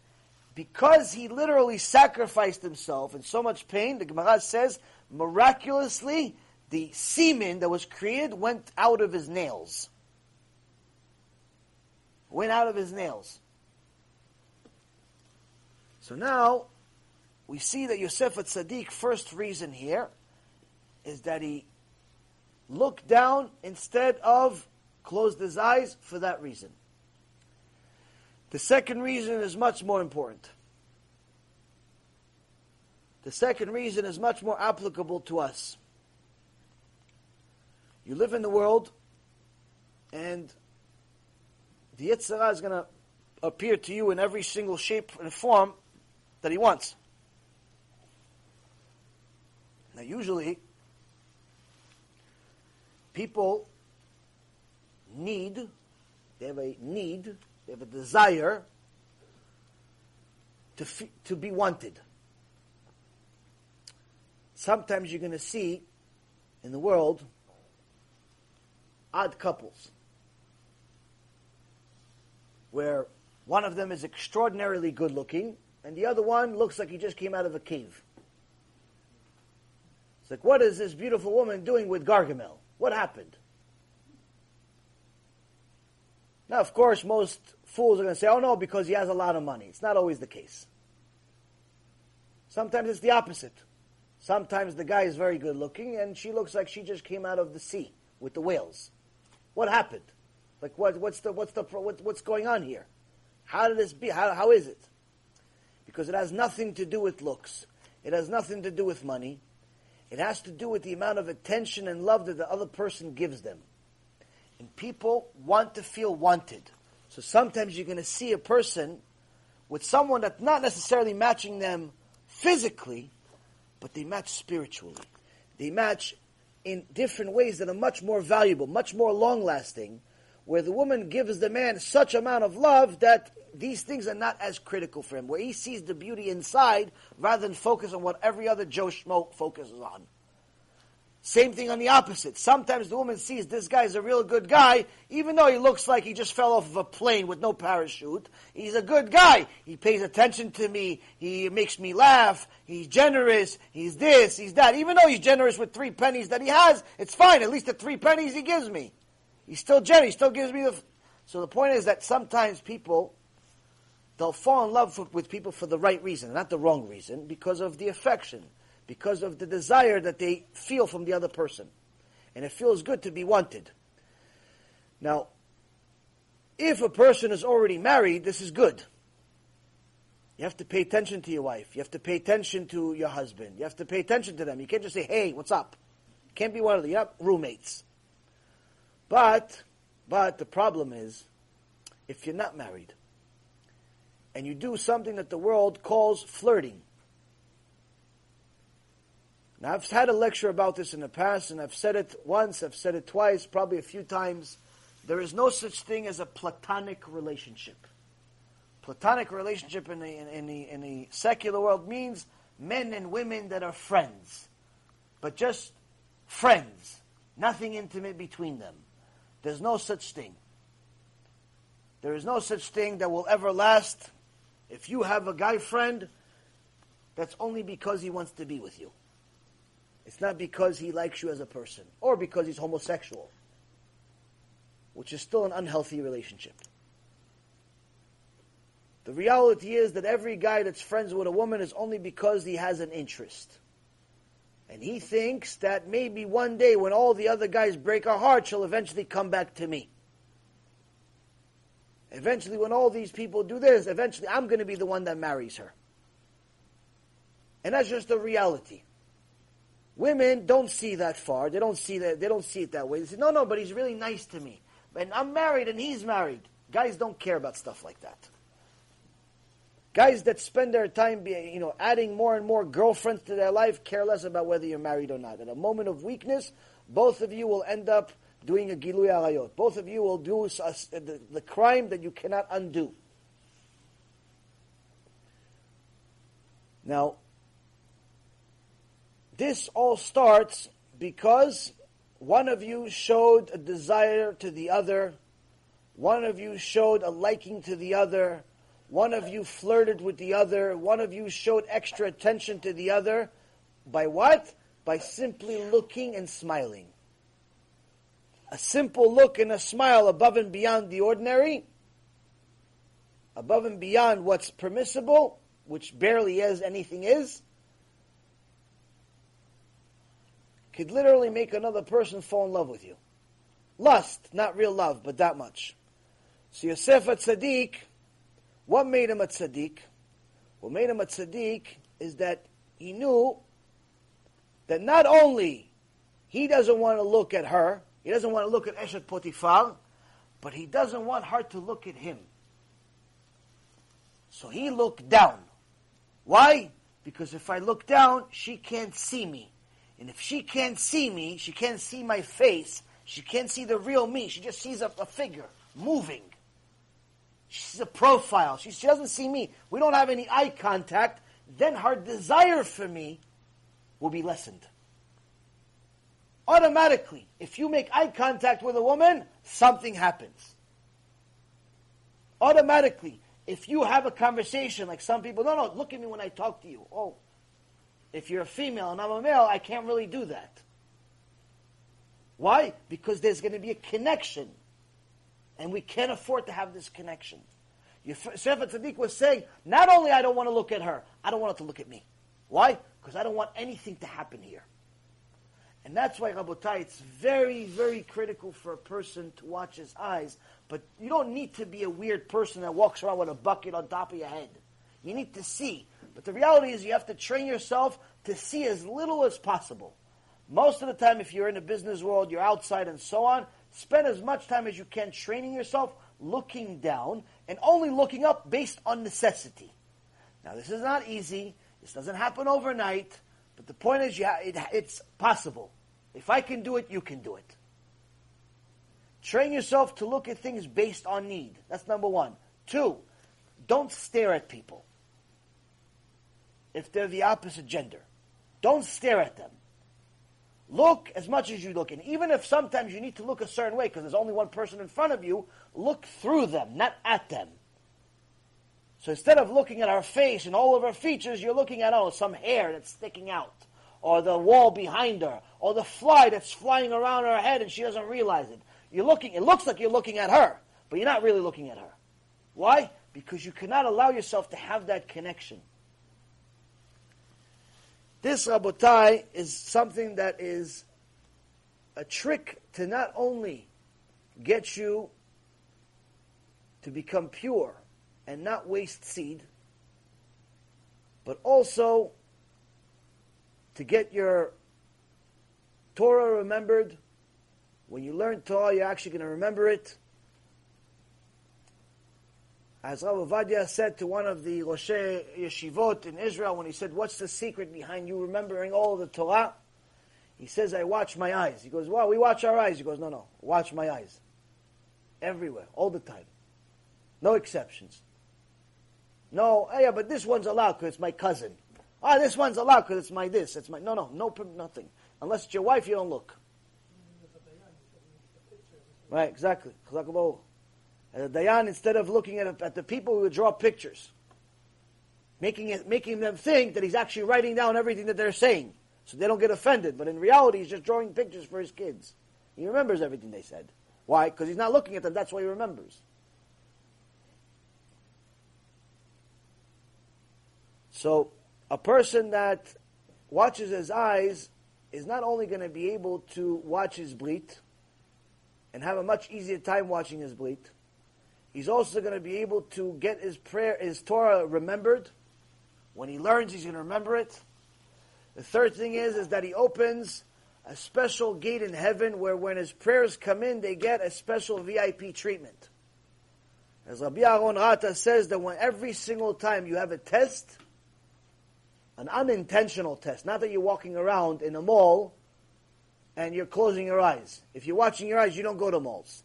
A: because he literally sacrificed himself in so much pain, the Gemara says, miraculously, the semen that was created went out of his nails. Went out of his nails. So now, we see that Yosef Tzaddik, first reason here, is that he looked down instead of closed his eyes for that reason. The second reason is much more important. The second reason is much more applicable to us. You live in the world, and the Yetzer Hara is going to appear to you in every single shape and form that he wants. Now, usually, people need, they have a need, they have a desire to, to be wanted. Sometimes you're going to see in the world odd couples where one of them is extraordinarily good looking and the other one looks like he just came out of a cave. It's like, what is this beautiful woman doing with Gargamel? What happened? Now, of course, most fools are going to say, oh no, because he has a lot of money. It's not always the case. Sometimes it's the opposite. Sometimes the guy is very good looking and she looks like she just came out of the sea with the whales. What happened? Like what, what's the what's the what, what's going on here? How did this be? How, how is it? Because it has nothing to do with looks. It has nothing to do with money. It has to do with the amount of attention and love that the other person gives them. And people want to feel wanted. So sometimes you're going to see a person with someone that's not necessarily matching them physically, but they match spiritually. They match in different ways that are much more valuable, much more long lasting, where the woman gives the man such amount of love that these things are not as critical for him, where he sees the beauty inside rather than focus on what every other Joe Schmo focuses on. Same thing on the opposite. Sometimes the woman sees this guy is a real good guy, even though he looks like he just fell off of a plane with no parachute. He's a good guy. He pays attention to me. He makes me laugh. He's generous. He's this. He's that. Even though he's generous with three pennies that he has, it's fine. At least the three pennies he gives me. He's still generous. He still gives me the. F- so the point is that sometimes people, they'll fall in love with people for the right reason, not the wrong reason, because of the affection because of the desire that they feel from the other person. And it feels good to be wanted. Now, if a person is already married, this is good. You have to pay attention to your wife. You have to pay attention to your husband. You have to pay attention to them. You can't just say, hey, what's up? can't be one of the roommates. But, but the problem is, if you're not married, and you do something that the world calls flirting, now, I've had a lecture about this in the past, and I've said it once, I've said it twice, probably a few times. There is no such thing as a platonic relationship. Platonic relationship in the, in, the, in the secular world means men and women that are friends, but just friends, nothing intimate between them. There's no such thing. There is no such thing that will ever last. If you have a guy friend, that's only because he wants to be with you. It's not because he likes you as a person or because he's homosexual, which is still an unhealthy relationship. The reality is that every guy that's friends with a woman is only because he has an interest. And he thinks that maybe one day when all the other guys break her heart, she'll eventually come back to me. Eventually, when all these people do this, eventually I'm going to be the one that marries her. And that's just the reality. Women don't see that far. They don't see that. They don't see it that way. They say, "No, no, but he's really nice to me, and I'm married and he's married." Guys don't care about stuff like that. Guys that spend their time, you know, adding more and more girlfriends to their life care less about whether you're married or not. At a moment of weakness, both of you will end up doing a gilui arayot. Both of you will do the, the crime that you cannot undo. Now, this all starts because one of you showed a desire to the other, one of you showed a liking to the other, one of you flirted with the other, one of you showed extra attention to the other. By what? By simply looking and smiling. A simple look and a smile above and beyond the ordinary, above and beyond what's permissible, which barely as anything is, could literally make another person fall in love with you. Lust, not real love, but that much. So Yosef HaTzaddik, what made him a Tzaddik? What made him a Tzaddik is that he knew that not only he doesn't want to look at her, he doesn't want to look at Eshet Potiphar, but he doesn't want her to look at him. So he looked down. Why? Because if I look down, she can't see me. And if she can't see me, she can't see my face, she can't see the real me, she just sees a, a figure moving. She sees a profile. She, she doesn't see me. We don't have any eye contact. Then her desire for me will be lessened. Automatically, if you make eye contact with a woman, something happens. Automatically, if you have a conversation, like some people, no, no, look at me when I talk to you. Oh, if you're a female and I'm a male, I can't really do that. Why? Because there's going to be a connection. And we can't afford to have this connection. Yosef HaTzaddik was saying, not only I don't want to look at her, I don't want her to look at me. Why? Because I don't want anything to happen here. And that's why, Rabotai, it's very, very critical for a person to watch his eyes. But you don't need to be a weird person that walks around with a bucket on top of your head. You need to see. But the reality is you have to train yourself to see as little as possible. Most of the time, if you're in the business world, you're outside and so on, spend as much time as you can training yourself looking down and only looking up based on necessity. Now, this is not easy. This doesn't happen overnight. But the point is, yeah, it, it's possible. If I can do it, you can do it. Train yourself to look at things based on need. That's number one. Two, don't stare at people if they're the opposite gender. Don't stare at them. Look as much as you look. And even if sometimes you need to look a certain way because there's only one person in front of you, look through them, not at them. So instead of looking at our face and all of our features, you're looking at, oh, some hair that's sticking out, or the wall behind her, or the fly that's flying around her head and she doesn't realize it. You're looking, it looks like you're looking at her, but you're not really looking at her. Why? Because you cannot allow yourself to have that connection. This, Rabotai, is something that is a trick to not only get you to become pure and not waste seed, but also to get your Torah remembered. When you learn Torah, you're actually going to remember it. As Rav Ovadia said to one of the Rosh Yeshivot in Israel when he said, What's the secret behind you remembering all the Torah? He says, I watch my eyes. He goes, Well, we watch our eyes. He goes, No, no, watch my eyes. Everywhere, all the time. No exceptions. No, oh, yeah, but this one's allowed because it's my cousin. Ah, oh, this one's allowed because it's my this. It's my no, no, no, nothing. Unless it's your wife, you don't look. Right, exactly. And the Dayan, instead of looking at, at the people, would draw pictures, making it, making them think that he's actually writing down everything that they're saying, so they don't get offended. But in reality, he's just drawing pictures for his kids. He remembers everything they said. Why? Because he's not looking at them. That's why he remembers. So, a person that watches his eyes is not only going to be able to watch his brit and have a much easier time watching his brit, He's also going to be able to get his prayer, his Torah remembered. When he learns, he's going to remember it. The third thing is, is that he opens a special gate in heaven where when his prayers come in, they get a special VIP treatment. As Rabbi Aaron Rata says that when every single time you have a test, an unintentional test, not that you're walking around in a mall and you're closing your eyes. If you're watching your eyes, you don't go to malls.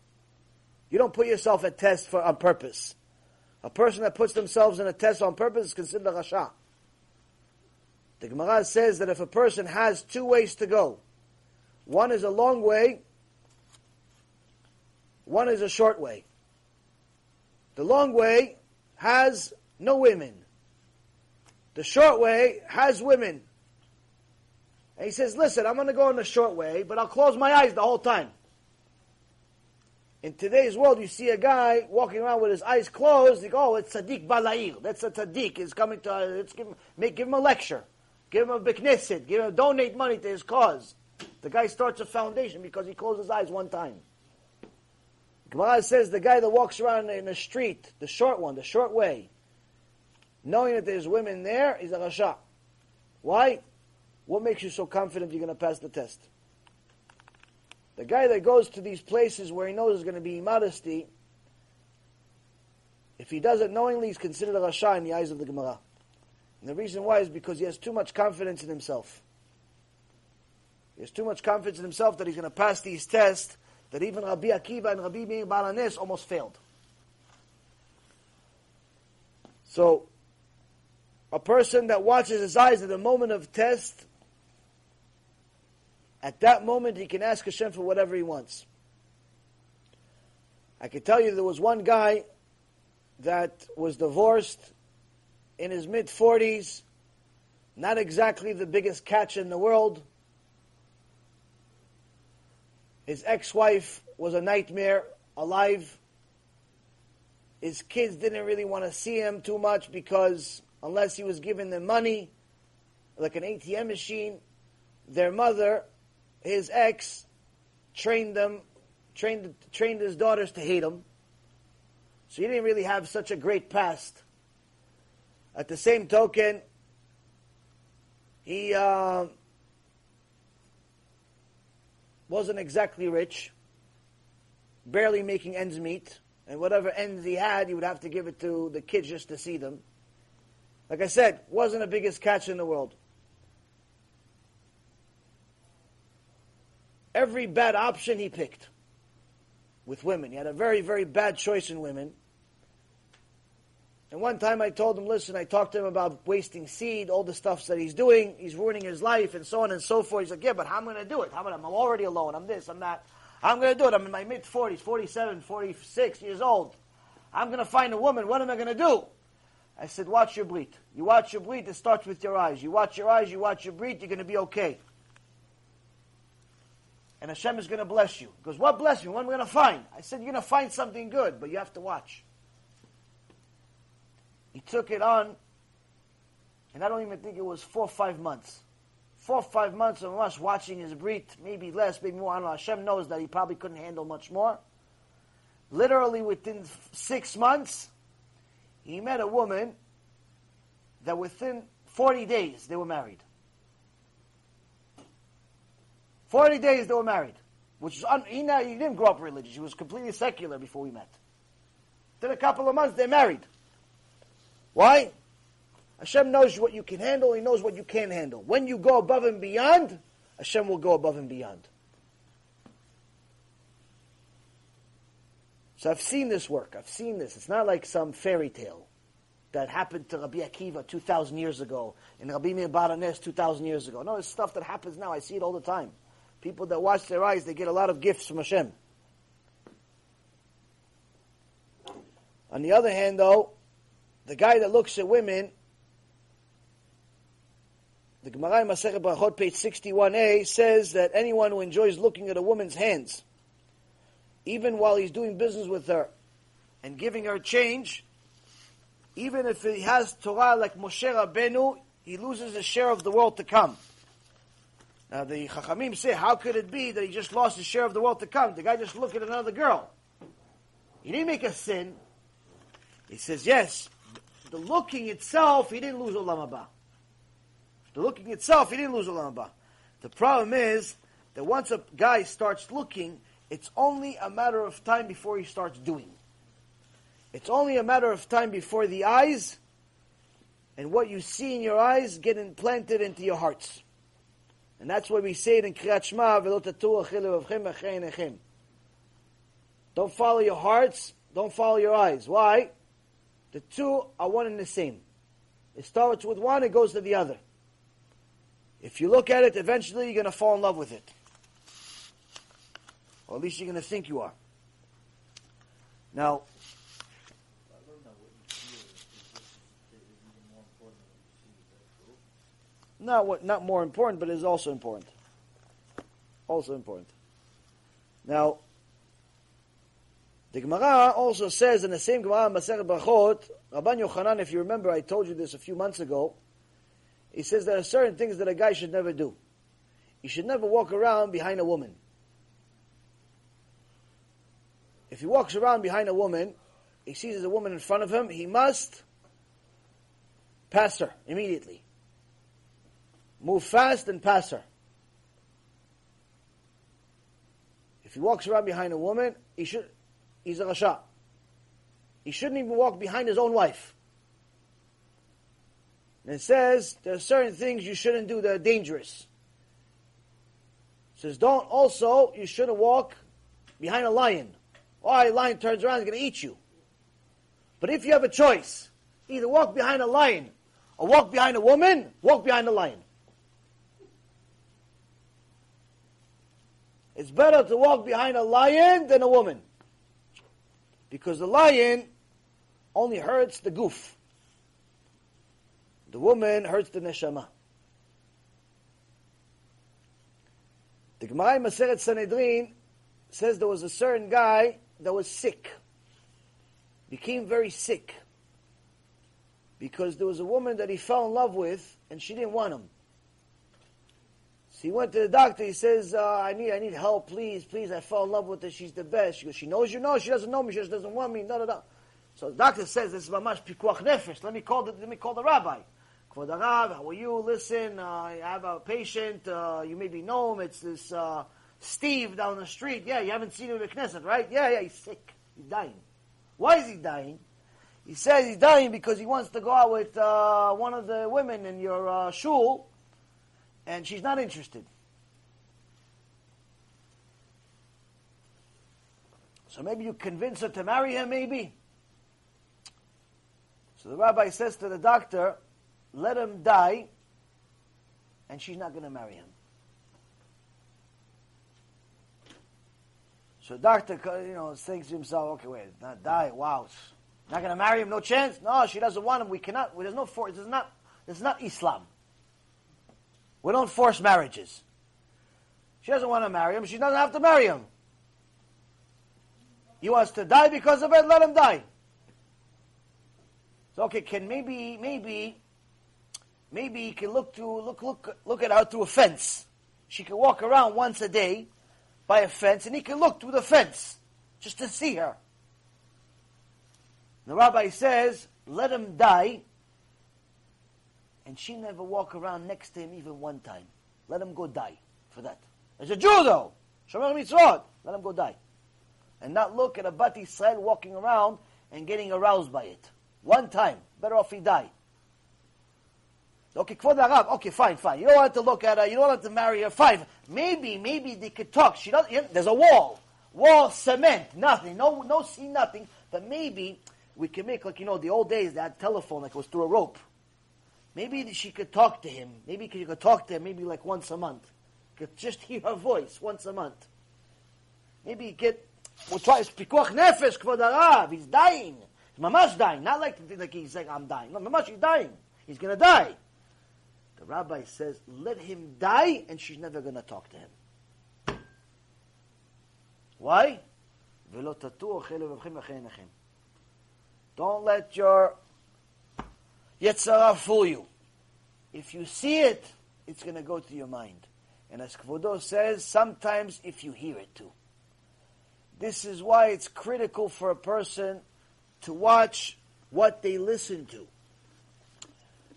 A: You don't put yourself at test for on purpose. A person that puts themselves in a test on purpose is considered a rasha. The Gemara says that if a person has two ways to go, one is a long way, one is a short way. The long way has no women. The short way has women. And he says, listen, I'm going to go on the short way, but I'll close my eyes the whole time. In today's world, you see a guy walking around with his eyes closed. You go, oh, it's Tzaddik Balair. That's a Tzaddik. He's coming to, uh, let's give him, make, give him a lecture. Give him a Bekneset. Give him, donate money to his cause. The guy starts a foundation because he closed his eyes one time. Gemara says the guy that walks around in the street, the short one, the short way, knowing that there's women there, is a rasha. Why? What makes you so confident you're going to pass the test? The guy that goes to these places where he knows there's going to be modesty, if he does it knowingly, he's considered a rasha in the eyes of the Gemara. And the reason why is because he has too much confidence in himself. He has too much confidence in himself that he's going to pass these tests that even Rabbi Akiva and Rabbi Meir Baal HaNes almost failed. So, a person that watches his eyes at the moment of test, at that moment he can ask Hashem for whatever he wants. I can tell you there was one guy that was divorced in his mid 40s, not exactly the biggest catch in the world. His ex wife was a nightmare, alive. His kids didn't really want to see him too much because, unless he was giving them money, like an ATM machine, their mother, his ex, trained them, trained, trained his daughters to hate him. So he didn't really have such a great past. At the same token, he uh, wasn't exactly rich, barely making ends meet, and whatever ends he had, he would have to give it to the kids just to see them. Like I said, wasn't the biggest catch in the world. Every bad option he picked with women. He had a very, very bad choice in women. And one time I told him, listen, I talked to him about wasting seed, all the stuff that he's doing, he's ruining his life, and so on and so forth. He's like, yeah, but how am I going to do it? How am I, I'm already alone, I'm this, I'm that. I'm going to do it. I'm in my mid 40s, 47, 46 years old. I'm going to find a woman. What am I going to do? I said, watch your brit. You watch your brit, it starts with your eyes. You watch your eyes, you watch your brit, you're going to be okay. And Hashem is going to bless you. He goes, what bless you? What am I going to find? I said, you're going to find something good, but you have to watch. He took it on, and I don't even think it was four or five months. Four or five months of us watching his breath, maybe less, maybe more. I don't know. Hashem knows that he probably couldn't handle much more. Literally within six months, he met a woman that within 40 days they were married. 40 days they were married. Which is, un- he, now, he didn't grow up religious. He was completely secular before we met. Then a couple of months they married. Why? Hashem knows what you can handle, He knows what you can't handle. When you go above and beyond, Hashem will go above and beyond. So I've seen this work. I've seen this. It's not like some fairy tale that happened to Rabbi Akiva 2,000 years ago and Rabbi Meir Baal HaNes 2,000 years ago. No, it's stuff that happens now. I see it all the time. People that watch their eyes, they get a lot of gifts from Hashem. On the other hand, though, the guy that looks at women, the Gemara in Masechet Brachot, page 61a, says that anyone who enjoys looking at a woman's hands, even while he's doing business with her and giving her change, even if he has Torah like Moshe Rabbeinu, he loses a share of the world to come. Now the Chachamim say, how could it be that he just lost his share of the world to come? The guy just looked at another girl. He didn't make a sin. He says, yes, the looking itself, he didn't lose Olam Haba. The looking itself, he didn't lose Olam Haba. The problem is that once a guy starts looking, it's only a matter of time before he starts doing. It's only a matter of time before the eyes and what you see in your eyes get implanted into your hearts. And that's why we say it in Kriyat Shema, Don't follow your hearts, don't follow your eyes. Why? The two are one and the same. It starts with one, it goes to the other. If you look at it, eventually you're going to fall in love with it. Or at least you're going to think you are. Now, not what not more important, but is also important. Also important. Now, the Gemara also says in the same Gemara, Masechet Brachot, Rabban Yochanan, if you remember, I told you this a few months ago. He says there are certain things that a guy should never do. He should never walk around behind a woman. If he walks around behind a woman, he sees a woman in front of him, he must pass her immediately. Move fast and pass her. If he walks around behind a woman, he should, he's a rasha. He shouldn't even walk behind his own wife. And it says there are certain things you shouldn't do that are dangerous. It says don't also you shouldn't walk behind a lion. Why a lion turns around, he's going to eat you. But if you have a choice, either walk behind a lion or walk behind a woman, walk behind a lion. It's better to walk behind a lion than a woman. Because the lion only hurts the guf. The woman hurts the neshama. The Gemara Masechet Sanhedrin says there was a certain guy that was sick, became very sick, because there was a woman that he fell in love with and she didn't want him. So he went to the doctor. He says, uh, "I need, I need help, please, please. I fell in love with her. She's the best." She goes, "She knows you know. She doesn't know me. She just doesn't want me." No, no, no. So the doctor says, "This is mamash pikuach nefesh." Let me call the, let me call the rabbi. The Rav, how are you? Listen, uh, I have a patient. Uh, you maybe know him. It's this uh, Steve down the street. Yeah, you haven't seen him in the Knesset, right? Yeah, yeah. He's sick. He's dying. Why is he dying? He says he's dying because he wants to go out with uh, one of the women in your uh, shul, and she's not interested. So maybe you convince her to marry him, maybe. So the rabbi says to the doctor, let him die, and she's not going to marry him. So doctor, you know, thinks to himself, okay, wait, not die, wow, not going to marry him, no chance. No, she doesn't want him. We cannot. There's no force. This is not. This is not Islam. We don't force marriages. She doesn't want to marry him. She doesn't have to marry him. He wants to die because of it. Let him die. So okay, can maybe maybe maybe he can look to look look look at her through a fence. She can walk around once a day by a fence, and he can look through the fence just to see her. The rabbi says, let him die, and she never walk around next to him even one time. Let him go die for that. As a Jew, though, Shomer Mitzvot, let him go die. And not look at a Bat Israel walking around and getting aroused by it. One time. Better off he die. Okay, Kvod Arab, okay, fine, fine. You don't want to look at her, you don't want to marry her, fine. Maybe, maybe they could talk. She doesn't, You know, there's a wall. Wall, cement, nothing. No, no see nothing. But maybe we can make like you know the old days that telephone like was through a rope. Maybe she could talk to him. Maybe you could talk to him maybe like once a month. Could just hear her voice once a month. Maybe get we'll try pikuach nefesh kvod. He's dying. He's mamash dying. Not like like he's like I'm dying. No, mamash he's dying. He's gonna die. The rabbi says, let him die, and she's never gonna talk to him. Why? Don't let your Yetzer Hara fool you. If you see it, it's going to go to your mind. And as Kvodo says, sometimes if you hear it too. This is why it's critical for a person to watch what they listen to.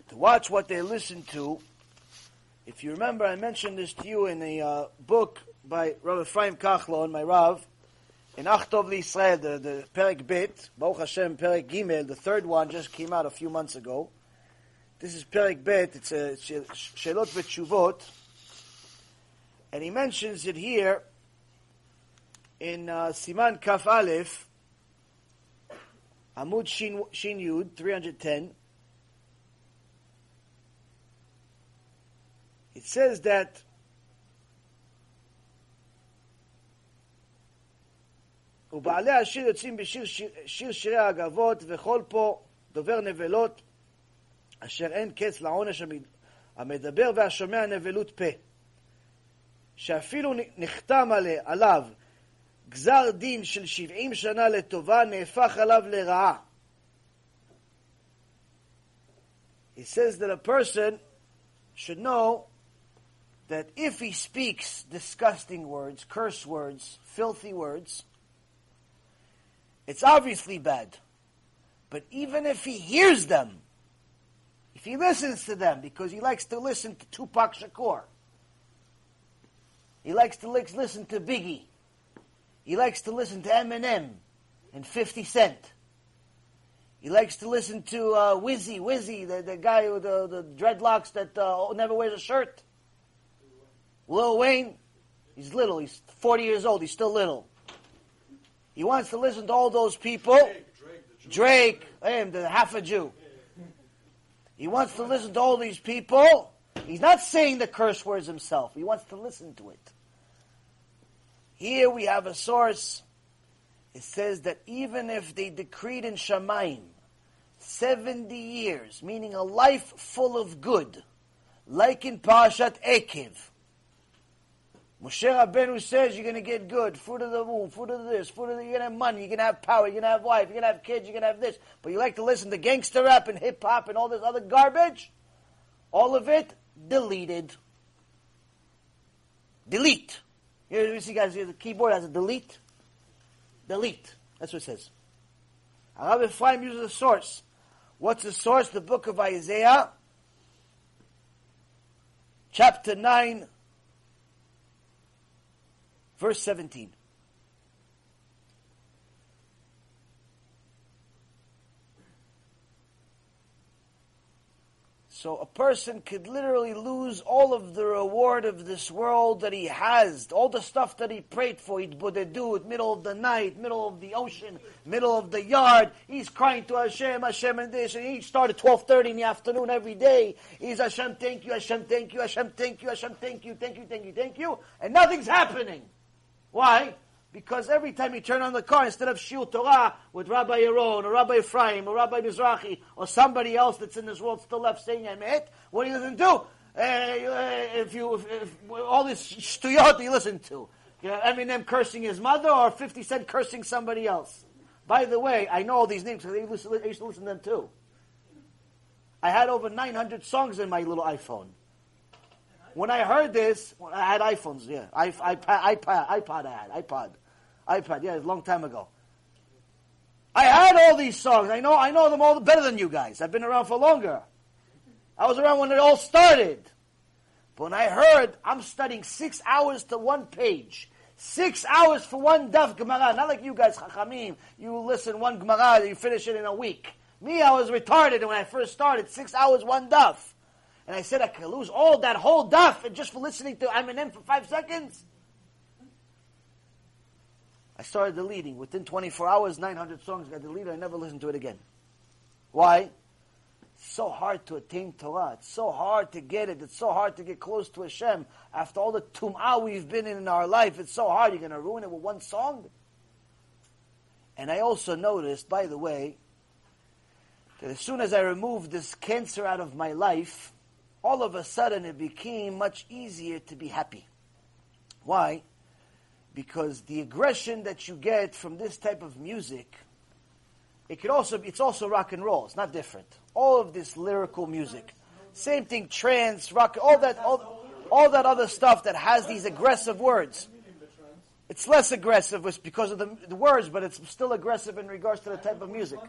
A: To watch what they listen to. If you remember, I mentioned this to you in a uh, book by Rav Ephraim Kachlon, my Rav, in Achtov Israel, the, the Perek Bet, Baruch Hashem, Perek Gimel, the third one just came out a few months ago. This is Perek Bet, it's a Shelot V'Tshuvot, and he mentions it here in uh, Siman Kaf Aleph, Amud Shin, Shin Yud, 310. It says that ובעלי השיר יוצאים בשיר שיר, שיר שירי הגבות, וכל פה דובר נבלות, אשר אין קץ לעונש המדבר והשומע נבלות פה. שאפילו נחתם עליו גזר דין של שבעים שנה לטובה, נהפך עליו לרעה. He says that a person should know that if he speaks disgusting words, curse words, filthy words, it's obviously bad. But even if he hears them, if he listens to them because he likes to listen to Tupac Shakur, he likes to listen to Biggie, he likes to listen to Eminem and 50 Cent, he likes to listen to uh, Weezy, Weezy, the, the guy with the, the dreadlocks that uh, never wears a shirt. Lil Wayne, he's little, he's 40 years old, he's still little. He wants to listen to all those people. Drake, Drake the half a Jew. He wants to listen to all these people. He's not saying the curse words himself. He wants to listen to it. Here we have a source. It says that even if they decreed in Shemaim 70 years, meaning a life full of good, like in Parashat Ekev, Moshe Rabbeinu says you're going to get good, fruit of the womb, fruit of this, fruit of the, you're going to have money, you're going to have power, you're going to have wife, you're going to have kids, you're going to have this. But you like to listen to gangster rap and hip hop and all this other garbage. All of it deleted. Delete. Here, you see, guys, the keyboard has a delete. Delete. That's what it says. Arav Ephraim uses a source. What's the source? The book of Isaiah, chapter 9, Verse 17. So a person could literally lose all of the reward of this world that he has, all the stuff that he prayed for. He'd do it middle of the night, middle of the ocean, middle of the yard. He's crying to Hashem, Hashem, and this. And he started twelve thirty in the afternoon every day. He's Hashem, thank you, Hashem, thank you, Hashem, thank you, Hashem, thank you, thank you, thank you, thank you, and nothing's happening. Why? Because every time you turn on the car, instead of Shiur Torah with Rabbi Yaron or Rabbi Ephraim or Rabbi Mizrahi or somebody else that's in this world still left saying Emet, what do you listen to? Uh, if you, if, if, all this shtuyot you listen to. You know, Eminem cursing his mother or 50 Cent cursing somebody else. By the way, I know all these names because I used to listen to them too. I had over 900 songs in my little iPhone. When I heard this, I had iPhones, yeah. iPad, iPad, iPod I had, iPod. iPad, yeah, a long time ago. I had all these songs. I know, I know them all better than you guys. I've been around for longer. I was around when it all started. But when I heard, I'm studying six hours to one page. Six hours for one daf Gemara. Not like you guys, Chachamim. You listen one Gemara, you finish it in a week. Me, I was retarded when I first started. Six hours, one daf and I said I could lose all that whole daf just for listening to Eminem for five seconds. I started deleting. Within 24 hours, 900 songs got deleted. I never listened to it again. Why? It's so hard to attain Torah. It's so hard to get it. It's so hard to get close to Hashem. After all the tum'ah we've been in in our life, it's so hard. You're going to ruin it with one song? And I also noticed, by the way, that as soon as I removed this cancer out of my life, all of a sudden it became much easier to be happy. Why? Because the aggression that you get from this type of music, it could also it's also rock and roll. It's not different. All of this lyrical music, same thing, trance, rock, all that, all, all that other stuff that has these aggressive words. It's less aggressive because of the, the words, but it's still aggressive in regards to the type of music.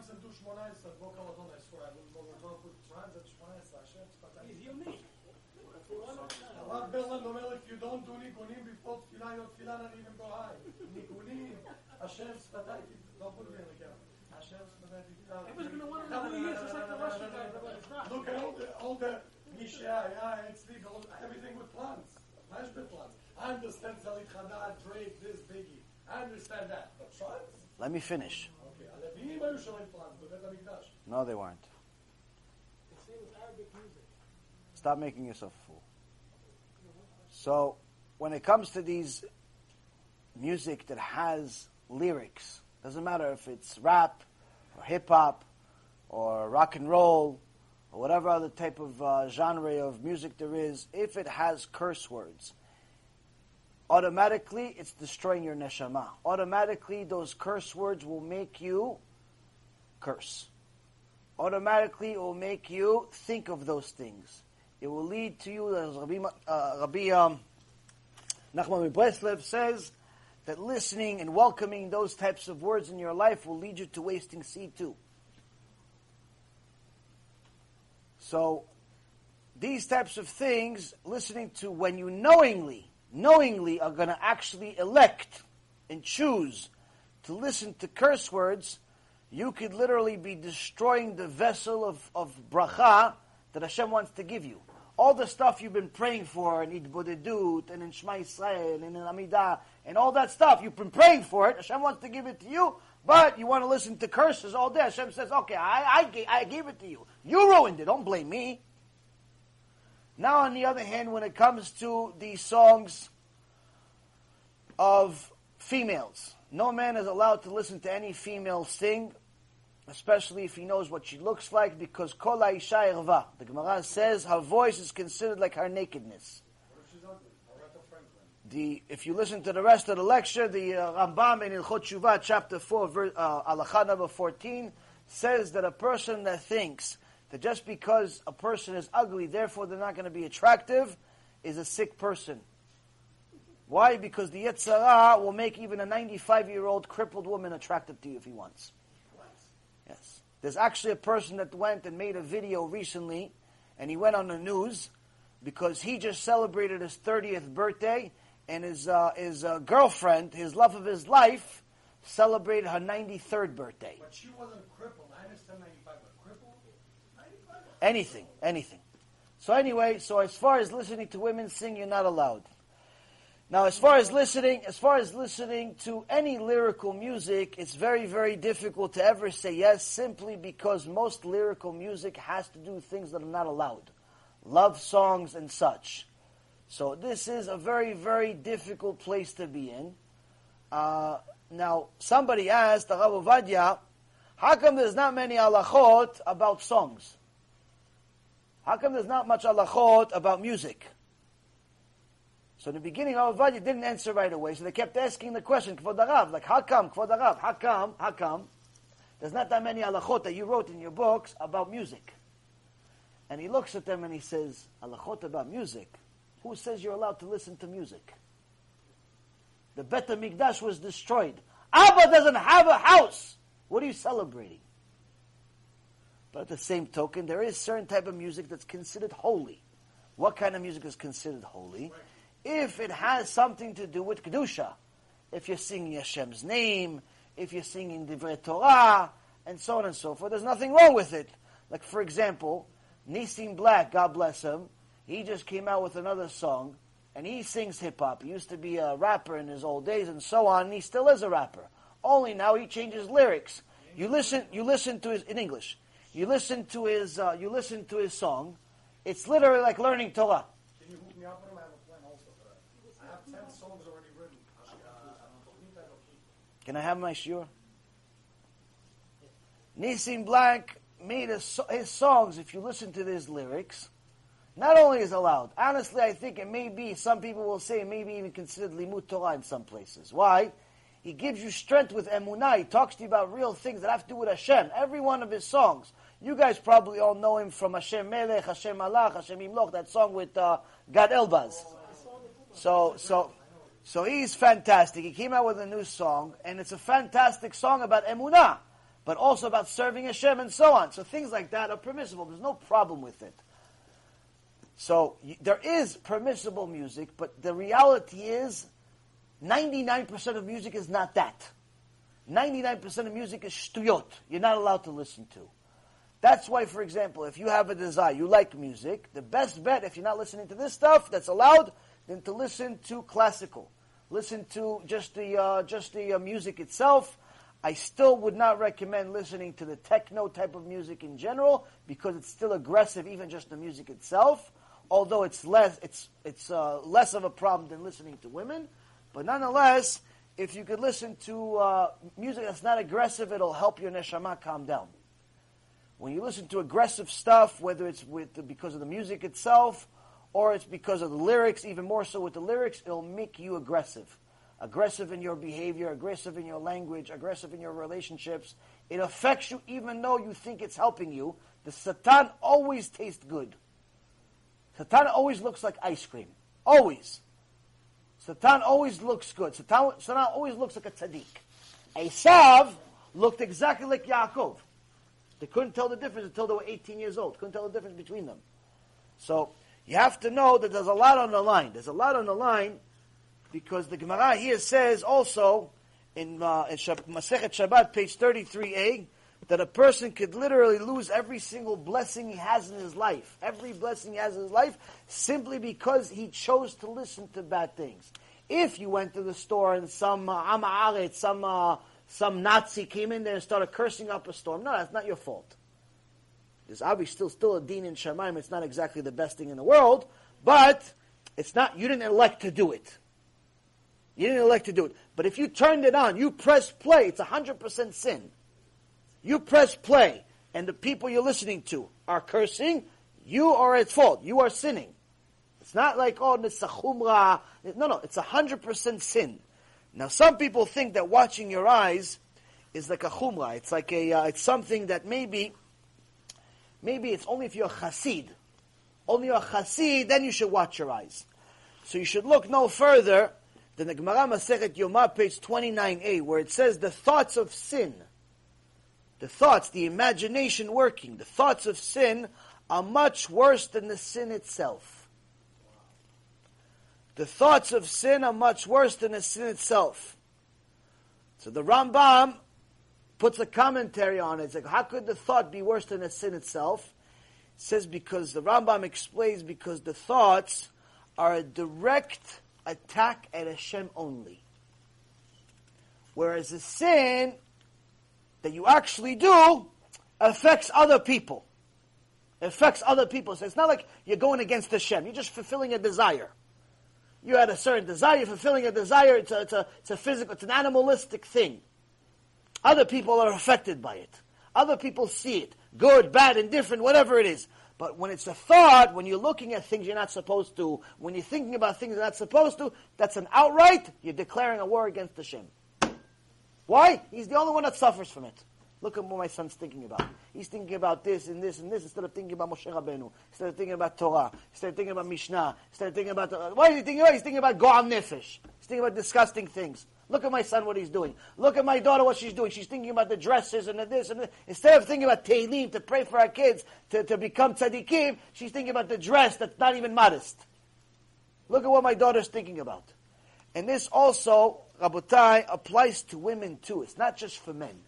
B: don't do ניגונים before תפילה, your תפילה not even go high. ניגונים, השם שפתיי, don't put me in the camera. השם שפתיי תפתח. Everybody's gonna want to know who he is, just like the Russian guy. Look at all the, all the, מי שהיה אצלי, everything with plants. מה יש בפלants? I understand Zalit Chadad, Drake, this, Biggie. I understand that. But trance?
A: Let me finish.
B: Okay, הלוויים היו שומעים plants בבית המקדש.
A: No, they weren't. Stop making yourself a fool. So when it comes to these music that has lyrics, doesn't matter if it's rap or hip hop or rock and roll or whatever other type of uh, genre of music there is, if it has curse words, automatically it's destroying your neshama. Automatically those curse words will make you curse. Automatically it will make you think of those things. It will lead to you, as Rabbi, uh, Rabbi um, Nachman Breslev says, that listening and welcoming those types of words in your life will lead you to wasting seed too. So these types of things, listening to when you knowingly, knowingly are going to actually elect and choose to listen to curse words, you could literally be destroying the vessel of, of bracha that Hashem wants to give you. All the stuff you've been praying for in Hitbodedut and in Shema Yisrael and in Amidah and all that stuff, you've been praying for it. Hashem wants to give it to you, but you want to listen to curses all day. Hashem says, okay, I, I, I gave it to you. You ruined it. Don't blame me. Now, on the other hand, when it comes to the songs of females, no man is allowed to listen to any female sing, especially if he knows what she looks like, because kol isha irva. The Gemara says her voice is considered like her nakedness. The, if you listen to the rest of the lecture, the uh, Rambam in Hilchot Teshuvah, chapter 4, verse, uh, number 14, says that a person that thinks that just because a person is ugly, therefore they're not going to be attractive, is a sick person. Why? Because the Yetzer Hara will make even a 95 year old crippled woman attractive to you if he wants. There's actually a person that went and made a video recently, and he went on the news because he just celebrated his 30th birthday, and his, uh, his uh, girlfriend, his love of his life, celebrated her 93rd birthday.
B: But she wasn't crippled. I understand 95, but crippled? 95?
A: Anything, anything. So anyway, so as far as listening to women sing, you're not allowed. Now, as far as listening, as far as listening to any lyrical music, it's very, very difficult to ever say yes, simply because most lyrical music has to do things that are not allowed, love songs and such. So this is a very, very difficult place to be in. Uh, now, somebody asked the Rav Ovadia, how come there's not many halachot about songs? How come there's not much halachot about music? So in the beginning, Rav Ovadia didn't answer right away, so they kept asking the question, Kvod like, how come, Kvod how come, how come? There's not that many halachot that you wrote in your books about music. And he looks at them and he says, halachot about music? Who says you're allowed to listen to music? The Bet Mikdash was destroyed. Abba doesn't have a house. What are you celebrating? But at the same token, there is certain type of music that's considered holy. What kind of music is considered holy? If it has something to do with Kedusha. If you're singing Hashem's name, if you're singing Divrei Torah, and so on and so forth, there's nothing wrong with it. Like, for example, Nissim Black, God bless him, he just came out with another song, and he sings hip hop. He used to be a rapper in his old days, and so on, and he still is a rapper. Only now he changes lyrics. You listen, you listen to his in English. You listen to his, uh, you listen to his song. It's literally like learning Torah. Can I have my shiur? Nissim Black made a, his songs, if you listen to his lyrics, not only is allowed, honestly, I think it may be, some people will say, maybe even considered limud Torah in some places. Why? He gives you strength with emunah. He talks to you about real things that have to do with Hashem. Every one of his songs. You guys probably all know him from Hashem Melech, Hashem Malach, Hashem Yimloch, that song with uh, Gad Elbaz. So, so, so he's fantastic. He came out with a new song, and it's a fantastic song about emunah, but also about serving Hashem and so on. So things like that are permissible. There's no problem with it. So there is permissible music, but the reality is 99% of music is not that. 99% of music is shtuyot. You're not allowed to listen to. That's why, for example, if you have a desire, you like music, the best bet, if you're not listening to this stuff that's allowed, than to listen to classical. Listen to just the uh, just the uh, music itself. I still would not recommend listening to the techno type of music in general because it's still aggressive, even just the music itself. Although it's less it's it's uh, less of a problem than listening to women, but nonetheless, if you could listen to uh, music that's not aggressive, it'll help your neshama calm down. When you listen to aggressive stuff, whether it's with because of the music itself or it's because of the lyrics, even more so with the lyrics, it'll make you aggressive. Aggressive in your behavior, aggressive in your language, aggressive in your relationships. It affects you even though you think it's helping you. The Satan always tastes good. Satan always looks like ice cream. Always. Satan always looks good. Satan, Satan always looks like a tzaddik. Esav looked exactly like Yaakov. They couldn't tell the difference until they were 18 years old. Couldn't tell the difference between them. So you have to know that there's a lot on the line. There's a lot on the line because the Gemara here says also in, uh, in Masechet Shabbat, page 33a, that a person could literally lose every single blessing he has in his life, every blessing he has in his life, simply because he chose to listen to bad things. If you went to the store and some uh, some uh, some Nazi came in there and started cursing up a storm, no, that's not your fault. There's obviously still still a deen in Shemaim. It's not exactly the best thing in the world, but it's not. You didn't elect to do it. You didn't elect to do it. But if you turned it on, you press play. It's hundred percent sin. You press play, and the people you're listening to are cursing, you are at fault. You are sinning. It's not like, oh, nisachumra. No, no, it's a hundred percent sin. Now, some people think that watching your eyes is like a chumra. It's like a, uh, it's something that maybe, maybe it's only if you're a chassid. Only you're a chassid, then you should watch your eyes. So you should look no further than the Gemara Masechet Yoma, page 29a, where it says the thoughts of sin the thoughts, the imagination working, the thoughts of sin are much worse than the sin itself. The thoughts of sin are much worse than the sin itself. So the Rambam puts a commentary on it. It's like, how could the thought be worse than the sin itself? It says because the Rambam explains because the thoughts are a direct attack at Hashem only. Whereas the sin that you actually do affects other people. It affects other people. So it's not like you're going against Hashem. You're just fulfilling a desire. You had a certain desire, you're fulfilling a desire. It's a, it's a, it's a physical, it's an animalistic thing. Other people are affected by it. Other people see it. Good, bad, indifferent, whatever it is. But when it's a thought, when you're looking at things you're not supposed to, when you're thinking about things you're not supposed to, that's an outright, you're declaring a war against Hashem. Why? He's the only one that suffers from it. Look at what my son's thinking about. He's thinking about this and this and this instead of thinking about Moshe Rabbeinu. Instead of thinking about Torah. Instead of thinking about Mishnah. Instead of thinking about... Uh, what is he thinking about? He's thinking about Go'al Nefesh. He's thinking about disgusting things. Look at my son, what he's doing. Look at my daughter, what she's doing. She's thinking about the dresses and the this and this. Instead of thinking about Tehillim, to pray for our kids, to, to become tzaddikim, she's thinking about the dress that's not even modest. Look at what my daughter's thinking about. And this also Rabotai, applies to women too. It's not just for men.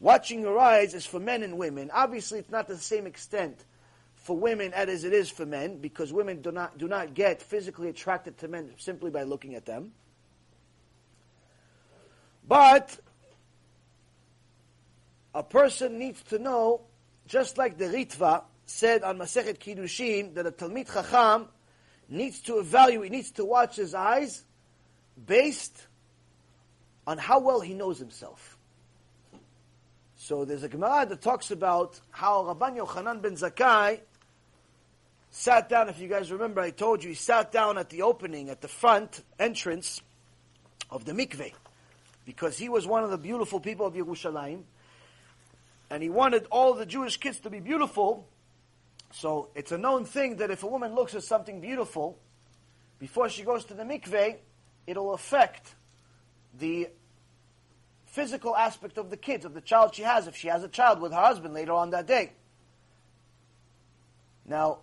A: Watching your eyes is for men and women. Obviously, it's not the same extent for women as it is for men, because women do not, do not get physically attracted to men simply by looking at them. But a person needs to know, just like the Ritva said on Masechet Kiddushin, that a Talmid Chacham needs to evaluate, he needs to watch his eyes based on how well he knows himself. So there's a Gemara that talks about how Rabban Yochanan ben Zakkai sat down. If you guys remember, I told you he sat down at the opening, at the front entrance of the mikveh, because he was one of the beautiful people of Yerushalayim, and he wanted all the Jewish kids to be beautiful. So it's a known thing that if a woman looks at something beautiful before she goes to the mikveh, it'll affect the physical aspect of the kids, of the child she has, if she has a child with her husband later on that day. Now,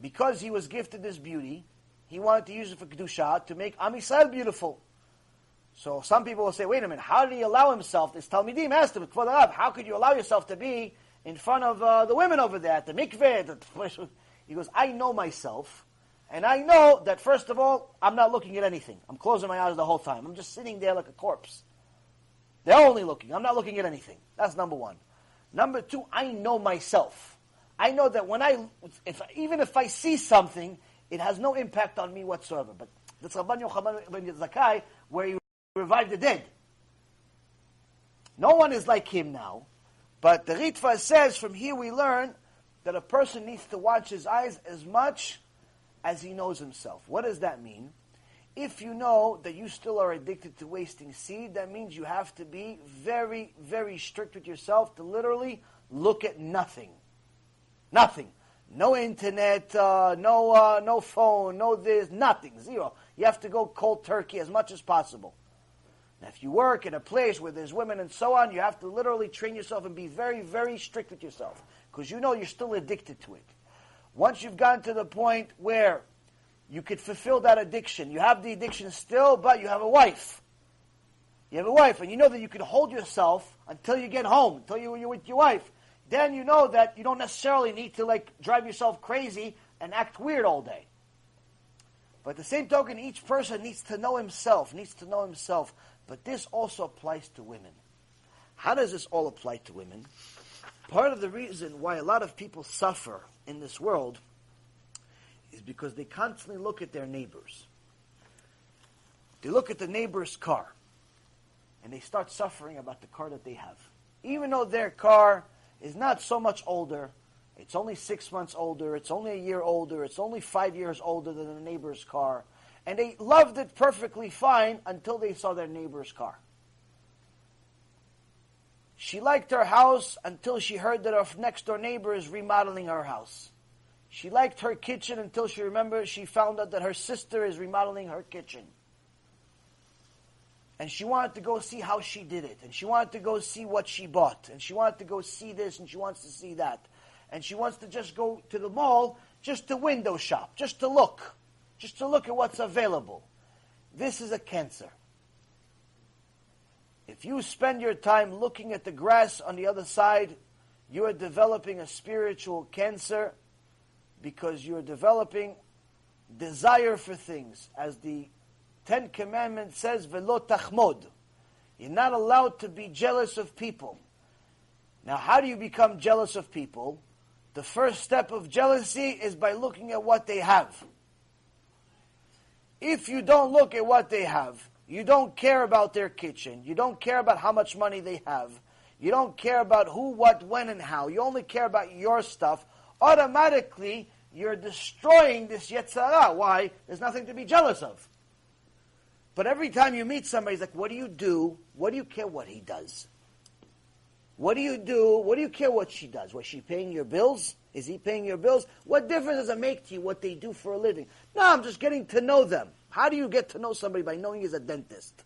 A: because he was gifted this beauty, he wanted to use it for Kedusha to make Am Yisrael beautiful. So some people will say, wait a minute, how did he allow himself? This Talmidim asked him, how could you allow yourself to be in front of uh, the women over there at the mikveh? The, he goes, I know myself, and I know that first of all, I'm not looking at anything. I'm closing my eyes the whole time. I'm just sitting there like a corpse. They're only looking. I'm not looking at anything. That's number one. Number two, I know myself. I know that when I, if even if I see something, it has no impact on me whatsoever. But that's Rabban Yochanan ben Zakkai, where he revived the dead. No one is like him now. But the Ritva says, from here we learn that a person needs to watch his eyes as much as he knows himself. What does that mean? If you know that you still are addicted to wasting seed, that means you have to be very, very strict with yourself to literally look at nothing. Nothing. No internet, uh, no, uh, no phone, no this, nothing, zero. You have to go cold turkey as much as possible. Now, if you work in a place where there's women and so on, you have to literally train yourself and be very, very strict with yourself because you know you're still addicted to it. Once you've gotten to the point where you could fulfill that addiction, you have the addiction still, but you have a wife. You have a wife, and you know that you can hold yourself until you get home, until you, you're with your wife. Then you know that you don't necessarily need to like drive yourself crazy and act weird all day. But the same token, each person needs to know himself, needs to know himself. But this also applies to women. How does this all apply to women? Part of the reason why a lot of people suffer in this world is because they constantly look at their neighbors. They look at the neighbor's car and they start suffering about the car that they have. Even though their car is not so much older, it's only six months older, it's only a year older, it's only five years older than the neighbor's car, and they loved it perfectly fine until they saw their neighbor's car. She liked her house until she heard that her next door neighbor is remodeling her house. She liked her kitchen until she remembered she found out that her sister is remodeling her kitchen. And she wanted to go see how she did it. And she wanted to go see what she bought. And she wanted to go see this and she wants to see that. And she wants to just go to the mall just to window shop, just to look, just to look at what's available. This is a cancer. If you spend your time looking at the grass on the other side, you are developing a spiritual cancer because you're developing desire for things. As the Ten Commandments says, Velo tachmod. You're not allowed to be jealous of people. Now, how do you become jealous of people? The first step of jealousy is by looking at what they have. If you don't look at what they have, you don't care about their kitchen, you don't care about how much money they have, you don't care about who, what, when, and how, you only care about your stuff, automatically you're destroying this Yetzer Hara. Why? There's nothing to be jealous of. But every time you meet somebody, he's like, what do you do? What do you care what he does? What do you do? What do you care what she does? Was she paying your bills? Is he paying your bills? What difference does it make to you what they do for a living? No, I'm just getting to know them. How do you get to know somebody by knowing he's a dentist?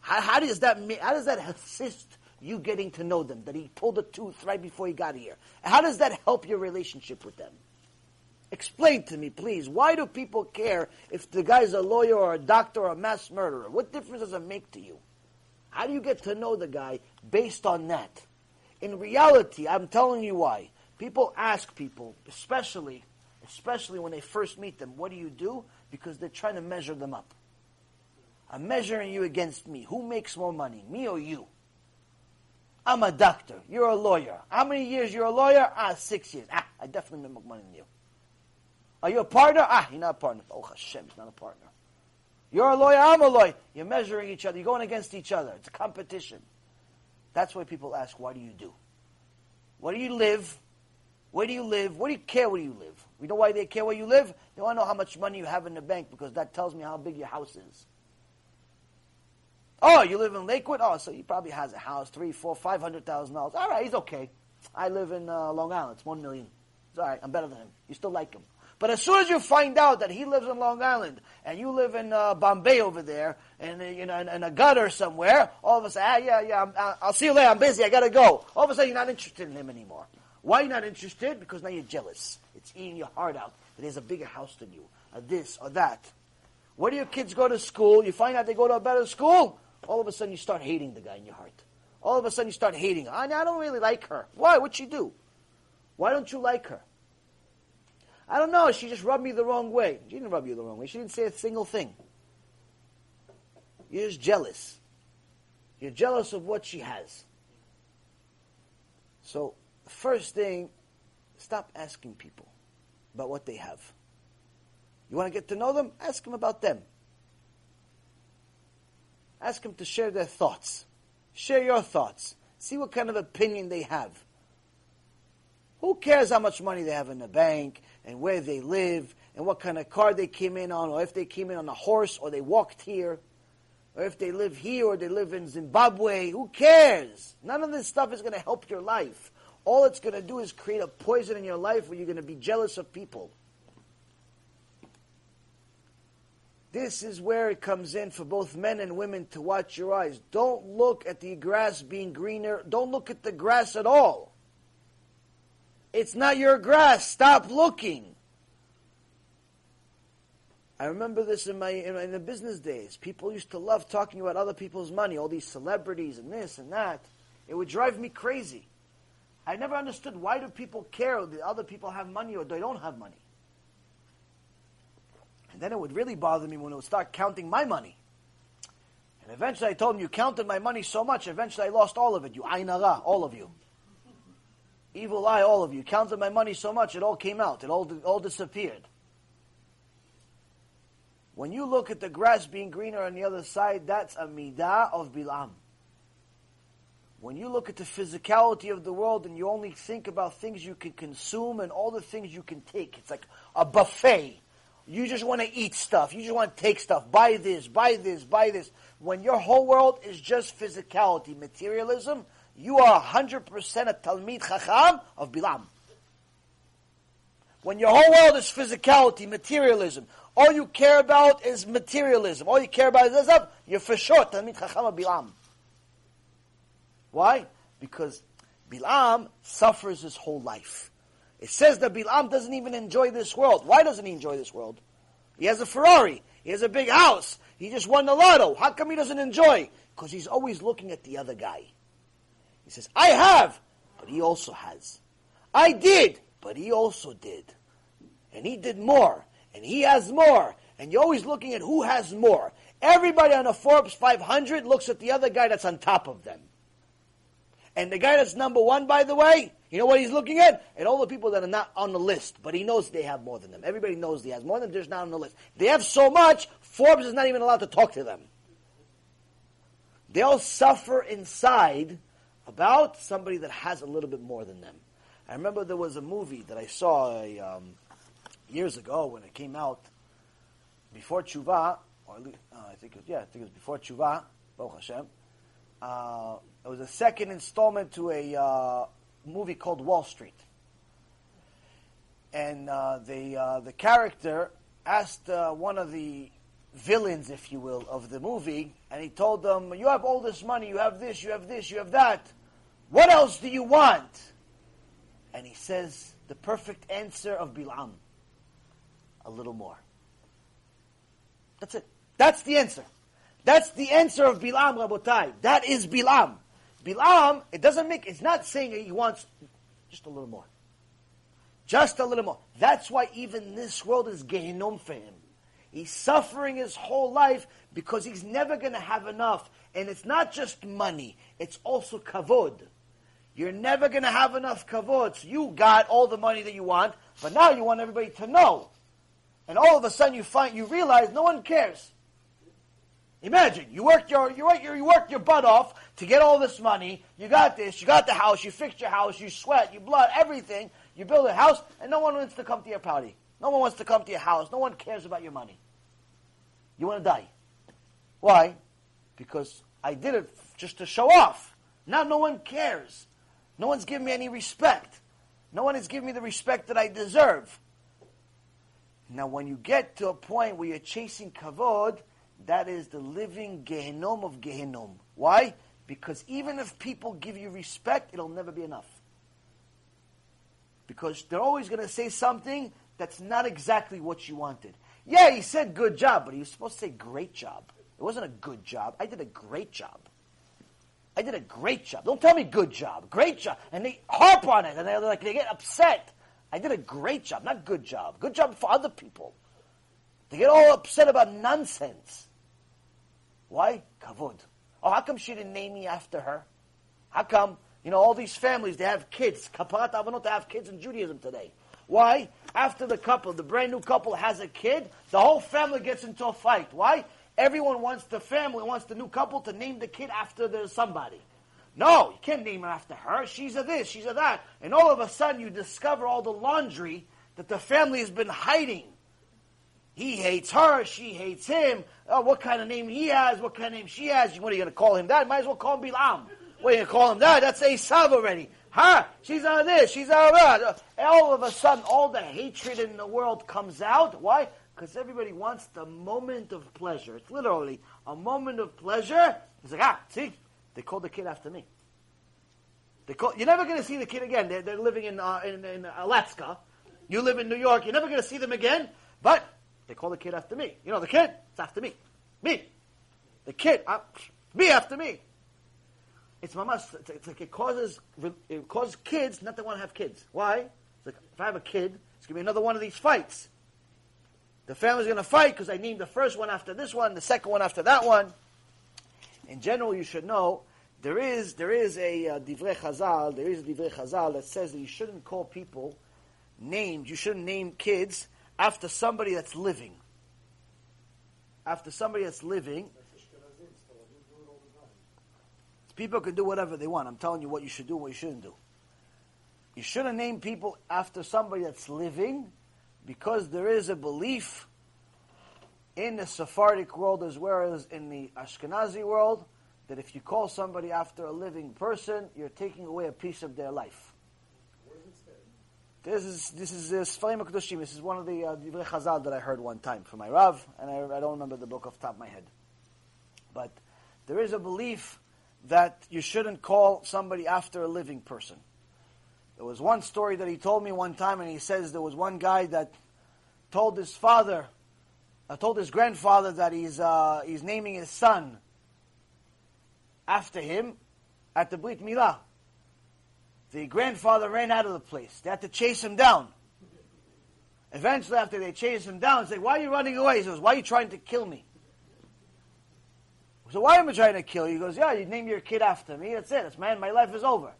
A: How, how does that how does that assist you getting to know them? That he pulled a tooth right before he got here. How does that help your relationship with them? Explain to me, please. Why do people care if the guy's a lawyer or a doctor or a mass murderer? What difference does it make to you? How do you get to know the guy based on that? In reality, I'm telling you why. People ask people, especially, especially when they first meet them, what do you do? Because they're trying to measure them up. I'm measuring you against me. Who makes more money, me or you? I'm a doctor. You're a lawyer. How many years you're a lawyer? Ah, six years. Ah, I definitely make more money than you. Are you a partner? Ah, you're not a partner. Oh Hashem, he's not a partner. You're a lawyer, I'm a lawyer. You're measuring each other. You're going against each other. It's a competition. That's why people ask, why do you do? Where do you live? Where do you live? Where do you care where you live? We know why they care where you live? They want to know how much money you have in the bank because that tells me how big your house is. Oh, you live in Lakewood? Oh, so he probably has a house, three, four, five hundred thousand dollars. All right, he's okay. I live in uh, Long Island. It's one million. It's all right. I'm better than him. You still like him. But as soon as you find out that he lives in Long Island and you live in uh, Bombay over there, and uh, you know, in, in, a gutter somewhere, all of a sudden, ah, yeah, yeah, i uh, I'll see you later. I'm busy. I gotta go. All of a sudden, you're not interested in him anymore. Why are you not interested? Because now you're jealous. It's eating your heart out. That has a bigger house than you, or this or that. Where do your kids go to school? You find out they go to a better school. All of a sudden, you start hating the guy in your heart. All of a sudden, you start hating. I, I don't really like her. Why? What'd she do? Why don't you like her? I don't know. She just rubbed me the wrong way. She didn't rub you the wrong way. She didn't say a single thing. You're just jealous. You're jealous of what she has. So, first thing, stop asking people about what they have. You want to get to know them? Ask them about them. Ask them to share their thoughts. Share your thoughts. See what kind of opinion they have. Who cares how much money they have in the bank and where they live and what kind of car they came in on, or if they came in on a horse or they walked here, or if they live here or they live in Zimbabwe? Who cares? None of this stuff is going to help your life. All it's going to do is create a poison in your life where you're going to be jealous of people. This is where it comes in for both men and women to watch your eyes. Don't look at the grass being greener. Don't look at the grass at all. It's not your grass. Stop looking. I remember this in my, in in the business days. People used to love talking about other people's money, all these celebrities and this and that. It would drive me crazy. I never understood why do people care that other people have money or they don't have money. And then it would really bother me when it would start counting my money. And eventually I told him, you counted my money so much, eventually I lost all of it. You ainara, all of you. Evil eye, all of you. Counted my money so much, it all came out. It all, all disappeared. When you look at the grass being greener on the other side, that's a midah of Bilam. When you look at the physicality of the world and you only think about things you can consume and all the things you can take, it's like a buffet. You just want to eat stuff. You just want to take stuff. Buy this, buy this, buy this. When your whole world is just physicality, materialism, you are 100% a Talmid Chacham of Bilam. When your whole world is physicality, materialism, all you care about is materialism. All you care about is this stuff. You're for sure Talmid Chacham of Bilam. Why? Because Bilam suffers his whole life. It says that Bilam doesn't even enjoy this world. Why doesn't he enjoy this world? He has a Ferrari. He has a big house. He just won the lotto. How come he doesn't enjoy? Because he's always looking at the other guy. He says, I have, but he also has. I did, but he also did. And he did more and he has more, and you're always looking at who has more. Everybody on a Forbes 500 looks at the other guy that's on top of them. And the guy that's number one, by the way, you know what he's looking at? And all the people that are not on the list, but he knows they have more than them. Everybody knows he has more than them, they're not on the list. They have so much, Forbes is not even allowed to talk to them. They all suffer inside about somebody that has a little bit more than them. I remember there was a movie that I saw a, um, years ago when it came out before Tshuva, or uh, I think it was, yeah, I think it was before Tshuva, Baruch Hashem. Uh, it was a second installment to a uh, movie called Wall Street. And uh, the, uh, the character asked uh, one of the villains, if you will, of the movie, and he told them, You have all this money, you have this, you have this, you have that. What else do you want? And he says the perfect answer of Bilam a little more. That's it. That's the answer. That's the answer of Bilam, Rabotai. That is Bilam. Bilam, it doesn't make, it's not saying he wants just a little more. Just a little more. That's why even this world is Gehinnom for him. He's suffering his whole life because he's never going to have enough. And it's not just money, it's also kavod. You're never going to have enough kavod. So you got all the money that you want, but now you want everybody to know and all of a sudden you find you realize no one cares. Imagine you worked your you worked your you worked your butt off to get all this money. You got this. You got the house. You fixed your house. You sweat. You blood. Everything. You build a house, and no one wants to come to your party. No one wants to come to your house. No one cares about your money. You want to die. Why? Because I did it just to show off. Now no one cares. No one's giving me any respect. No one is giving me the respect that I deserve. Now, when you get to a point where you're chasing kavod, that is the living Gehinnom of Gehinnom. Why? Because even if people give you respect, it'll never be enough. Because they're always going to say something that's not exactly what you wanted. Yeah, he said good job, but he was supposed to say great job. It wasn't a good job. I did a great job. I did a great job. Don't tell me good job. Great job. And they harp on it and they're like, they get upset. I did a great job, not good job. Good job for other people. They get all upset about nonsense. Why? Kavod. Oh, how come she didn't name me after her? How come, you know, all these families, they have kids. Kaparat Avonot, they have kids in Judaism today. Why? After the couple, the brand new couple has a kid, the whole family gets into a fight. Why? Everyone wants the family, wants the new couple to name the kid after their somebody. No, you can't name her after her. She's a this, she's a that. And all of a sudden you discover all the laundry that the family has been hiding. He hates her, she hates him. Oh, what kind of name he has, what kind of name she has. What are you going to call him that? Might as well call him Bilam. What are you going to call him that? That's Esav already. Her, she's a this, she's a that. All of a sudden, all the hatred in the world comes out. Why? Because everybody wants the moment of pleasure. It's literally a moment of pleasure. It's like, ah, see, they called the kid after me. They call, you're never going to see the kid again. They're, they're living in, uh, in, in Alaska. You live in New York. You're never going to see them again. But they call the kid after me. You know, the kid, it's after me. Me. The kid, uh, me after me. It's mamas. It's like it causes it causes kids not to want to have kids. Why? It's like if I have a kid, it's gonna be another one of these fights. The family's gonna fight because I named the first one after this one, the second one after that one. In general, you should know there is there is a uh, divrei chazal. There is a divrei chazal that says that you shouldn't call people names. You shouldn't name kids after somebody that's living. After somebody that's living. People can do whatever they want. I'm telling you what you should do what you shouldn't do. You shouldn't name people after somebody that's living because there is a belief in the Sephardic world as well as in the Ashkenazi world that if you call somebody after a living person, you're taking away a piece of their life. This is this is uh, Sfarim Kedushim. This is one of the uh, Divrei Chazal that I heard one time from my Rav, and I, I don't remember the book off the top of my head. But there is a belief that you shouldn't call somebody after a living person. There was one story that he told me one time, and he says there was one guy that told his father, uh, told his grandfather that he's uh, he's naming his son after him at the Brit Milah. The grandfather ran out of the place. They had to chase him down. Eventually, after they chased him down, said, "Why are you running away?" He says, "Why are you trying to kill me?" So why am I trying to kill you? He goes, yeah, you name your kid after me. That's it. It's man, my life is over.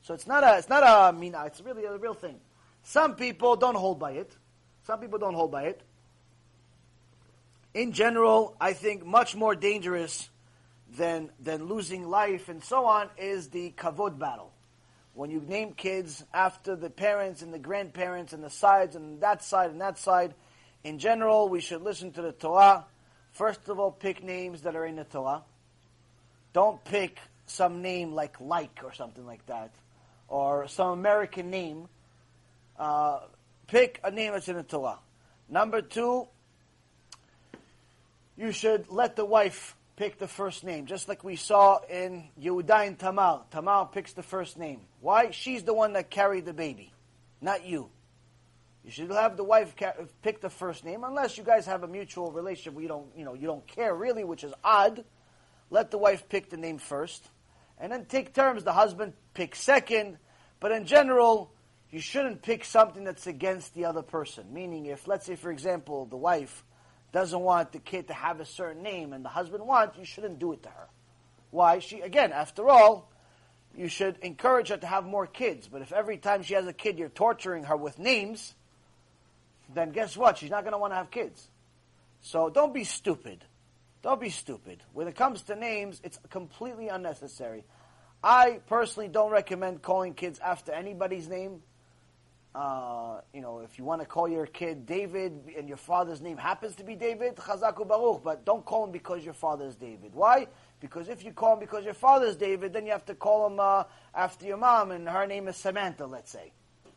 A: So it's not a, it's not a mina. It's really a real thing. Some people don't hold by it. Some people don't hold by it. In general, I think much more dangerous than than losing life and so on is the kavod battle. When you name kids after the parents and the grandparents and the sides and that side and that side, in general, we should listen to the Torah First of all, pick names that are in the Torah. Don't pick some name like like or something like that, or some American name. Uh, pick a name that's in the Torah. Number two, you should let the wife pick the first name, just like we saw in Yehuda and Tamar. Tamar picks the first name. Why? She's the one that carried the baby, not you. You should have the wife pick the first name, unless you guys have a mutual relationship where you don't, you know, you don't care really, which is odd. Let the wife pick the name first, and then take turns. The husband picks second, but in general, you shouldn't pick something that's against the other person. Meaning, if let's say, for example, the wife doesn't want the kid to have a certain name, and the husband wants, you shouldn't do it to her. Why? She again, after all, you should encourage her to have more kids. But if every time she has a kid, you're torturing her with names then guess what? She's not going to want to have kids. So don't be stupid. Don't be stupid. When it comes to names, it's completely unnecessary. I personally don't recommend calling kids after anybody's name. Uh, you know, if you want to call your kid David and your father's name happens to be David, Chazaku Baruch, but don't call him because your father is David. Why? Because if you call him because your father is David, then you have to call him uh, after your mom and her name is Samantha, let's say.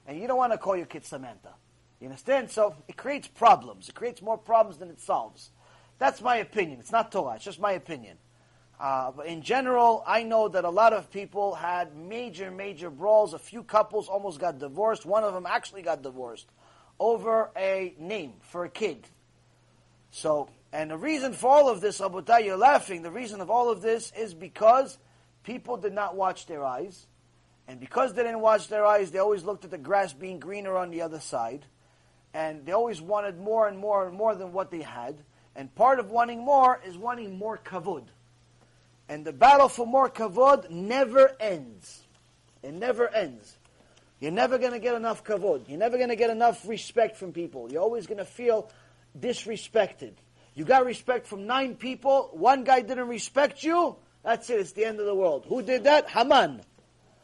A: And you don't want to call your kid Samantha. You understand? So it creates problems. It creates more problems than it solves. That's my opinion. It's not Torah. It's just my opinion. Uh, but in general, I know that a lot of people had major, major brawls. A few couples almost got divorced. One of them actually got divorced over a name for a kid. So, and the reason for all of this, Rabotai, you're laughing. The reason of all of this is because people did not watch their eyes. And because they didn't watch their eyes, they always looked at the grass being greener on the other side and they always wanted more and more and more than what they had. And part of wanting more is wanting more kavod. And the battle for more kavod never ends. It never ends. You're never going to get enough kavod. You're never going to get enough respect from people. You're always going to feel disrespected. You got respect from nine people. One guy didn't respect you. That's it. It's the end of the world. Who did that? Haman.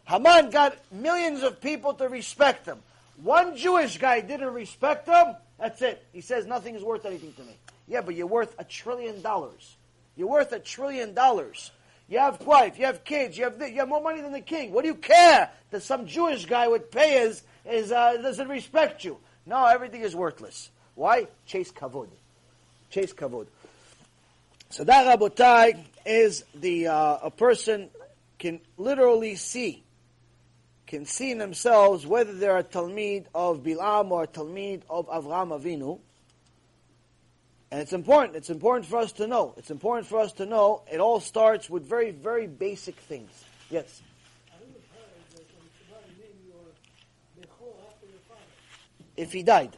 A: Haman got millions of people to respect him. One Jewish guy didn't respect him. That's it. He says nothing is worth anything to me. Yeah, but you're worth a trillion dollars. You're worth a trillion dollars. You have wife, you have kids, you have you have more money than the king. What do you care that some Jewish guy with payas is uh, doesn't respect you? No, everything is worthless. Why? Chase kavod. Chase kavod. So that Rabotai is the uh, a person can literally see, can see in themselves whether they're a Talmid of Bilam or a Talmid of Avram Avinu. And it's important. It's important for us to know. It's important for us to know. It all starts with very, very basic things. Yes. If he died.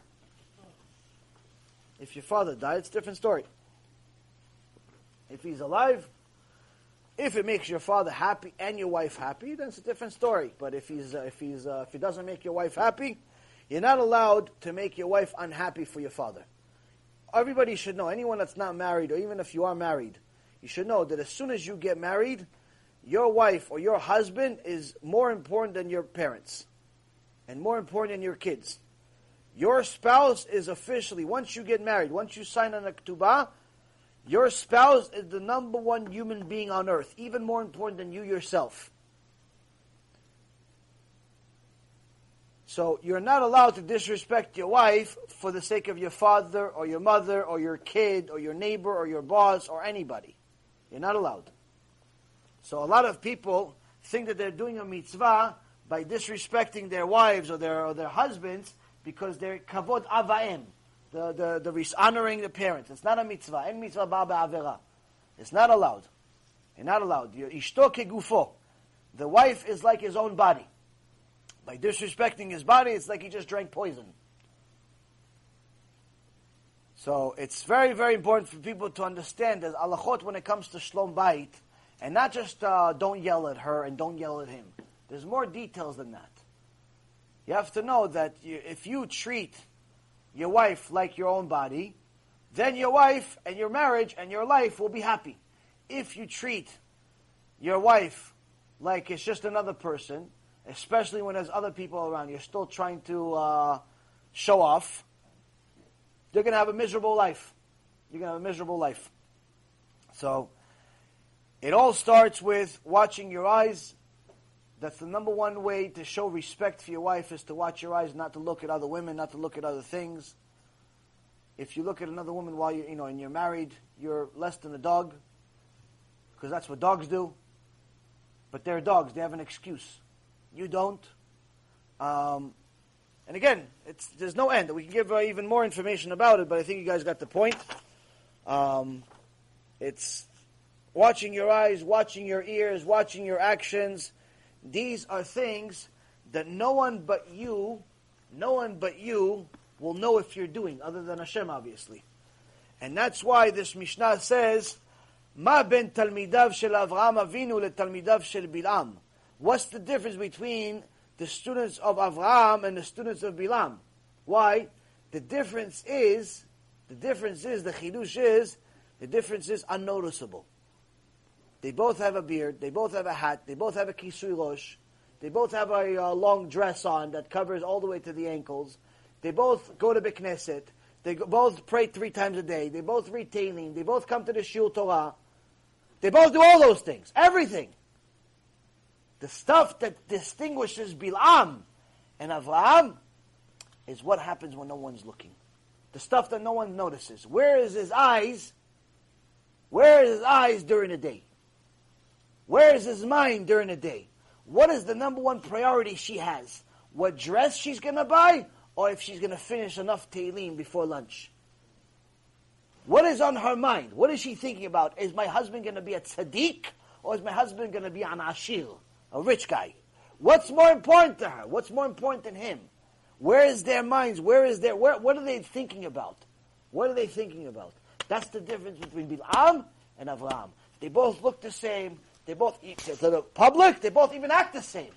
A: If your father died, it's a different story. If he's alive, if it makes your father happy and your wife happy, then it's a different story. But if he's uh, if he's uh, if he doesn't make your wife happy, you're not allowed to make your wife unhappy for your father. Everybody should know. Anyone that's not married, or even if you are married, you should know that as soon as you get married, your wife or your husband is more important than your parents, and more important than your kids. Your spouse is officially once you get married, once you sign on a ketubah, your spouse is the number one human being on earth, even more important than you yourself. So you're not allowed to disrespect your wife for the sake of your father or your mother or your kid or your neighbor or your boss or anybody. You're not allowed. So a lot of people think that they're doing a mitzvah by disrespecting their wives or their, or their husbands because they're kavod avaim the, the, the honoring the parents. It's not a mitzvah. En mitzvah ba avera. It's not allowed. You're not allowed. Ishto kegufo. The wife is like his own body. By disrespecting his body, it's like he just drank poison. So it's very, very important for people to understand that alachot when it comes to shlom bayit, and not just uh, don't yell at her and don't yell at him. There's more details than that. You have to know that you, if you treat your wife like your own body, then your wife and your marriage and your life will be happy. If you treat your wife like it's just another person, especially when there's other people around, you're still trying to uh, show off, you're going to have a miserable life. You're going to have a miserable life. So, it all starts with watching your eyes. That's the number one way to show respect for your wife is to watch your eyes, not to look at other women, not to look at other things. If you look at another woman while you you know and you're married, you're less than a dog, because that's what dogs do. But they're dogs; they have an excuse. You don't. Um, and again, it's, there's no end. We can give uh, even more information about it, but I think you guys got the point. Um, it's watching your eyes, watching your ears, watching your actions these are things that no one but you, no one but you will know if you're doing, other than Hashem, obviously. And that's why this Mishnah says, Ma ben talmidav shel Avraham Avinu le talmidav shel Bilam. What's the difference between the students of Avraham and the students of Bilam? Why? The difference is, the difference is, the chidush is, the difference is unnoticeable. They both have a beard. They both have a hat. They both have a kisui rosh. They both have a uh, long dress on that covers all the way to the ankles. They both go to Beit Knesset. They go, both pray three times a day. They both read Tehillim. They both come to the Shul Torah. They both do all those things. Everything. The stuff that distinguishes Bilam and Avraham is what happens when no one's looking. The stuff that no one notices. Where is his eyes? Where is his eyes during the day? Where is his mind during the day? What is the number one priority she has? What dress she's going to buy, or if she's going to finish enough Tehillim before lunch? What is on her mind? What is she thinking about? Is my husband going to be a tzaddik, or is my husband going to be an ashir, a rich guy? What's more important to her? What's more important than him? Where is their minds? Where is their, where, what are they thinking about? What are they thinking about? That's the difference between Bil'am and Avraham. They both look the same. They both, eat to the public, they both even act the same.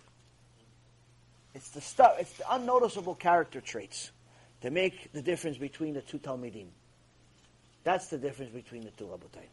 A: It's the stuff, it's the unnoticeable character traits to make the difference between the two Talmidim. That's the difference between the two Rabotai.